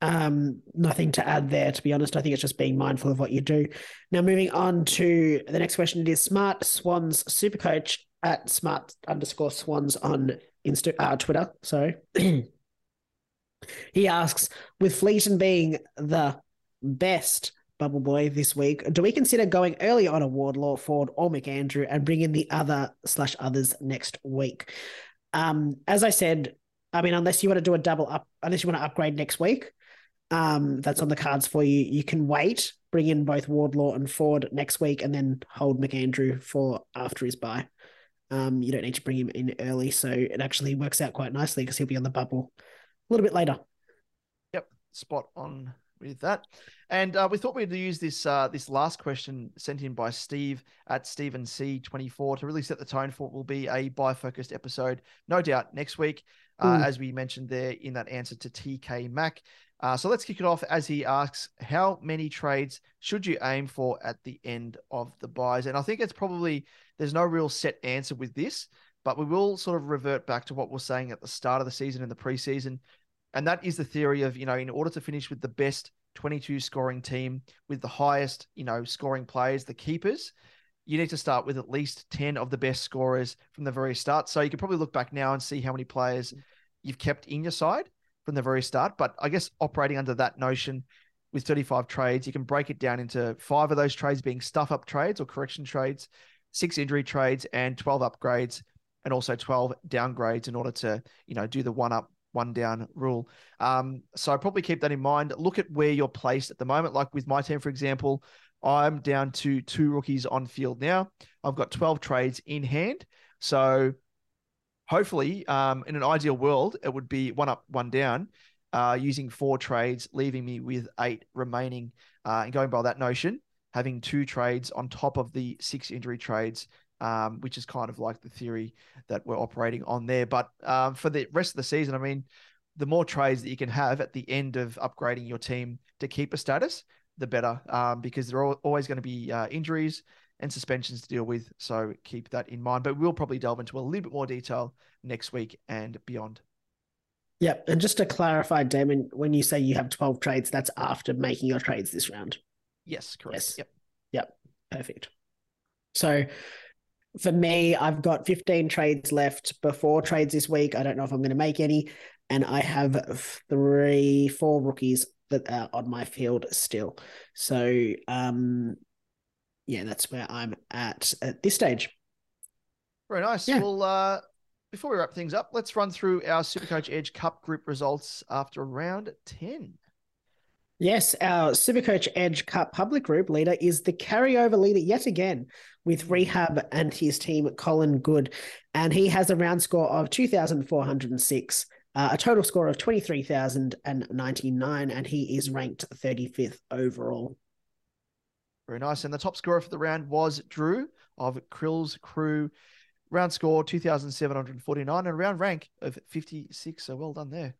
[SPEAKER 4] Um, nothing to add there, to be honest. I think it's just being mindful of what you do. Now, moving on to the next question. It is Smart Swans Supercoach at smart underscore swans on Insta uh, Twitter. Sorry. *clears throat* he asks, with Fleeton being the best bubble boy this week, do we consider going early on a Wardlaw, Ford, or McAndrew and bring in the other slash others next week? Um, as I said, I mean, unless you want to do a double up, unless you want to upgrade next week, um, that's on the cards for you. You can wait, bring in both Wardlaw and Ford next week, and then hold McAndrew for after his bye. Um, you don't need to bring him in early, so it actually works out quite nicely because he'll be on the bubble a little bit later.
[SPEAKER 1] Yep, spot on with that. And uh, we thought we'd use this uh, this last question sent in by Steve at Stephen C twenty four to really set the tone for what will be a buy focused episode, no doubt next week, uh,
[SPEAKER 4] Mm.
[SPEAKER 1] as we mentioned there in that answer to TK Mac. Uh, so let's kick it off as he asks, how many trades should you aim for at the end of the buys? And I think it's probably there's no real set answer with this, but we will sort of revert back to what we're saying at the start of the season in the preseason. And that is the theory of, you know, in order to finish with the best 22 scoring team with the highest, you know, scoring players, the keepers, you need to start with at least 10 of the best scorers from the very start. So you can probably look back now and see how many players you've kept in your side from the very start. But I guess operating under that notion with 35 trades, you can break it down into five of those trades being stuff up trades or correction trades, six injury trades, and 12 upgrades, and also 12 downgrades in order to, you know, do the one up, one down rule. Um, so probably keep that in mind. Look at where you're placed at the moment. Like with my team, for example, I'm down to two rookies on field now. I've got 12 trades in hand. So hopefully, um, in an ideal world, it would be one up, one down, uh, using four trades, leaving me with eight remaining. Uh, and going by that notion, having two trades on top of the six injury trades, um, which is kind of like the theory that we're operating on there. But um, for the rest of the season, I mean, the more trades that you can have at the end of upgrading your team to keep a status, the better, um, because there are always going to be uh, injuries and suspensions to deal with. So keep that in mind. But we'll probably delve into a little bit more detail next week and beyond.
[SPEAKER 4] Yep. And just to clarify, Damon, when you say you have 12 trades, that's after making your trades this round.
[SPEAKER 1] Yes, correct.
[SPEAKER 4] Yes.
[SPEAKER 1] Yep.
[SPEAKER 4] Yep. Perfect. So for me, I've got 15 trades left before trades this week. I don't know if I'm going to make any. And I have three, four rookies that are on my field still. So, um, yeah, that's where I'm at at this stage.
[SPEAKER 1] Very nice.
[SPEAKER 4] Yeah.
[SPEAKER 1] Well, uh, before we wrap things up, let's run through our Supercoach Edge Cup group results after round 10.
[SPEAKER 4] Yes, our Supercoach Edge Cup public group leader is the carryover leader yet again with Rehab and his team, Colin Good. And he has a round score of 2,406, uh, a total score of 23,099, and he is ranked 35th overall.
[SPEAKER 1] Very nice. And the top scorer for the round was Drew of Krill's Crew. Round score 2,749 and round rank of 56. So well done there.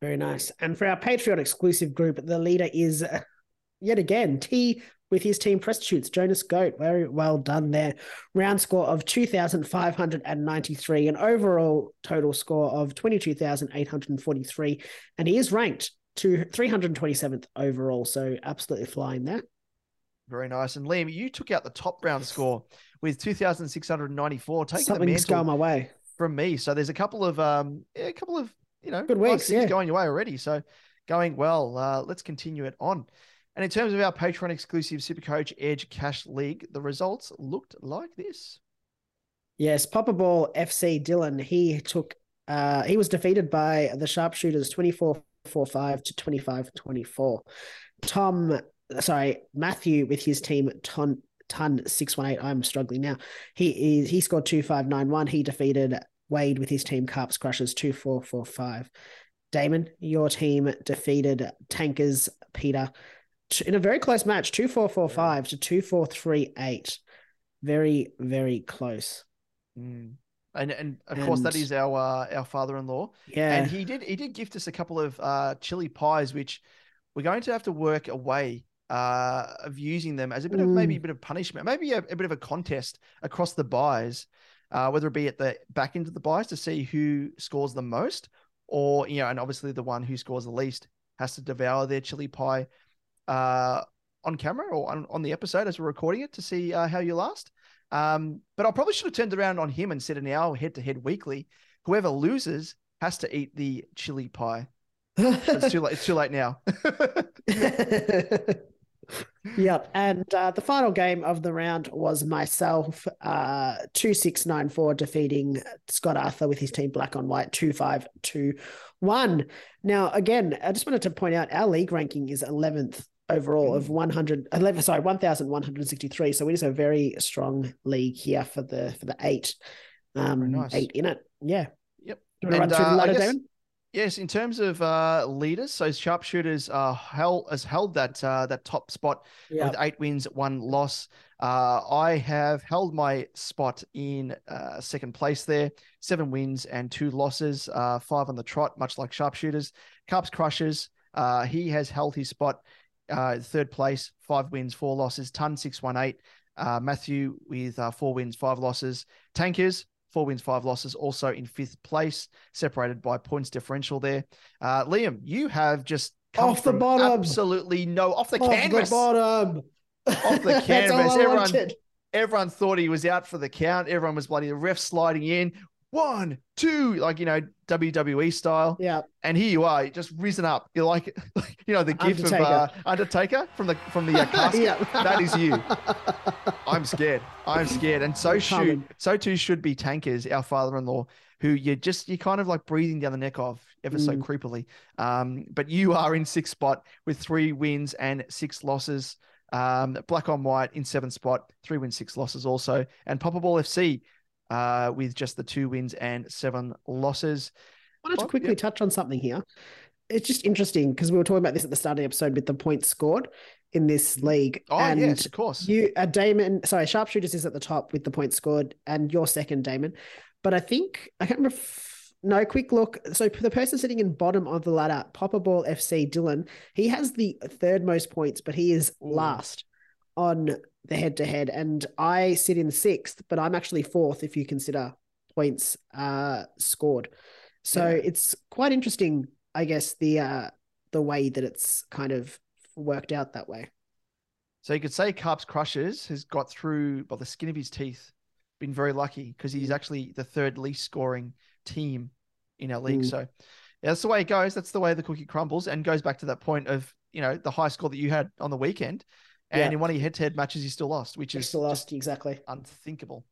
[SPEAKER 4] Very nice. And for our Patreon exclusive group, the leader is uh, yet again T with his team prostitutes. Jonas Goat, very well done there. Round score of 2,593, an overall total score of 22,843. And he is ranked to 327th overall. So absolutely flying there.
[SPEAKER 1] Very nice. And Liam, you took out the top round score with 2,694, taking
[SPEAKER 4] Something's
[SPEAKER 1] the
[SPEAKER 4] going my way.
[SPEAKER 1] from me. So there's a couple of um yeah, a couple of you know
[SPEAKER 4] Good weeks, yeah.
[SPEAKER 1] going your way already. So going well. Uh, let's continue it on. And in terms of our Patreon exclusive Supercoach Edge Cash League, the results looked like this.
[SPEAKER 4] Yes, Papa Ball FC Dylan, he took uh he was defeated by the sharpshooters 24 45 to 25 24. Tom sorry, Matthew with his team ton ton 618. I'm struggling now. He is he scored 2591. He defeated Wade with his team Carps Crushers 2445. Damon, your team defeated Tankers Peter in a very close match, 2445 to 2438. Very, very close.
[SPEAKER 1] Mm. And and of course that is our uh, our father-in-law.
[SPEAKER 4] Yeah.
[SPEAKER 1] And he did he did gift us a couple of uh, chili pies, which we're going to have to work a way uh, of using them as a bit of maybe a
[SPEAKER 4] Mm.
[SPEAKER 1] bit of punishment, maybe a, a bit of a contest across the buys, uh, whether it be at the back end of the buys to see who scores the most, or you know, and obviously the one who scores the least has to devour their chili pie uh, on camera or on, on the episode as we're recording it to see uh, how you last. Um, but I probably should have turned around on him and said in our head-to-head weekly, whoever loses has to eat the chili pie. *laughs* it's too late. It's too late now. *laughs* *laughs*
[SPEAKER 4] Yep. And uh, the final game of the round was myself, uh, 2694, defeating Scott Arthur with his team Black on White, 2521. Now, again, I just wanted to point out our league ranking is 11th overall of 100, 11, sorry, 1,163. So we it is a very strong league here for the for the eight, um,
[SPEAKER 1] nice.
[SPEAKER 4] eight in it. Yeah.
[SPEAKER 1] Yep.
[SPEAKER 4] Do you want to run
[SPEAKER 1] And,
[SPEAKER 4] through
[SPEAKER 1] uh,
[SPEAKER 4] the
[SPEAKER 1] I
[SPEAKER 4] ladder,
[SPEAKER 1] guess-
[SPEAKER 4] Damon?
[SPEAKER 1] Yes, in terms of uh, leaders, so sharpshooters uh, held has held that uh, that top spot
[SPEAKER 4] Yeah.
[SPEAKER 1] with eight wins, one loss. Uh, I have held my spot in uh, second place there, seven wins and two losses, uh, five on the trot, much like sharpshooters. Carps Crushers, uh, he has held his spot uh, third place, five wins, four losses. Ton six one eight. Uh, Matthew with uh, four wins, five losses. Tankers four wins, five losses, also in fifth place, separated by points differential there. Uh, Liam, you have just come
[SPEAKER 4] Off the
[SPEAKER 1] from
[SPEAKER 4] bottom.
[SPEAKER 1] absolutely no off the
[SPEAKER 4] Off
[SPEAKER 1] canvas,
[SPEAKER 4] the bottom.
[SPEAKER 1] off the *laughs* canvas. Everyone,
[SPEAKER 4] wanted.
[SPEAKER 1] everyone thought he was out for the count. Everyone was bloody the ref sliding in. One, two, like you know WWE style.
[SPEAKER 4] Yeah.
[SPEAKER 1] And here you are, just risen up. You're like, *laughs* you know, the gif of uh,
[SPEAKER 4] Undertaker.
[SPEAKER 1] Undertaker from the from the uh, *laughs* casket.
[SPEAKER 4] Yeah.
[SPEAKER 1] That is you. I'm scared. I'm scared, and so should so too should be Tankers, our father-in-law, who you're just you're kind of like breathing down the neck of ever so
[SPEAKER 4] Mm.
[SPEAKER 1] creepily. Um, but you are in sixth spot with three wins and six losses. Um, Black on White in seventh spot, three wins, six losses also, and Papa Ball FC uh, with just the two wins and seven losses.
[SPEAKER 4] I wanted to quickly
[SPEAKER 1] yep.
[SPEAKER 4] touch on something here. It's just interesting because we were talking about this at the start of the episode with the points scored in this league.
[SPEAKER 1] Oh
[SPEAKER 4] and
[SPEAKER 1] yes, of course.
[SPEAKER 4] You, uh, Damon, sorry, Sharpshooters is at the top with the points scored, and you're second, Damon. But I think I can't remember. If, no, quick look. So the person sitting in bottom of the ladder, Papa Ball FC, Dylan, he has the third most points, but he is last on the head to head, and I sit in sixth, but I'm actually fourth if you consider points uh, scored. So
[SPEAKER 1] Yeah.
[SPEAKER 4] it's quite interesting, I guess the uh, the way that it's kind of worked out that way.
[SPEAKER 1] So you could say Carps Crushers has got through by the skin of his teeth. Been very lucky because he's actually the third least scoring team in our league.
[SPEAKER 4] Mm.
[SPEAKER 1] So yeah, that's the way it goes. That's the way the cookie crumbles and goes back to that point of, you know, the high score that you had on the weekend. And
[SPEAKER 4] Yeah.
[SPEAKER 1] in one of your head to head matches, you still lost, which is
[SPEAKER 4] Still lost exactly.
[SPEAKER 1] unthinkable.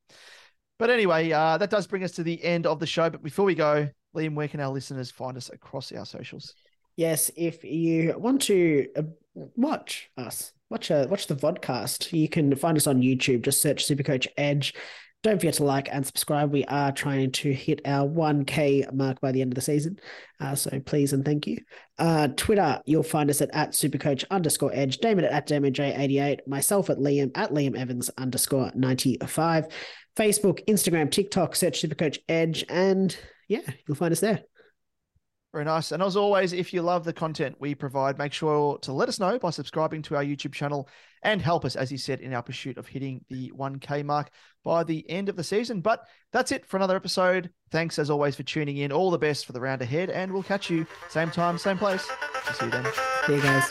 [SPEAKER 1] But anyway, uh, that does bring us to the end of the show. But before we go, Liam, where can our listeners find us across our socials?
[SPEAKER 4] Yes, if you want to uh, watch us, watch uh, watch the vodcast, you can find us on YouTube. Just search Supercoach Edge. Don't forget to like and subscribe. We are trying to hit our 1K mark by the end of the season. Uh, so please and thank you. Uh, Twitter, you'll find us at, at supercoach underscore edge, Damon at, at DamonJ88, myself at Liam at Liam Evans underscore 95. Facebook, Instagram, TikTok, search Supercoach Edge, and yeah, you'll find us there.
[SPEAKER 1] Very nice. And as always, if you love the content we provide, make sure to let us know by subscribing to our YouTube channel and help us, as you said, in our pursuit of hitting the 1K mark by the end of the season. But that's it for another episode. Thanks, as always, for tuning in. All the best for the round ahead, and we'll catch you same time, same place. see you then.
[SPEAKER 4] See you guys.